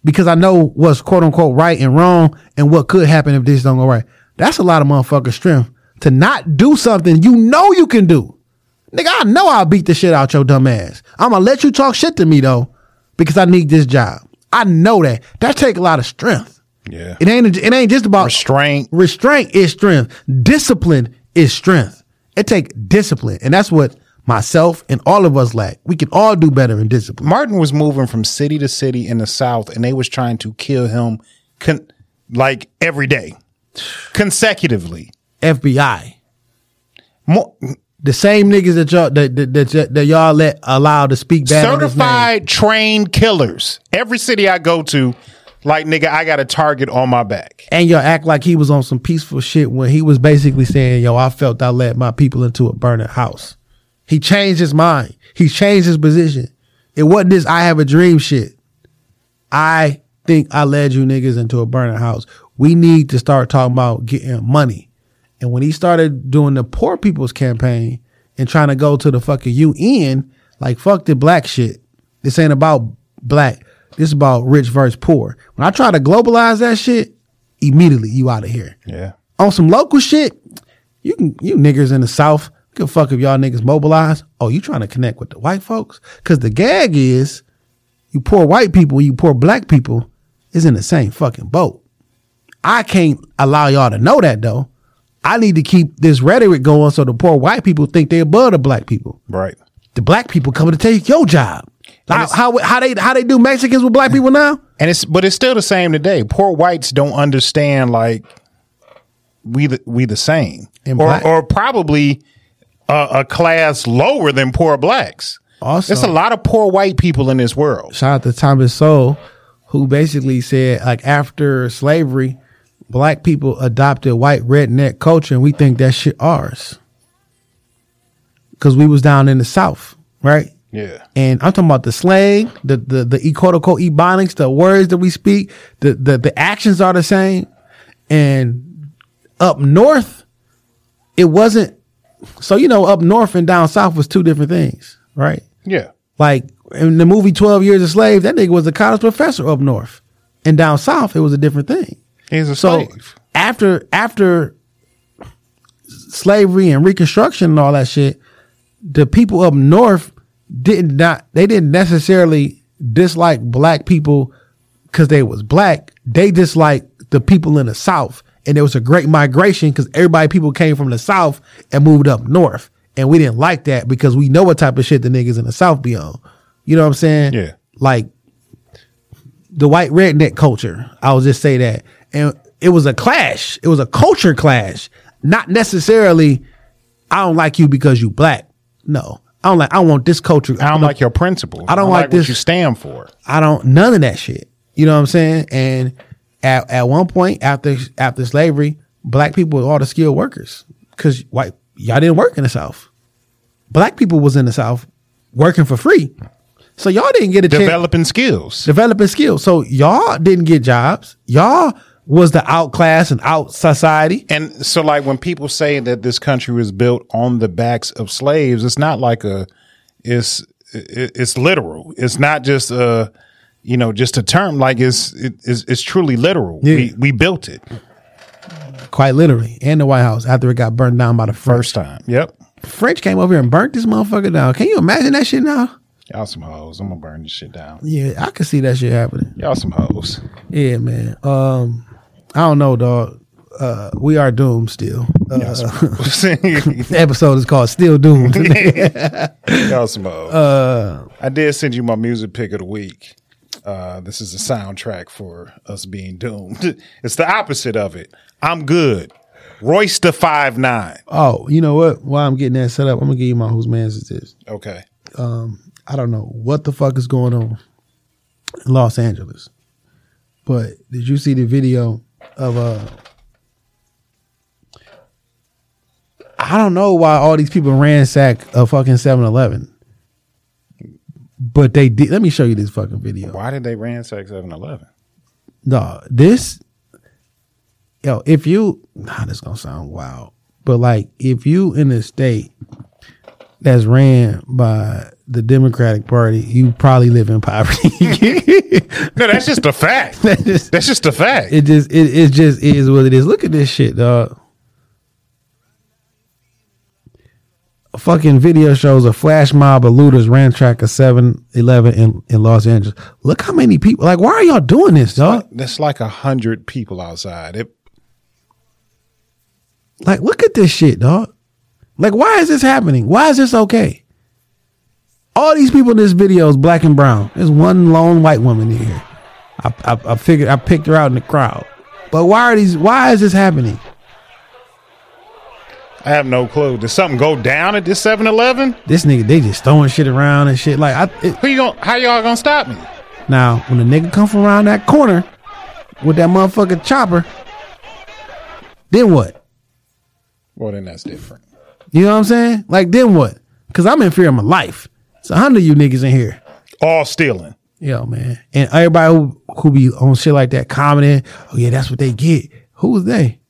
because I know what's quote unquote right and wrong and what could happen if this don't go right. That's a lot of motherfucker strength to not do something you know you can do. Nigga, I know I'll beat the shit out your dumb ass. I'm gonna let you talk shit to me though, because I need this job. I know that. That take a lot of strength. Yeah. It ain't it ain't just about Restraint. Restraint is strength. Discipline is strength. It take discipline. And that's what myself and all of us lack. We can all do better in discipline. Martin was moving from city to city in the South, and they was trying to kill him, con- like every day, consecutively. FBI. Mo- The same niggas that y'all that, that, that, that y'all let allow to speak bad on his name. certified trained killers. Every city I go to, like nigga, I got a target on my back. And y'all act like he was on some peaceful shit when he was basically saying, yo, I felt I led my people into a burning house. He changed his mind. He changed his position. It wasn't this I have a dream shit. I think I led you niggas into a burning house. We need to start talking about getting money. And when he started doing the poor people's campaign and trying to go to the fucking UN, like fuck the black shit. This ain't about black. This is about rich versus poor. When I try to globalize that shit, immediately you out of here. Yeah. On some local shit, you can you niggas in the South, give fuck if y'all niggas mobilize. Oh, you trying to connect with the white folks? Cause the gag is you poor white people, you poor black people is in the same fucking boat. I can't allow y'all to know that though. I need to keep this rhetoric going so the poor white people think they're above the black people. Right. The black people coming to take your job. How, how how they how they do Mexicans with black people now? And it's but it's still the same today. Poor whites don't understand like we the we the same, or or probably a, a class lower than poor blacks. Also- there's a lot of poor white people in this world. shout out to Thomas Sowell, who basically said like after slavery, black people adopted white redneck culture, and we think that shit ours because we was down in the south, right? Yeah, And I'm talking about the slang, the the the e quote unquote ebonics, the words that we speak, the the the actions are the same. And up north, it wasn't. So you know, up north and down south was two different things, right? yeah. Like in the movie Twelve Years a Slave, that nigga was a college professor up north, and down south it was a different thing. He's a So slave. after after slavery and Reconstruction and all that shit, the people up north did not they didn't necessarily dislike black people because they was black. They disliked the people in the south and there was a great migration because everybody people came from the south and moved up north, and we didn't like that because we know what type of shit the niggas in the south be on. You know what I'm saying? Yeah. Like the white redneck culture. I'll just say that. And it was a clash. It was a culture clash. Not necessarily, I don't like you because you black. No. I don't like I want this culture. I don't like your principles. I don't like what this- you stand for. I don't none of that shit. You know what I'm saying? And at, at one point after after slavery, black people were all the skilled workers. Cause white y'all didn't work in the South. Black people was in the South working for free. So y'all didn't get a chance Developing skills. developing skills. So y'all didn't get jobs. Y'all was the outclass and out society. And so, like, when people say that this country was built on the backs of slaves, it's not like a, it's it's literal. It's not just a, you know, just a term. Like it's it- it's, it's truly literal. Yeah. We we built it Quite literally. And the White House after it got burned down by the French. first time. Yep. French came over here and burnt this motherfucker down. Can you imagine that shit now? Y'all some hoes. I'm gonna burn this shit down. Yeah, I can see that shit happening. Y'all some hoes. Yeah, man. Um, I don't know, dog. Uh, we are doomed still. Uh, Y'all some hoes. the episode is called "Still Doomed." Some. Uh, I did send you my music pick of the week. Uh, this is a soundtrack for us being doomed. It's the opposite of it. I'm good. Royce da five nine. oh, you know what? While I'm getting that set up, I'm gonna give you my whose man's is this. Okay. I don't know what the fuck is going on in Los Angeles, but did you see the video of uh? I don't know why all these people ransack a fucking 7-Eleven. But they did. Let me show you this fucking video. Why did they ransack 7 Eleven? No, this, yo, if you, nah, this gonna sound wild, but like if you in a state that's ran by the Democratic Party, you probably live in poverty. No, that's just a fact. That just- That's just a fact. it just, it, it just is what it is. Look at this shit, dog. A fucking video shows a flash mob of looters ran track a 7-Eleven in, in Los Angeles. Look how many people, like, why are y'all doing this, dog? That's like a hundred people outside. It, Like, look at this shit, dog. Like, why is this happening? Why is this okay? All these people in this video is black and brown. There's one lone white woman in here. I, I, I figured I picked her out in the crowd. But why are these? Why is this happening? I have no clue. Did something go down at this 7 Eleven? This nigga, they just throwing shit around and shit. Like, I, it, Who you going how y'all gonna stop me? now when the nigga come from around that corner with that motherfucking chopper, then what? Well, then that's different. You know what I'm saying? Like, then what? Because I'm in fear of my life. It's a hundred of you niggas in here. All stealing. Yo, man. And everybody who, who be on shit like that commenting, oh yeah, that's what they get. Who is they?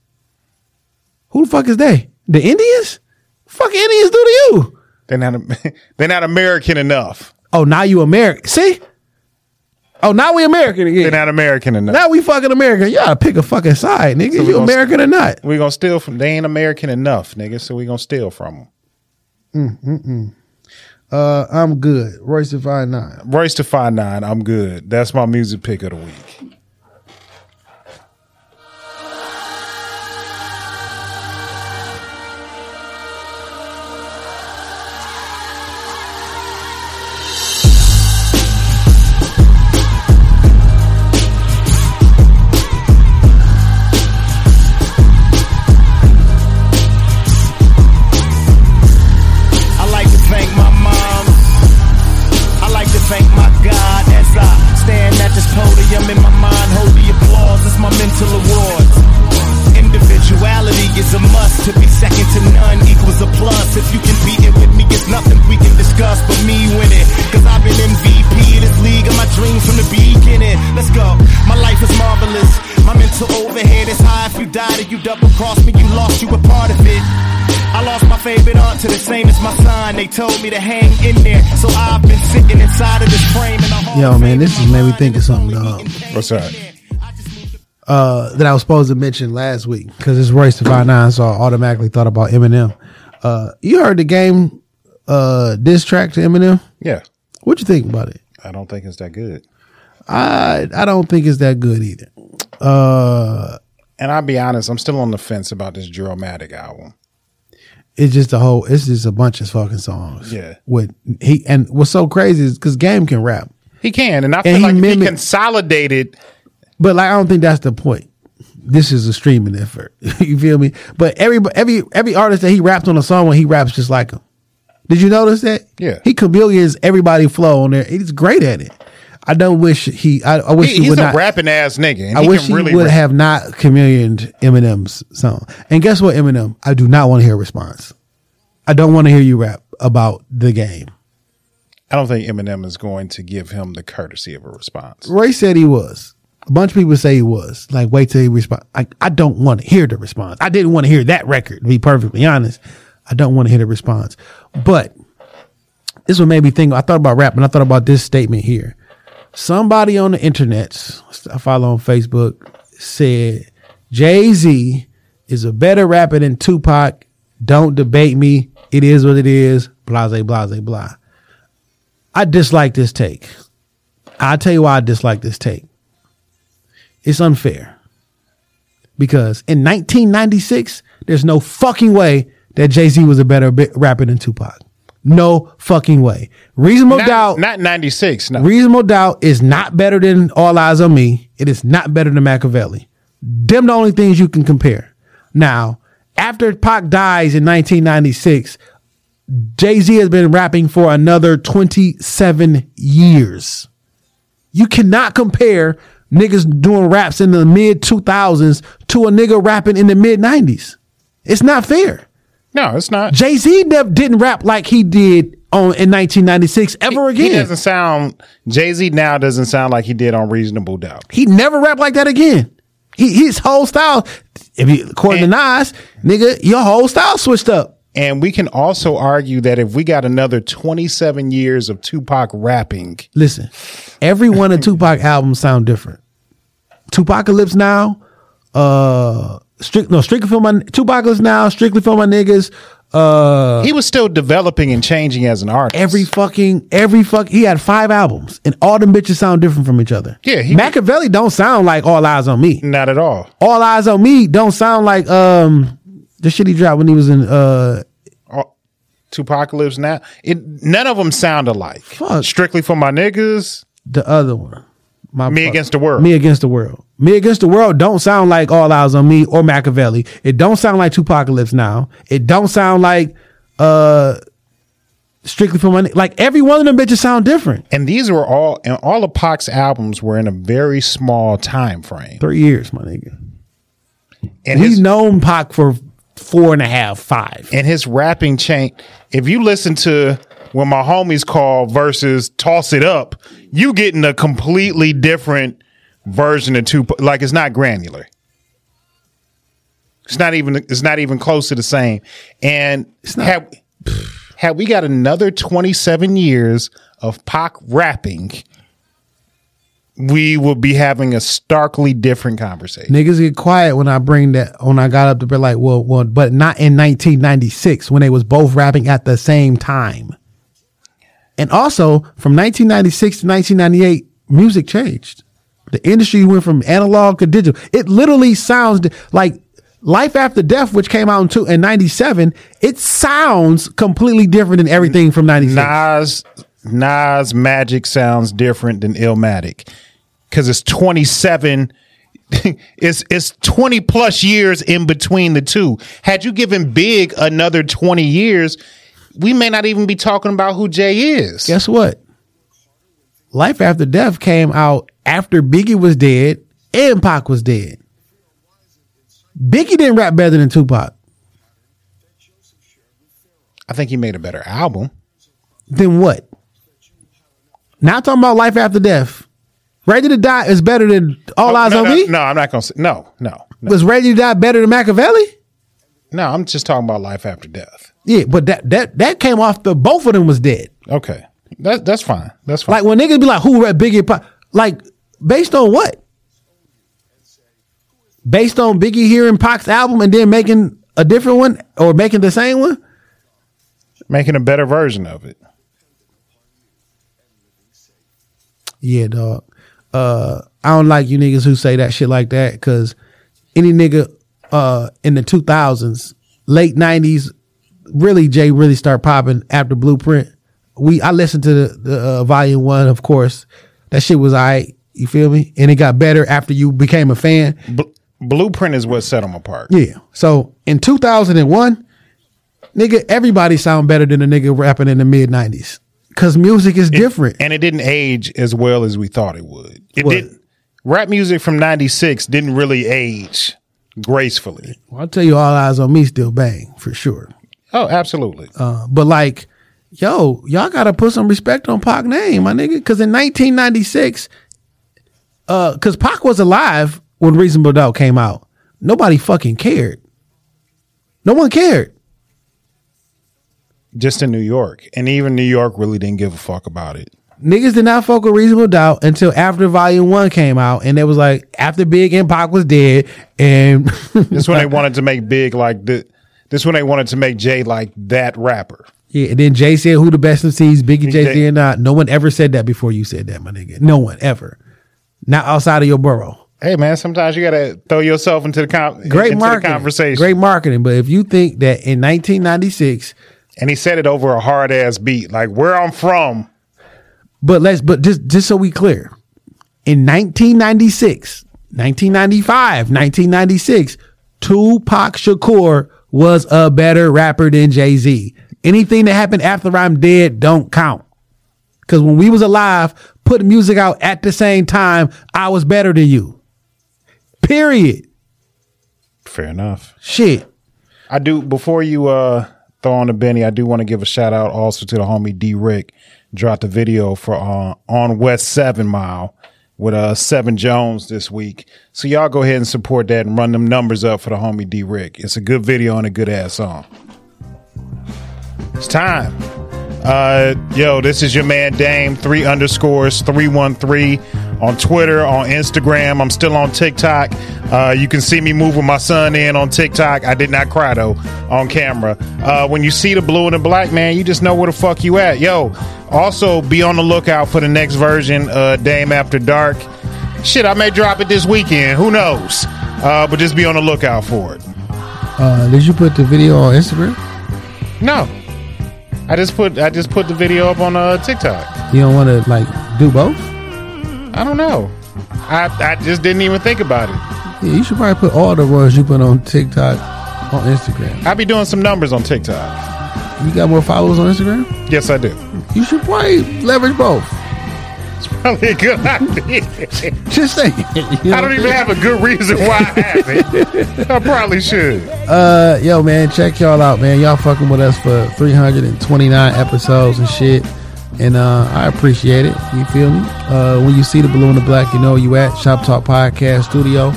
Who the fuck is they? The Indians? Fuck Indians do to you? They're not they're not American enough. Oh, now you American. See? Oh, now we American again. They're again. not American enough. Now we fucking American. You gotta pick a fucking side, nigga. we you gonna- American or not? we gonna steal from they ain't American enough, nigga. So we gonna steal from them. Mm, mm, mm. Uh, I'm good. Royce if I nine. Royce da five nine. I'm good. That's my music pick of the week. Died or you double crossed me, you lost, you were part of it. I lost my favorite aunt to the same as my son. They told me to hang in there. So I've been sitting inside of this frame. And the Yo, man, this has made me think of something, dog. What's that? Uh, that I was supposed to mention last week because it's Royce da five nine, so I automatically thought about Eminem. Uh, you heard the game uh diss track to Eminem? Yeah. What you think about it? I don't think it's that good. I I don't think it's that good either. Uh, And I'll be honest, I'm still on the fence about this Drillmatic album. It's just a whole. It's just a bunch of fucking songs. Yeah. With he and what's so crazy is because Game can rap, He can, and I And feel he like he mimic- consolidated. but like I don't think that's the point. This is a streaming effort. you feel me? But every every every artist that he raps on a song when he raps just like him. Did you notice that? Yeah. He chameleons everybody flow on there. He's great at it. I don't wish he. I, I wish He, he, he's would a not. rapping ass nigga, and I he wish can he really would rap. have not chameleoned Eminem's song. And guess what, Eminem? I do not want to hear a response. I don't want to hear you rap about the game. I don't think Eminem is going to give him the courtesy of a response. Ray said he was. A bunch of people say he was. Like, wait till he responds. I, I don't want to hear the response. I didn't want to hear that record, to be perfectly honest. I don't want to hear the response. But this is what made me think. I thought about rap and I thought about this statement here. Somebody on the internet, I follow on Facebook, said Jay Z is a better rapper than Tupac. Don't debate me. It is what it is. Blase, blase, blah. I dislike this take. I'll tell you why I dislike this take. It's unfair. Because in 1996, there's no fucking way that Jay Z was a better rapper than Tupac. No fucking way. Reasonable Not, doubt. not 96. No. Reasonable doubt is not better than All Eyez on Me. It is not better than Machiavelli. Them the only things you can compare. Now, after Pac dies in 1996, Jay Z has been rapping for another 27 years. You cannot compare niggas doing raps in the mid 2000s to a nigga rapping in the mid 90s. It's not fair. No, it's not. Jay Z didn't rap like he did on in 1996 ever He again. He doesn't sound, Jay Z now doesn't sound like he did on Reasonable Doubt. He never rapped like that again. He, his whole style, if you according And- to Nas, nigga, your whole style switched up. And we can also argue that if we got another 27 years of Tupac rapping, Listen, every one of Tupac albums sound different. Tupacalypse now, uh, strict no strictly for my Tupacalypse now, strictly for my niggas. Uh, he was still developing and changing as an artist. every fucking every fuck he had five albums and all them bitches sound different from each other. Yeah, he- Machiavelli don't sound like All Eyez on Me. Not at all. All Eyez on Me don't sound like um the shit he dropped when he was in uh Tupacalypse now, it none of them sound alike. Fuck. Strictly for my niggas, the other one. My Me fuck- Against the World. Me Against the World. Me Against the World don't sound like All Eyez on Me or Machiavelli. It don't sound like Tupacalypse now. It don't sound like uh Strictly for money. Like every one of them bitches sound different. and these were all and all of Pac's albums were in a very small time frame. Three years, my nigga. And We've known Pac for four and a half, five. and his rapping chain. If you listen to when my homies call versus toss it up, you getting a completely different version of two. Like it's not granular. It's not even. It's not even close to the same. And not. had had we got another twenty seven years of Pac rapping, we will be having a starkly different conversation. Niggas get quiet when I bring that when I got up to be like, well, well, but not in 1996 when they was both rapping at the same time. And also from 1996 to 1998, music changed. The industry went from analog to digital. It literally sounds like Life After Death, which came out in, two, in 97. It sounds completely different than everything from 96. Nas Nas Magic sounds different than Illmatic because it's 27 it's it's 20 plus years in between the two. Had you given Big another 20 years, we may not even be talking about who Jay is. Guess what? Life After Death came out after Biggie was dead and Pac was dead. Biggie didn't rap better than Tupac. I think he made a better album. Then what? Now talking about Life After Death. Ready to Die is better than All oh, Eyes no, on no, Me? no, I'm not going to say no, no. No, Was Ready to Die better than Machiavelli? no, I'm just talking about life after death. Yeah, but that that that came off the both of them was dead. Okay. That, that's fine. That's fine. Like when niggas be like, who rap Biggie? Pop? Like based on what? Based on Biggie hearing Pac's album and then making a different one or making the same one? Making a better version of it. Yeah, dog. Uh, I don't like you niggas who say that shit like that because any nigga uh in the 2000s, late 90s, really Jay really started popping after Blueprint. We I listened to the, the uh, volume 1 of course. That shit was alright, you feel me? And it got better after you became a fan. Bl- Blueprint is what set them apart. Yeah. So in 2001, nigga, everybody sound better than a nigga rapping in the mid 90s. Cause music is different. and it didn't age as well as we thought it would. It What? did. Rap music from '96 didn't really age gracefully. Well, I'll tell you, all eyes on me still bang for sure. Oh, absolutely. Uh, but like, yo, y'all gotta put some respect on Pac name, my nigga. Cause in 1996, uh, cause Pac was alive when Reasonable Doubt came out. Nobody fucking cared. No one cared. Just in New York, and even New York really didn't give a fuck about it. Niggas did not fuck with Reasonable Doubt until after Volume One came out, and it was like after Big and Pac was dead, and that's when they wanted to make big like the. This when they wanted to make Jay like that rapper. yeah, and then Jay said who the best MCs, Biggie, Jay Z, or not. No one ever said that before you said that, my nigga. No one ever. Not outside of your borough. Hey man, sometimes you gotta throw yourself into the con- Great into the conversation. Great marketing, but if you think that in 1996, and he said it over a hard ass beat, like where I'm from. but let's but just just so we clear, in 1996, 1995, 1996, Tupac Shakur was a better rapper than Jay Z. Anything that happened after I'm dead don't count. Because when we was alive, putting music out at the same time, I was better than you. Period. Fair enough. Shit. I do before you uh throw on the Benny, I do want to give a shout out also to the homie D Rick. Dropped a video for uh, on West Seven Mile with uh Seven Jones this week. So y'all go ahead and support that and run them numbers up for the homie D Rick. It's a good video and a good ass song. It's time. Uh, yo, this is your man Dame three underscores three one three on Twitter, on Instagram. I'm still on TikTok. Uh, you can see me moving my son in on TikTok. I did not cry though on camera. Uh, when you see the blue and the black man, you just know where the fuck you at. Yo, also be on the lookout for the next version, uh, Dame After Dark. Shit, I may drop it this weekend. Who knows? Uh, but just be on the lookout for it. Uh, did you put the video on Instagram? No, I just put I just put the video up on uh, TikTok. You don't want to like do both? I don't know. I I just didn't even think about it. Yeah, you should probably put all the ones you put on TikTok on Instagram. I be doing some numbers on TikTok. You got more followers on Instagram? Yes, I do. You should probably leverage both. Probably a good idea. Just saying. You know I don't even have a good reason why I have it. I probably should. Uh, yo, man, check y'all out, man. Y'all fucking with us for 329 episodes and shit. And uh, I appreciate it. You feel me? Uh, when you see the blue and the black, you know you at. Shop Talk Podcast Studio.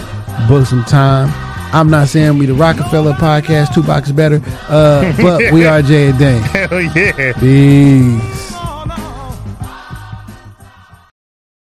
Book some time. I'm not saying we the Rockefeller Podcast, two boxes better. Uh, but we are Jay and Dame. Hell yeah. Peace.